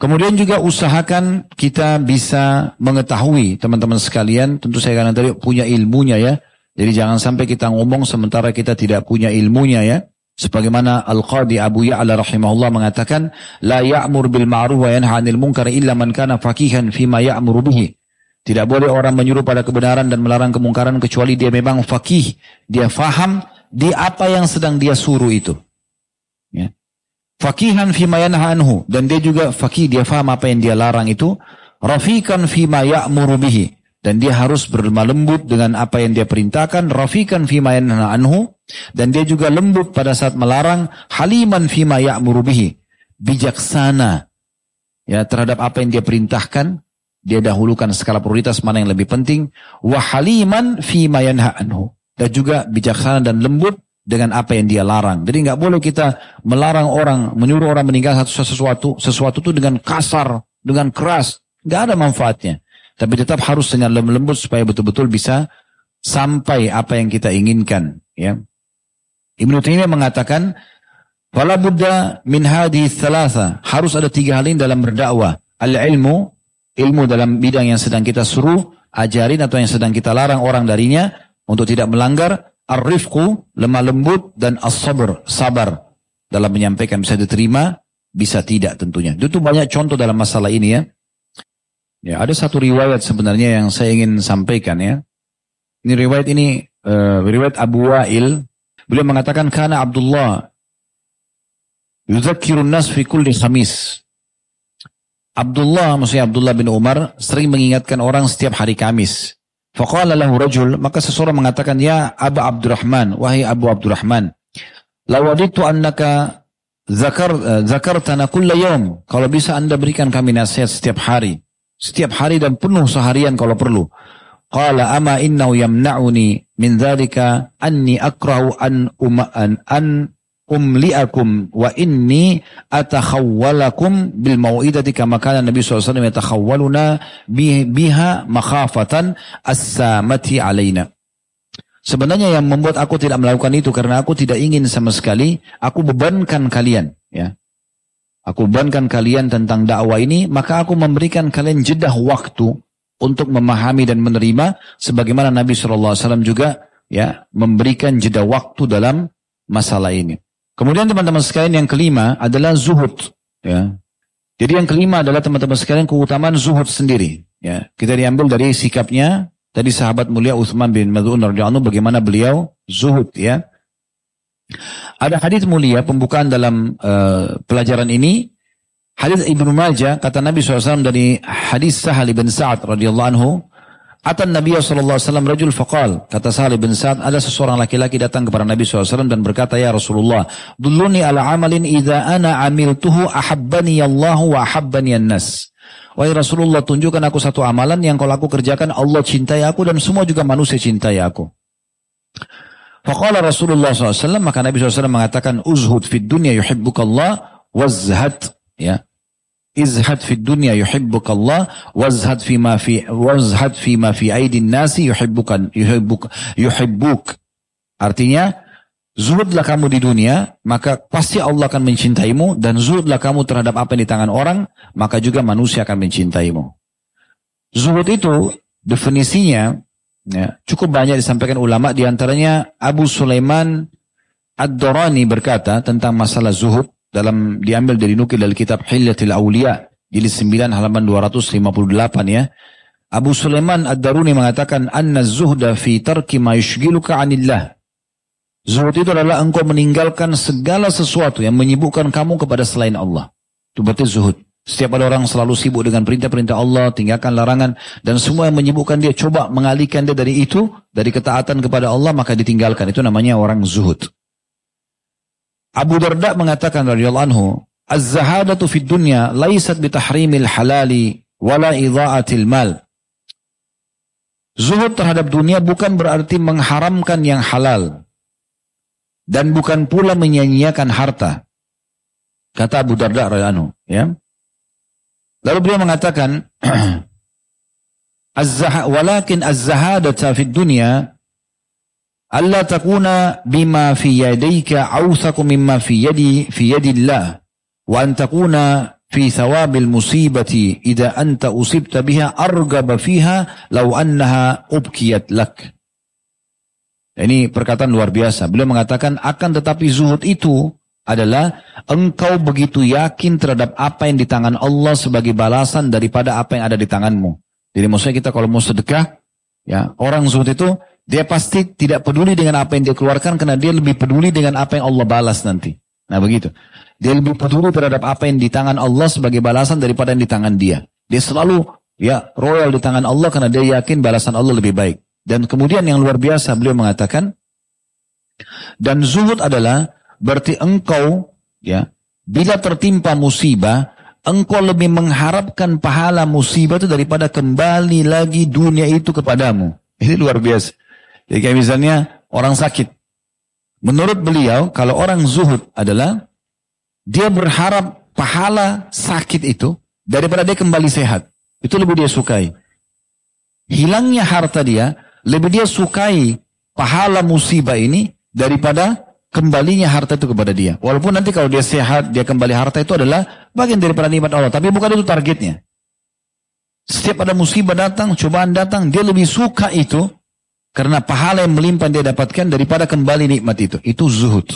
Kemudian juga usahakan kita bisa mengetahui teman-teman sekalian, tentu saya katakan tadi punya ilmunya ya. Jadi jangan sampai kita ngomong sementara kita tidak punya ilmunya ya. Sebagaimana Al-Qadi Abu Ya'la rahimahullah mengatakan, La ya'mur bil ma'ruf wa yanha 'anil munkar illa man kana fakihan fima bihi. Tidak boleh orang menyuruh pada kebenaran dan melarang kemungkaran kecuali dia memang fakih. Dia faham di apa yang sedang dia suruh itu. Ya. Fakihan fima yanha anhu. Dan dia juga fakih, dia faham apa yang dia larang itu. Rafikan fima ya'muru bihi dan dia harus berlemah lembut dengan apa yang dia perintahkan rafikan fima yanha anhu. Dan dia juga lembut pada saat melarang haliman fima ya'muru bihi. Bijaksana ya terhadap apa yang dia perintahkan. Dia dahulukan skala prioritas mana yang lebih penting. Wa haliman fima yanha anhu. Dan juga bijaksana dan lembut dengan apa yang dia larang. Jadi nggak boleh kita melarang orang, menyuruh orang meninggalkan sesuatu, sesuatu itu dengan kasar, dengan keras, nggak ada manfaatnya. Tapi tetap harus dengan lembut supaya betul-betul bisa sampai apa yang kita inginkan. Ya. Ibnu Taimiyah mengatakan, "Fala buddha min hadhi thalatha." Harus ada tiga hal ini dalam berdakwah. Al-ilmu, ilmu dalam bidang yang sedang kita suruh, ajarin atau yang sedang kita larang orang darinya untuk tidak melanggar. Ar-rifqu, lemah lembut dan as-sabr, sabar dalam menyampaikan bisa diterima, bisa tidak tentunya. Itu banyak contoh dalam masalah ini ya. Ya, ada satu riwayat sebenarnya yang saya ingin sampaikan ya. Ini riwayat ini uh, riwayat Abu Wa'il. Beliau mengatakan karena Abdullah yudzakirun nas fi kulli khamis. Abdullah, maksudnya Abdullah bin Umar sering mengingatkan orang setiap hari Kamis. Faqala lahu rajul, maka seseorang mengatakan, "Ya Abu Abdurrahman, wahai Abu Abdurrahman, lawaditu annaka zakar eh, zakartana kulla yawm." Kalau bisa Anda berikan kami nasihat setiap hari setiap hari dan penuh seharian kalau perlu. Qala ama innahu yamna'uni min dzalika anni akrahu an um, an, an umliakum wa inni atakhawwalakum bil mau'idati kama kana Nabi SAW yatakhawwaluna biha makhafatan as-samati alaina. Sebenarnya yang membuat aku tidak melakukan itu karena aku tidak ingin sama sekali aku bebankan kalian ya aku bebankan kalian tentang dakwah ini, maka aku memberikan kalian jedah waktu untuk memahami dan menerima sebagaimana Nabi SAW juga ya memberikan jeda waktu dalam masalah ini. Kemudian teman-teman sekalian yang kelima adalah zuhud ya. Jadi yang kelima adalah teman-teman sekalian keutamaan zuhud sendiri ya. Kita diambil dari sikapnya tadi sahabat mulia Utsman bin Mad'un radhiyallahu bagaimana beliau zuhud ya. Ada hadis mulia pembukaan dalam uh, pelajaran ini. Hadis Ibnu Majah kata Nabi SAW dari hadis Sahal bin Sa'ad radhiyallahu anhu, Atan Nabi SAW rajul faqal. Kata Sahal bin Sa'ad, ada seseorang laki-laki datang kepada Nabi SAW dan berkata, Ya Rasulullah, Dulluni ala amalin idha ana amiltuhu ahabbani Allahu wa ahabbani an-nas. Wahai Rasulullah, tunjukkan aku satu amalan yang kalau aku kerjakan, Allah cintai aku dan semua juga manusia cintai aku. Faqala Rasulullah SAW, maka Nabi SAW mengatakan, uzhud fid dunya yuhibbukallah, wazhad, ya. Izhad fid dunya yuhibbukallah, wazhad fima fi, wazhad fima fi aidin nasi yuhibbukan, yuhibbuk, yuhibbuk. Artinya, zuhudlah kamu di dunia, maka pasti Allah akan mencintaimu, dan zuhudlah kamu terhadap apa yang di tangan orang, maka juga manusia akan mencintaimu. Zuhud itu, definisinya, Ya, cukup banyak disampaikan ulama di antaranya Abu Sulaiman Ad-Dorani berkata tentang masalah zuhud. dalam diambil dari nukil dari kitab Hilyatil Aulia jadi 9 halaman 258 ya. Abu Sulaiman Ad-Daruni mengatakan anna zuhda fi tarki ma 'anillah. Zuhud itu adalah engkau meninggalkan segala sesuatu yang menyibukkan kamu kepada selain Allah. Itu berarti zuhud. Setiap ada orang selalu sibuk dengan perintah-perintah Allah, tinggalkan larangan, dan semua yang menyibukkan dia, coba mengalihkan dia dari itu, dari ketaatan kepada Allah, maka ditinggalkan. Itu namanya orang zuhud. Abu Darda mengatakan radhiyallahu anhu, Az-zahadatu fid dunya laisat bitahrimil halali wala idha'atil mal. Zuhud terhadap dunia bukan berarti mengharamkan yang halal dan bukan pula menyanyiakan harta. Kata Abu Darda radhiyallahu ya. Lalu beliau mengatakan walakin az-zahadata fid dunya alla takuna bima fi yadayka awthaqu mimma fi yadi fi yadillah wa an takuna fi thawabil musibati idza anta usibta biha argaba fiha law annaha ubkiyat lak ini perkataan luar biasa. Beliau mengatakan akan tetapi zuhud itu adalah engkau begitu yakin terhadap apa yang di tangan Allah sebagai balasan daripada apa yang ada di tanganmu. Jadi maksudnya kita kalau mau sedekah, ya orang zuhud itu dia pasti tidak peduli dengan apa yang dia keluarkan karena dia lebih peduli dengan apa yang Allah balas nanti. Nah begitu. Dia lebih peduli terhadap apa yang di tangan Allah sebagai balasan daripada yang di tangan dia. Dia selalu ya royal di tangan Allah karena dia yakin balasan Allah lebih baik. Dan kemudian yang luar biasa beliau mengatakan, dan zuhud adalah berarti engkau ya bila tertimpa musibah engkau lebih mengharapkan pahala musibah itu daripada kembali lagi dunia itu kepadamu. Ini luar biasa. Jadi kayak misalnya orang sakit. Menurut beliau kalau orang zuhud adalah dia berharap pahala sakit itu daripada dia kembali sehat. Itu lebih dia sukai. Hilangnya harta dia lebih dia sukai pahala musibah ini daripada kembalinya harta itu kepada dia. Walaupun nanti kalau dia sehat, dia kembali harta itu adalah bagian daripada nikmat Allah. Tapi bukan itu targetnya. Setiap ada musibah datang, cobaan datang, dia lebih suka itu karena pahala yang melimpah dia dapatkan daripada kembali nikmat itu. Itu zuhud.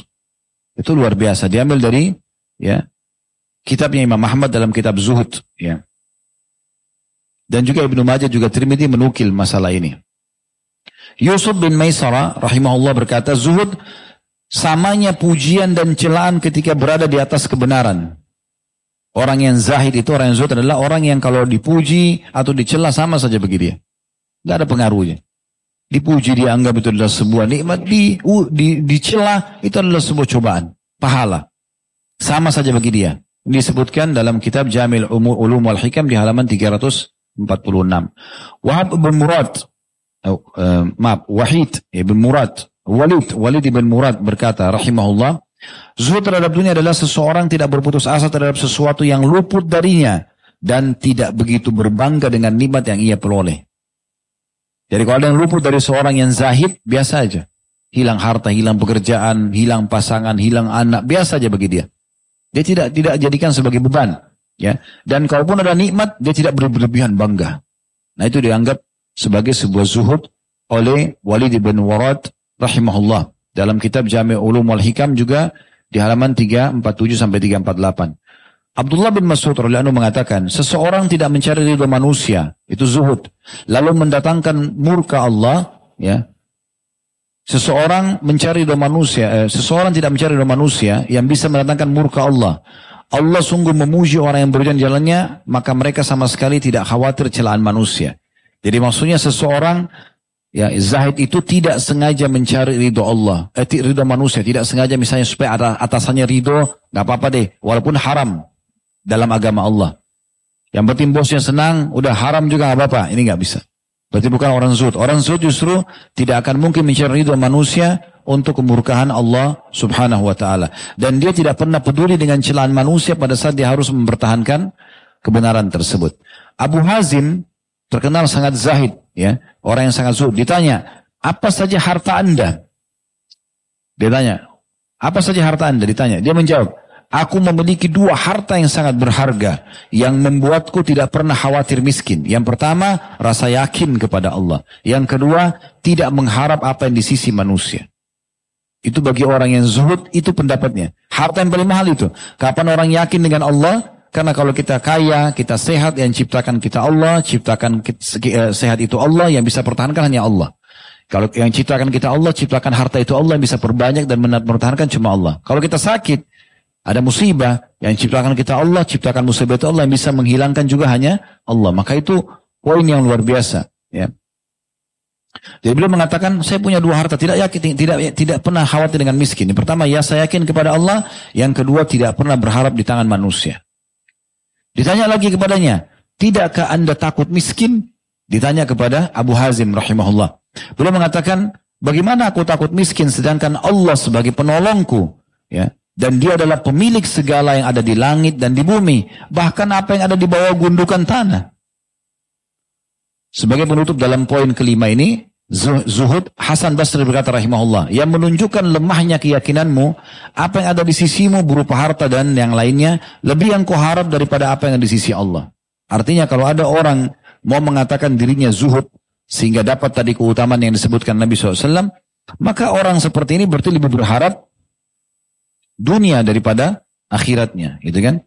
Itu luar biasa. Diambil dari ya kitabnya Imam Muhammad dalam kitab zuhud. Ya. Dan juga Ibnu Majah juga Tirmidzi menukil masalah ini. Yusuf bin Maisara rahimahullah berkata, zuhud samanya pujian dan celaan ketika berada di atas kebenaran. Orang yang zahid itu, orang yang zuhud adalah orang yang kalau dipuji atau dicela sama saja bagi dia. Gak ada pengaruhnya. Dipuji dia anggap itu adalah sebuah nikmat, di, di, dicela itu adalah sebuah cobaan, pahala. Sama saja bagi dia. Disebutkan dalam kitab Jamil Ulum wal Hikam di halaman 346. Wahab bin Murad uh, maaf Wahid ibn Murad Walid Walid ibn Murad berkata rahimahullah Zuhud terhadap dunia adalah seseorang tidak berputus asa terhadap sesuatu yang luput darinya dan tidak begitu berbangga dengan nikmat yang ia peroleh. Jadi kalau ada yang luput dari seorang yang zahid, biasa aja. Hilang harta, hilang pekerjaan, hilang pasangan, hilang anak, biasa aja bagi dia. Dia tidak tidak jadikan sebagai beban, ya. Dan kalaupun ada nikmat, dia tidak berlebihan bangga. Nah itu dianggap sebagai sebuah zuhud oleh Walid bin Warad rahimahullah. Dalam kitab Jami' Ulum wal Hikam juga di halaman 347 sampai 348. Abdullah bin Mas'ud radhiyallahu mengatakan, seseorang tidak mencari ridho manusia, itu zuhud, lalu mendatangkan murka Allah, ya. Seseorang mencari ridho manusia, eh, seseorang tidak mencari ridho manusia yang bisa mendatangkan murka Allah. Allah sungguh memuji orang yang berjalan jalannya, maka mereka sama sekali tidak khawatir celaan manusia. Jadi maksudnya seseorang ya zahid itu tidak sengaja mencari ridho Allah, eh, ridho manusia, tidak sengaja misalnya supaya ada atasannya ridho, nggak apa-apa deh, walaupun haram dalam agama Allah. Yang penting bosnya senang, udah haram juga nggak apa-apa, ini nggak bisa. Berarti bukan orang zuhud. Orang zuhud justru tidak akan mungkin mencari ridho manusia untuk kemurkaan Allah subhanahu wa ta'ala. Dan dia tidak pernah peduli dengan celaan manusia pada saat dia harus mempertahankan kebenaran tersebut. Abu Hazim terkenal sangat zahid, ya, orang yang sangat zuhud. Ditanya, apa saja harta anda? Dia tanya, apa saja harta anda? Ditanya, dia menjawab, aku memiliki dua harta yang sangat berharga yang membuatku tidak pernah khawatir miskin. Yang pertama, rasa yakin kepada Allah. Yang kedua, tidak mengharap apa yang di sisi manusia. Itu bagi orang yang zuhud, itu pendapatnya. Harta yang paling mahal itu. Kapan orang yakin dengan Allah? Karena kalau kita kaya, kita sehat, yang ciptakan kita Allah, ciptakan kita, sehat itu Allah, yang bisa pertahankan hanya Allah. Kalau yang ciptakan kita Allah, ciptakan harta itu Allah, yang bisa perbanyak dan mempertahankan cuma Allah. Kalau kita sakit, ada musibah, yang ciptakan kita Allah, ciptakan musibah itu Allah, yang bisa menghilangkan juga hanya Allah. Maka itu poin yang luar biasa. Ya. Jadi beliau mengatakan, saya punya dua harta, tidak yakin, tidak tidak pernah khawatir dengan miskin. Yang pertama, ya saya yakin kepada Allah. Yang kedua, tidak pernah berharap di tangan manusia. Ditanya lagi kepadanya, tidakkah anda takut miskin? Ditanya kepada Abu Hazim rahimahullah. Beliau mengatakan, bagaimana aku takut miskin sedangkan Allah sebagai penolongku? Ya, dan dia adalah pemilik segala yang ada di langit dan di bumi. Bahkan apa yang ada di bawah gundukan tanah. Sebagai penutup dalam poin kelima ini, Zuhud Hasan Basri berkata rahimahullah, yang menunjukkan lemahnya keyakinanmu, apa yang ada di sisimu berupa harta dan yang lainnya, lebih yang kau harap daripada apa yang ada di sisi Allah. Artinya kalau ada orang mau mengatakan dirinya zuhud, sehingga dapat tadi keutamaan yang disebutkan Nabi SAW, maka orang seperti ini berarti lebih berharap dunia daripada akhiratnya, gitu kan?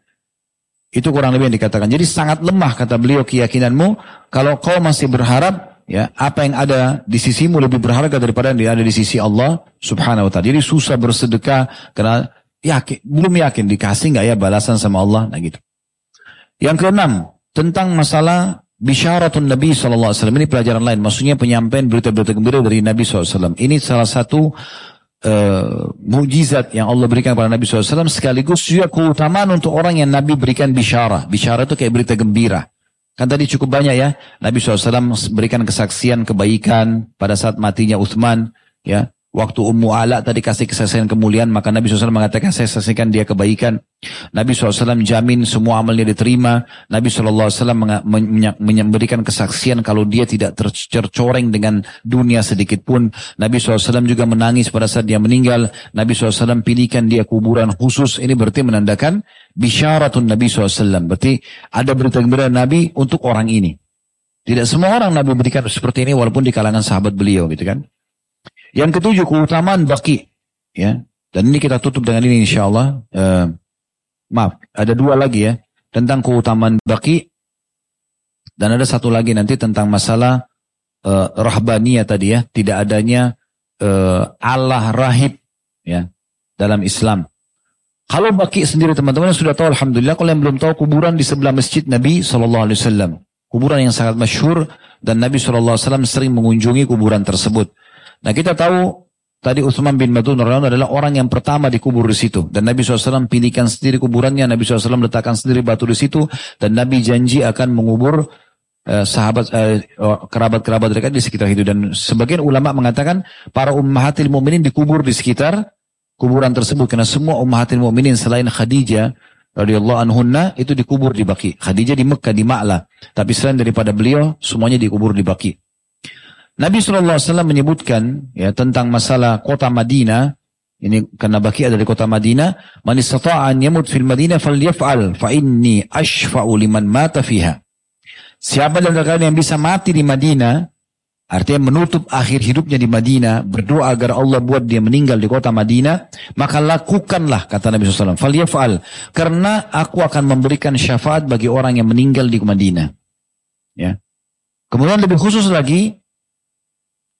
Itu kurang lebih yang dikatakan. Jadi sangat lemah kata beliau keyakinanmu kalau kau masih berharap ya apa yang ada di sisimu lebih berharga daripada yang ada di sisi Allah Subhanahu wa taala. Jadi susah bersedekah karena yakin belum yakin dikasih nggak ya balasan sama Allah nah gitu. Yang keenam tentang masalah bisyaratun Nabi SAW ini pelajaran lain. Maksudnya penyampaian berita-berita gembira dari Nabi SAW. Ini salah satu uh, mujizat yang Allah berikan kepada Nabi SAW sekaligus juga keutamaan untuk orang yang Nabi berikan bisyarah. Bisyarah itu kayak berita gembira. Kan tadi cukup banyak ya. Nabi SAW berikan kesaksian kebaikan pada saat matinya Uthman. Ya, Waktu Ummu Ala tadi kasih kesaksian kemuliaan, maka Nabi SAW mengatakan, saya saksikan dia kebaikan. Nabi SAW jamin semua amalnya diterima. Nabi SAW memberikan kesaksian kalau dia tidak tercoreng dengan dunia sedikit pun. Nabi SAW juga menangis pada saat dia meninggal. Nabi SAW pilihkan dia kuburan khusus. Ini berarti menandakan bisyaratun Nabi SAW. Berarti ada berita gembira Nabi untuk orang ini. Tidak semua orang Nabi berikan seperti ini walaupun di kalangan sahabat beliau gitu kan. Yang ketujuh keutamaan baki. Ya. Dan ini kita tutup dengan ini insya Allah. Uh, maaf, ada dua lagi ya. Tentang keutamaan baki. Dan ada satu lagi nanti tentang masalah uh, rahbaniyah tadi ya. Tidak adanya uh, Allah rahib ya dalam Islam. Kalau baki sendiri teman-teman sudah tahu Alhamdulillah. Kalau yang belum tahu kuburan di sebelah masjid Nabi SAW. Kuburan yang sangat masyhur dan Nabi SAW sering mengunjungi kuburan tersebut. Nah kita tahu tadi Utsman bin Madun adalah orang yang pertama dikubur di situ. Dan Nabi SAW pilihkan sendiri kuburannya, Nabi SAW letakkan sendiri batu di situ. Dan Nabi janji akan mengubur eh, sahabat eh, kerabat-kerabat dekat di sekitar itu. Dan sebagian ulama mengatakan para ummahatil mu'minin dikubur di sekitar kuburan tersebut. Karena semua ummahatil mu'minin selain Khadijah radhiyallahu anhunna itu dikubur di Baki. Khadijah di Mekah di Ma'la. Tapi selain daripada beliau semuanya dikubur di Baki. Nabi SAW menyebutkan ya tentang masalah kota Madinah. Ini karena baki ada di kota Madinah. Man istata'an yamut fil Madinah falyaf'al fa inni ashfa'u liman mata fiha. Siapa dari kalian yang bisa mati di Madinah, artinya menutup akhir hidupnya di Madinah, berdoa agar Allah buat dia meninggal di kota Madinah, maka lakukanlah kata Nabi SAW. Falyaf'al. Karena aku akan memberikan syafaat bagi orang yang meninggal di Madinah. Ya. Kemudian lebih khusus lagi,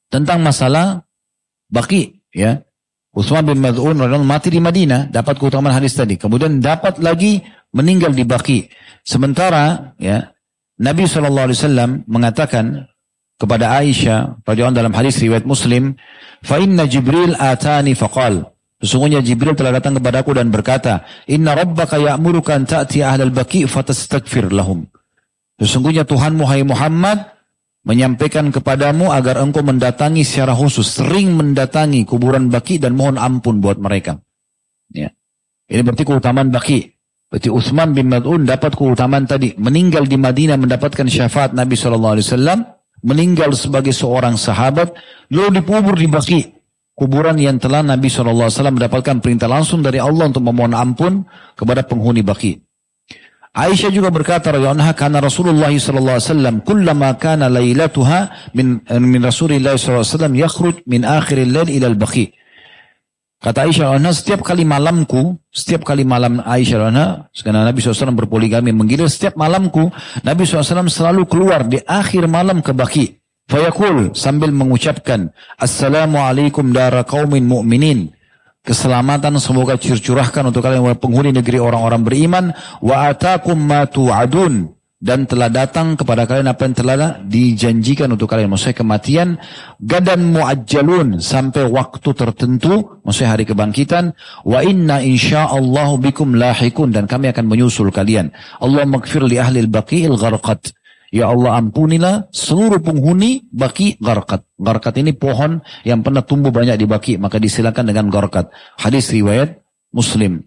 tentang masalah baki ya. Utsman bin Mad'un mati di Madinah, dapat keutamaan hadis tadi. Kemudian dapat lagi meninggal di Baki. Sementara ya Nabi SAW mengatakan kepada Aisyah radhiyallahu dalam hadis riwayat Muslim, "Fa inna Jibril atani faqal" Sesungguhnya Jibril telah datang kepadaku dan berkata, "Inna rabbaka ya'muruka an ta'ti ahlal baki fatastaghfir lahum." Sesungguhnya Tuhanmu hai Muhammad menyampaikan kepadamu agar engkau mendatangi secara khusus, sering mendatangi kuburan baki dan mohon ampun buat mereka. Ya. Ini berarti keutamaan baki. Berarti Utsman bin Mad'un dapat keutamaan tadi. Meninggal di Madinah mendapatkan syafaat Nabi SAW. Meninggal sebagai seorang sahabat. Lalu dikubur di baki. Kuburan yang telah Nabi SAW mendapatkan perintah langsung dari Allah untuk memohon ampun kepada penghuni baki. Aisyah juga berkata radhiyallahu karena Rasulullah sallallahu alaihi wasallam kullama kana lailatuha min min Rasulillah sallallahu alaihi wasallam yakhruj min akhir al-lail ila al-baqi. Kata Aisyah Anha, setiap kali malamku, setiap kali malam Aisyah Anha, karena Nabi SAW berpoligami menggila, setiap malamku, Nabi SAW selalu keluar di akhir malam ke baki. Fayaqul sambil mengucapkan, Assalamualaikum dara kaumin mu'minin. Keselamatan semoga curcurahkan untuk kalian penghuni negeri orang-orang beriman. Wa atakum ma tu'adun dan telah datang kepada kalian apa yang telah dijanjikan untuk kalian. Maksudnya kematian, gadan muajjalun sampai waktu tertentu, maksudnya hari kebangkitan. Wa inna Allah bikum lahikun dan kami akan menyusul kalian. Allah magfir li ahli al-baqi'il gharqat. Ya Allah ampunilah seluruh penghuni baki garkat. Garkat ini pohon yang pernah tumbuh banyak di baki. Maka disilakan dengan garkat. Hadis riwayat Muslim.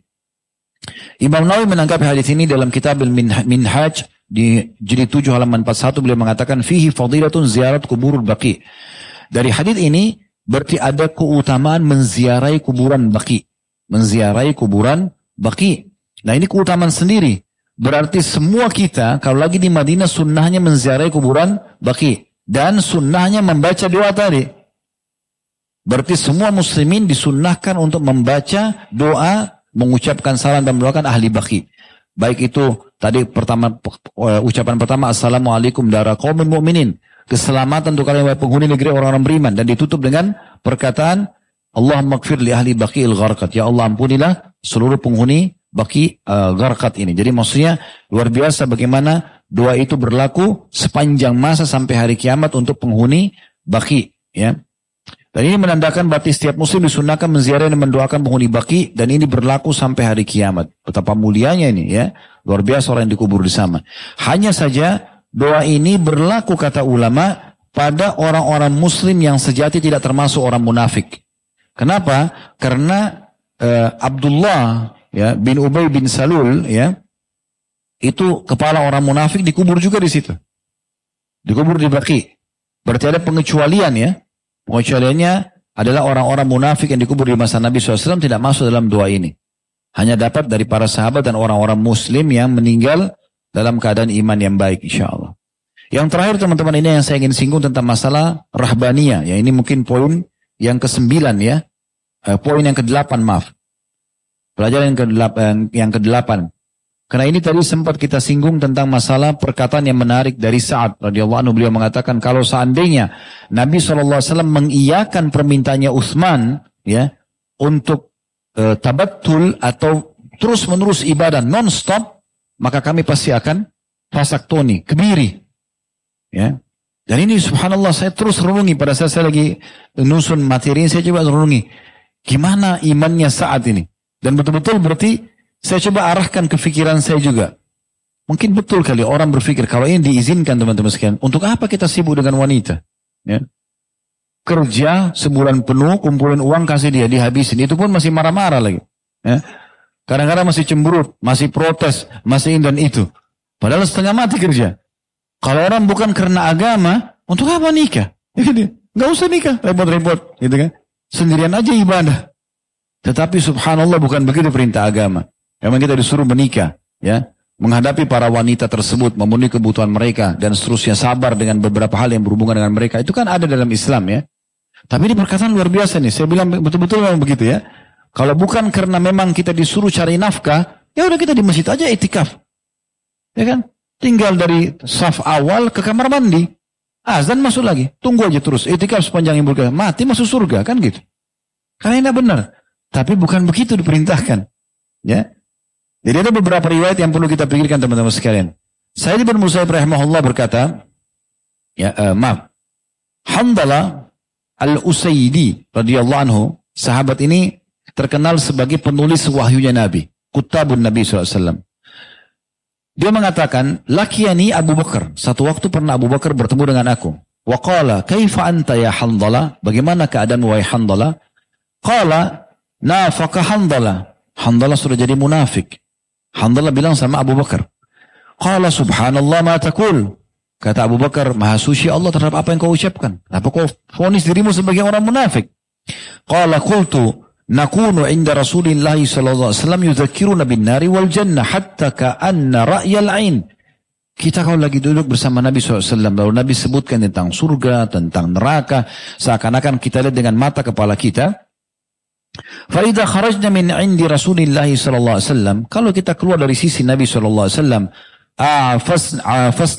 Imam Nawawi menanggapi hadis ini dalam kitab Minhaj di jilid 7 halaman 41 beliau mengatakan fihi fadilatun ziarat kuburul baqi. Dari hadis ini berarti ada keutamaan menziarai kuburan baqi. Menziarai kuburan baqi. Nah ini keutamaan sendiri. Berarti semua kita kalau lagi di Madinah sunnahnya menziarai kuburan baqi. Dan sunnahnya membaca doa tadi. Berarti semua muslimin disunnahkan untuk membaca doa, mengucapkan salam dan mendoakan ahli baqi. Baik itu tadi pertama uh, ucapan pertama Assalamualaikum dara qaumin mu'minin. Keselamatan untuk kalian penghuni negeri orang-orang beriman dan ditutup dengan perkataan Allah makfir li ahli baqi'il gharqat. Ya Allah ampunilah seluruh penghuni baki uh, gharqat ini. Jadi maksudnya luar biasa bagaimana doa itu berlaku sepanjang masa sampai hari kiamat untuk penghuni baki ya. Dan ini menandakan berarti setiap muslim disunahkan menziarahi dan mendoakan penghuni baki dan ini berlaku sampai hari kiamat. Betapa mulianya ini ya. Luar biasa orang yang dikubur di sana. Hanya saja doa ini berlaku kata ulama pada orang-orang muslim yang sejati tidak termasuk orang munafik. Kenapa? Karena uh, Abdullah ya bin Ubay bin Salul ya itu kepala orang munafik dikubur juga di situ. Dikubur di baki. Berarti ada pengecualian ya. Pengecualiannya adalah orang-orang munafik yang dikubur di masa Nabi SAW tidak masuk dalam doa ini. Hanya dapat dari para sahabat dan orang-orang muslim yang meninggal dalam keadaan iman yang baik insya Allah. Yang terakhir teman-teman ini yang saya ingin singgung tentang masalah rahbania. Ya ini mungkin poin yang kesembilan ya. Eh, poin yang kedelapan maaf. Pelajaran yang kedelapan. Yang kedelapan. Karena ini tadi sempat kita singgung tentang masalah perkataan yang menarik dari Sa'ad radhiyallahu anhu beliau mengatakan kalau seandainya Nabi SAW mengiyakan permintaannya Utsman ya untuk e, tabatul atau terus menerus ibadah non-stop maka kami pasti akan fasaktoni, kebiri. Ya. Dan ini subhanallah saya terus renungi pada saat saya lagi nusun materi saya coba renungi gimana imannya saat ini. Dan betul-betul berarti saya coba arahkan ke pikiran saya juga. Mungkin betul kali orang berpikir kalau ini diizinkan teman-teman sekalian. Untuk apa kita sibuk dengan wanita? Ya. Kerja sebulan penuh, kumpulin uang, kasih dia, dihabisin. Itu pun masih marah-marah lagi. Ya. Kadang-kadang masih cemberut, masih protes, masih ini dan itu. Padahal setengah mati kerja. Kalau orang bukan karena agama, untuk apa nikah? Ya, Gak usah nikah, repot-repot. Gitu kan? Sendirian aja ibadah. Tetapi subhanallah bukan begitu perintah agama. Memang kita disuruh menikah, ya, menghadapi para wanita tersebut, memenuhi kebutuhan mereka dan seterusnya sabar dengan beberapa hal yang berhubungan dengan mereka. Itu kan ada dalam Islam ya. Tapi ini perkataan luar biasa nih. Saya bilang betul-betul memang begitu ya. Kalau bukan karena memang kita disuruh cari nafkah, ya udah kita di masjid aja itikaf. Ya kan? Tinggal dari saf awal ke kamar mandi. Azan masuk lagi. Tunggu aja terus. Itikaf sepanjang ibu Mati masuk surga. Kan gitu. Karena ini benar. Tapi bukan begitu diperintahkan. Ya. Jadi ada beberapa riwayat yang perlu kita pikirkan teman-teman sekalian. Saya Ibn Musaib rahimahullah berkata, ya uh, maaf, Hamdallah al-Usaidi radhiyallahu anhu, sahabat ini terkenal sebagai penulis wahyunya Nabi, kutabun Nabi SAW. Dia mengatakan, Lakiyani Abu Bakar. Satu waktu pernah Abu Bakar bertemu dengan aku. Waqala, kaifa anta ya Hamdallah? Bagaimana keadaan wahai Hamdallah? Qala, nafaka Hamdallah. Hamdallah sudah jadi munafik. Hamdallah bilang sama Abu Bakar. Qala subhanallah ma takul. Kata Abu Bakar, maha suci Allah terhadap apa yang kau ucapkan. Apa kau fonis dirimu sebagai orang munafik? Qala qultu nakunu inda Rasulillah sallallahu alaihi wasallam yudzakkiruna bin nari wal jannah hatta ka'anna ra'yal ain. Kita kalau lagi duduk bersama Nabi SAW, lalu Nabi sebutkan tentang surga, tentang neraka, seakan-akan kita lihat dengan mata kepala kita, Faidah kharajna min indi Rasulillah sallallahu alaihi wasallam. Kalau kita keluar dari sisi Nabi sallallahu alaihi wasallam,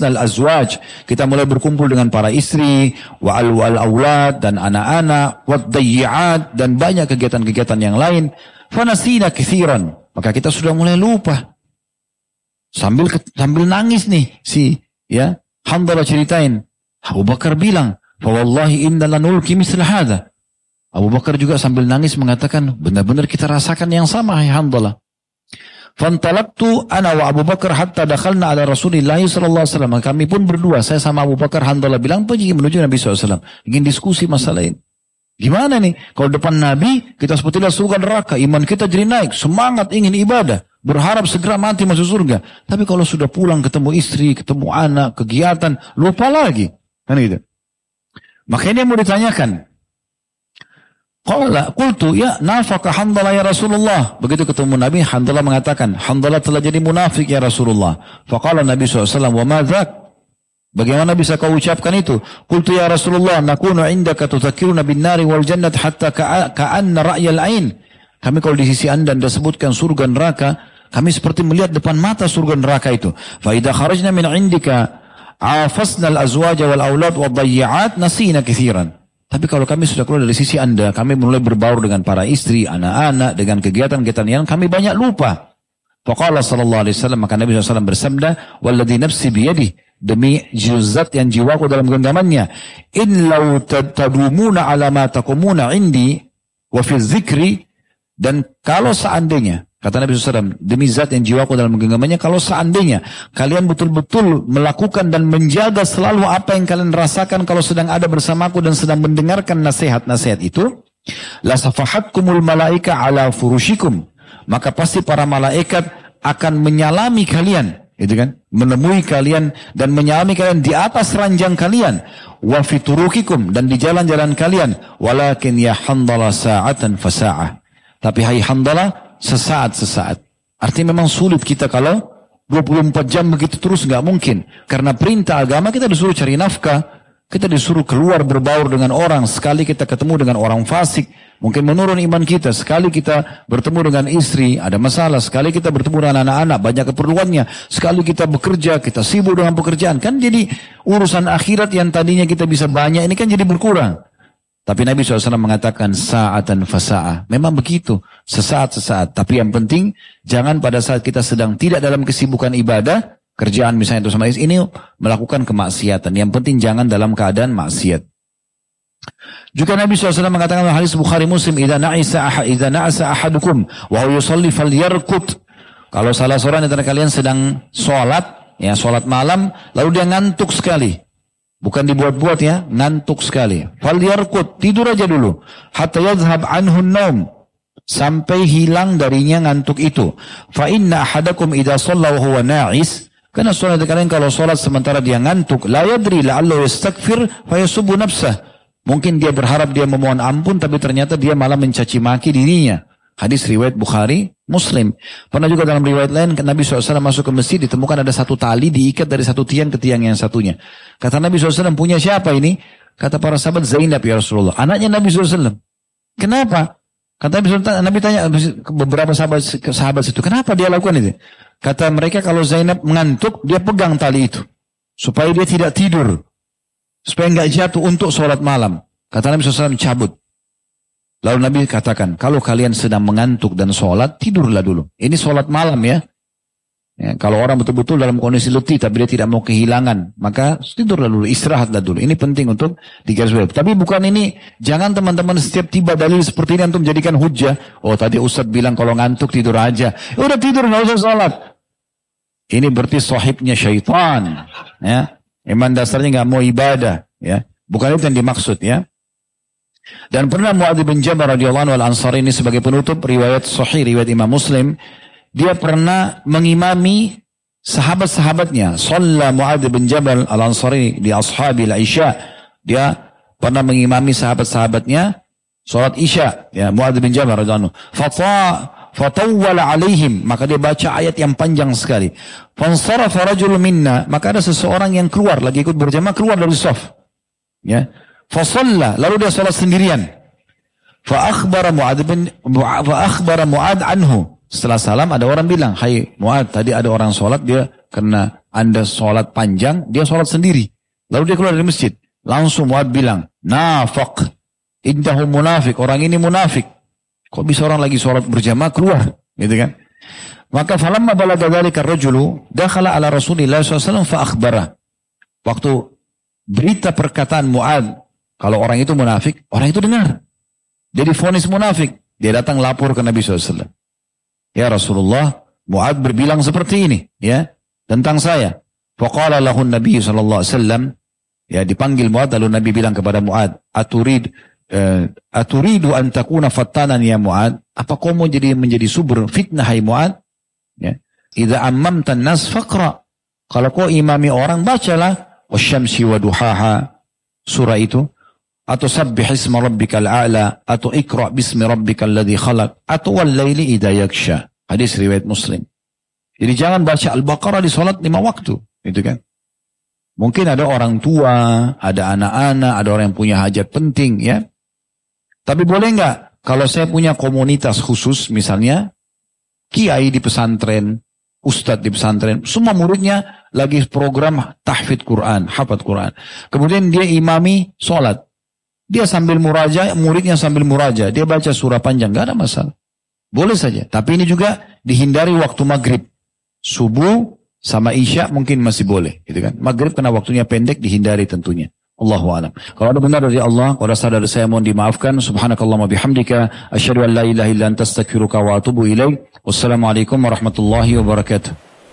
al-azwaj. Kita mulai berkumpul dengan para istri, wa al awlad dan anak-anak, wa dan banyak kegiatan-kegiatan yang lain. Fanasina kithiran. Maka kita sudah mulai lupa. Sambil sambil nangis nih si ya Hamdalah ceritain. Abu Bakar bilang, "Fa wallahi inna lanulki misl hadha." Abu Bakar juga sambil nangis mengatakan, benar-benar kita rasakan yang sama, hai Hamdalah. Fantalaktu ana wa Abu Bakar hatta dakhalna ala Rasulillah sallallahu alaihi wasallam. Kami pun berdua, saya sama Abu Bakar Hamdalah bilang pergi menuju Nabi SAW. Ingin diskusi masalah ini. Gimana nih? Kalau depan Nabi, kita seperti surga neraka. Iman kita jadi naik. Semangat ingin ibadah. Berharap segera mati masuk surga. Tapi kalau sudah pulang ketemu istri, ketemu anak, kegiatan, lupa lagi. Kan gitu. Makanya mau ditanyakan, Qala qultu ya nafaka Handalah ya Rasulullah. Begitu ketemu Nabi, Handalah mengatakan, Handalah telah jadi munafik ya Rasulullah. Faqala Nabi SAW, wa madzak? Bagaimana bisa kau ucapkan itu? Qultu ya Rasulullah, nakunu indaka tudzakiruna bin nari wal jannat hatta ka'anna ra'yal ain. Kami kalau di sisi anda anda sebutkan surga neraka, kami seperti melihat depan mata surga neraka itu. Fa idza kharajna min indika afasna al-azwaja wal aulad wa dhayyi'at nasina kathiran. Tapi kalau kami sudah keluar dari sisi Anda, kami mulai berbaur dengan para istri, anak-anak, dengan kegiatan-kegiatan yang kami banyak lupa. Faqala sallallahu alaihi wasallam, maka Nabi SAW bersabda, Walladhi nafsi biyadi, demi juzat yang jiwaku dalam genggamannya. In lau tadumuna ala ma takumuna indi, wa zikri, dan kalau seandainya, Kata Nabi SAW, demi zat yang jiwaku dalam genggamannya, kalau seandainya kalian betul-betul melakukan dan menjaga selalu apa yang kalian rasakan kalau sedang ada bersamaku dan sedang mendengarkan nasihat-nasihat itu, la safahatkumul malaika ala furushikum. Maka pasti para malaikat akan menyalami kalian, gitu kan? Menemui kalian dan menyalami kalian di atas ranjang kalian, wa fiturukikum dan di jalan-jalan kalian, walakin ya handala sa'atan fasa'ah. Tapi hai handala, sesaat-sesaat. Artinya memang sulit kita kalau 24 jam begitu terus nggak mungkin. Karena perintah agama kita disuruh cari nafkah. Kita disuruh keluar berbaur dengan orang. Sekali kita ketemu dengan orang fasik. Mungkin menurun iman kita. Sekali kita bertemu dengan istri, ada masalah. Sekali kita bertemu dengan anak-anak, banyak keperluannya. Sekali kita bekerja, kita sibuk dengan pekerjaan. Kan jadi urusan akhirat yang tadinya kita bisa banyak, ini kan jadi berkurang. Tapi Nabi SAW mengatakan saatan fasa'ah. Memang begitu. Sesaat-sesaat. Tapi yang penting jangan pada saat kita sedang tidak dalam kesibukan ibadah. Kerjaan misalnya itu sama ini melakukan kemaksiatan. Yang penting jangan dalam keadaan maksiat. Juga Nabi SAW mengatakan dalam hadis Bukhari Muslim, "Idza na'isa idza na'asa ahadukum wa yusalli falyarqut." Kalau salah seorang antara kalian sedang sholat, ya sholat malam, lalu dia ngantuk sekali, Bukan dibuat-buat ya, ngantuk sekali. Fal yarkut, tidur aja dulu. Hatta yadhhab anhu naum. Sampai hilang darinya ngantuk itu. Fa inna ahadakum idha shalla wa huwa na'is. Karena salat kalian kalau sholat sementara dia ngantuk, la yadri la'allahu yastakfir fa yasubu nafsah. Mungkin dia berharap dia memohon ampun tapi ternyata dia malah mencaci maki dirinya. Hadis riwayat Bukhari, Muslim. Pernah juga dalam riwayat lain, Nabi SAW masuk ke masjid, ditemukan ada satu tali diikat dari satu tiang ke tiang yang satunya. Kata Nabi SAW, punya siapa ini? Kata para sahabat, Zainab ya Rasulullah. Anaknya Nabi SAW. Kenapa? Kata Nabi SAW, Nabi tanya beberapa sahabat, sahabat itu, kenapa dia lakukan itu? Kata mereka, kalau Zainab mengantuk, dia pegang tali itu. Supaya dia tidak tidur. Supaya nggak jatuh untuk sholat malam. Kata Nabi SAW, cabut. Lalu Nabi katakan, kalau kalian sedang mengantuk dan sholat, tidurlah dulu. Ini sholat malam ya. ya kalau orang betul-betul dalam kondisi letih, tapi dia tidak mau kehilangan, maka tidurlah dulu, istirahatlah dulu. Ini penting untuk digarisbawahi. Tapi bukan ini, jangan teman-teman setiap tiba dalil seperti ini untuk menjadikan hujah. Oh tadi Ustaz bilang kalau ngantuk tidur aja. Ya udah tidur, nggak usah sholat. Ini berarti sahibnya syaitan. Ya. Iman dasarnya nggak mau ibadah. Ya. Bukan itu yang dimaksud ya. Dan pernah Muadz bin Jabal radhiyallahu al-Ansari ini sebagai penutup riwayat sahih riwayat Imam Muslim, dia pernah mengimami sahabat-sahabatnya. Shalla Muadz bin Jabal al-Ansari di ashabil Isya. Dia pernah mengimami sahabat-sahabatnya salat Isya, ya Muadz bin Jabal radhiyallahu anhu. Fata fatawwala alaihim maka dia baca ayat yang panjang sekali fansarafa rajul minna maka ada seseorang yang keluar lagi ikut berjamaah keluar dari saf ya Fasalla, lalu dia sholat sendirian. Fa akhbara Mu'ad bin fa akhbara Mu'ad anhu. Setelah salam ada orang bilang, "Hai Mu'ad, tadi ada orang sholat dia karena Anda sholat panjang, dia sholat sendiri." Lalu dia keluar dari masjid. Langsung Mu'ad bilang, "Nafaq. Indahu munafik. Orang ini munafik." Kok bisa orang lagi sholat berjamaah keluar? Gitu kan? Maka falamma balaga dzalika ar-rajulu dakhala ala Rasulillah SAW fa akhbara. Waktu berita perkataan Mu'ad kalau orang itu munafik, orang itu dengar. Jadi fonis munafik. Dia datang lapor ke Nabi SAW. Ya Rasulullah, Mu'ad berbilang seperti ini. ya Tentang saya. Faqala lahun Nabi SAW. Ya dipanggil Mu'ad lalu Nabi bilang kepada Mu'ad. Aturid uh, aturidu an takuna fattanan ya Mu'ad. Apa kau mau jadi menjadi subur fitnah hai Mu'ad? Ya. Idza ammamta nas faqra. Kalau kau imami orang bacalah wasyamsi wa duhaha surah itu atau sabbih isma rabbikal a'la atau ikra bismi rabbikal ladzi khalaq atau wal laili idza yaksha. Hadis riwayat Muslim. Jadi jangan baca Al-Baqarah di salat lima waktu, itu kan. Mungkin ada orang tua, ada anak-anak, ada orang yang punya hajat penting ya. Tapi boleh nggak kalau saya punya komunitas khusus misalnya kiai di pesantren, ustadz di pesantren, semua muridnya lagi program tahfidz Quran, hafat Quran. Kemudian dia imami sholat. Dia sambil muraja, muridnya sambil muraja. Dia baca surah panjang, gak ada masalah. Boleh saja. Tapi ini juga dihindari waktu maghrib. Subuh sama isya mungkin masih boleh. Gitu kan. Maghrib karena waktunya pendek dihindari tentunya. Allahu alam. Kalau ada benar dari Allah, kalau ada dari saya mohon dimaafkan. Subhanakallah bihamdika. Asyhadu an la ilaha illa anta wa atubu ilaik. Wassalamualaikum warahmatullahi wabarakatuh.